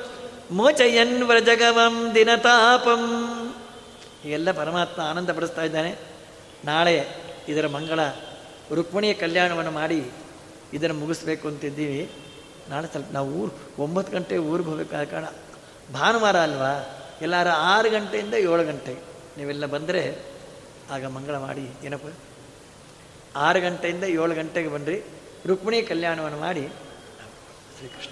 ಮೋಚಯನ್ ವ್ರಜಗವಂ ದಿನತಾಪಂ. ಎಲ್ಲ ಪರಮಾತ್ಮ ಆನಂದ ಪಡಿಸ್ತಾ ಇದ್ದಾನೆ. ನಾಳೆ ಇದರ ಮಂಗಳ ರುಕ್ಮಿಣಿಯ ಕಲ್ಯಾಣವನ್ನು ಮಾಡಿ ಇದನ್ನು ಮುಗಿಸ್ಬೇಕು ಅಂತಿದ್ದೀವಿ. ನಾಳೆ ಸ್ವಲ್ಪ ನಾವು ಊರು, ಒಂಬತ್ತು ಗಂಟೆ ಊರಿಗೆ ಹೋಗಬೇಕಾದ ಕಾರಣ ಭಾನುವಾರ ಅಲ್ವಾ? ಎಲ್ಲರೂ ಆರು ಗಂಟೆಯಿಂದ ಏಳು ಗಂಟೆ. ನೀವೆಲ್ಲ ಬಂದರೆ ಆಗ ಮಂಗಳ ಮಾಡಿ, ಏನಪ್ಪ? ಆರು ಗಂಟೆಯಿಂದ ಏಳು ಗಂಟೆಗೆ ಬಂದ್ರಿ. ರುಕ್ಮಿಣಿ ಕಲ್ಯಾಣವನ್ನು ಮಾಡಿ. ಶ್ರೀಕೃಷ್ಣ.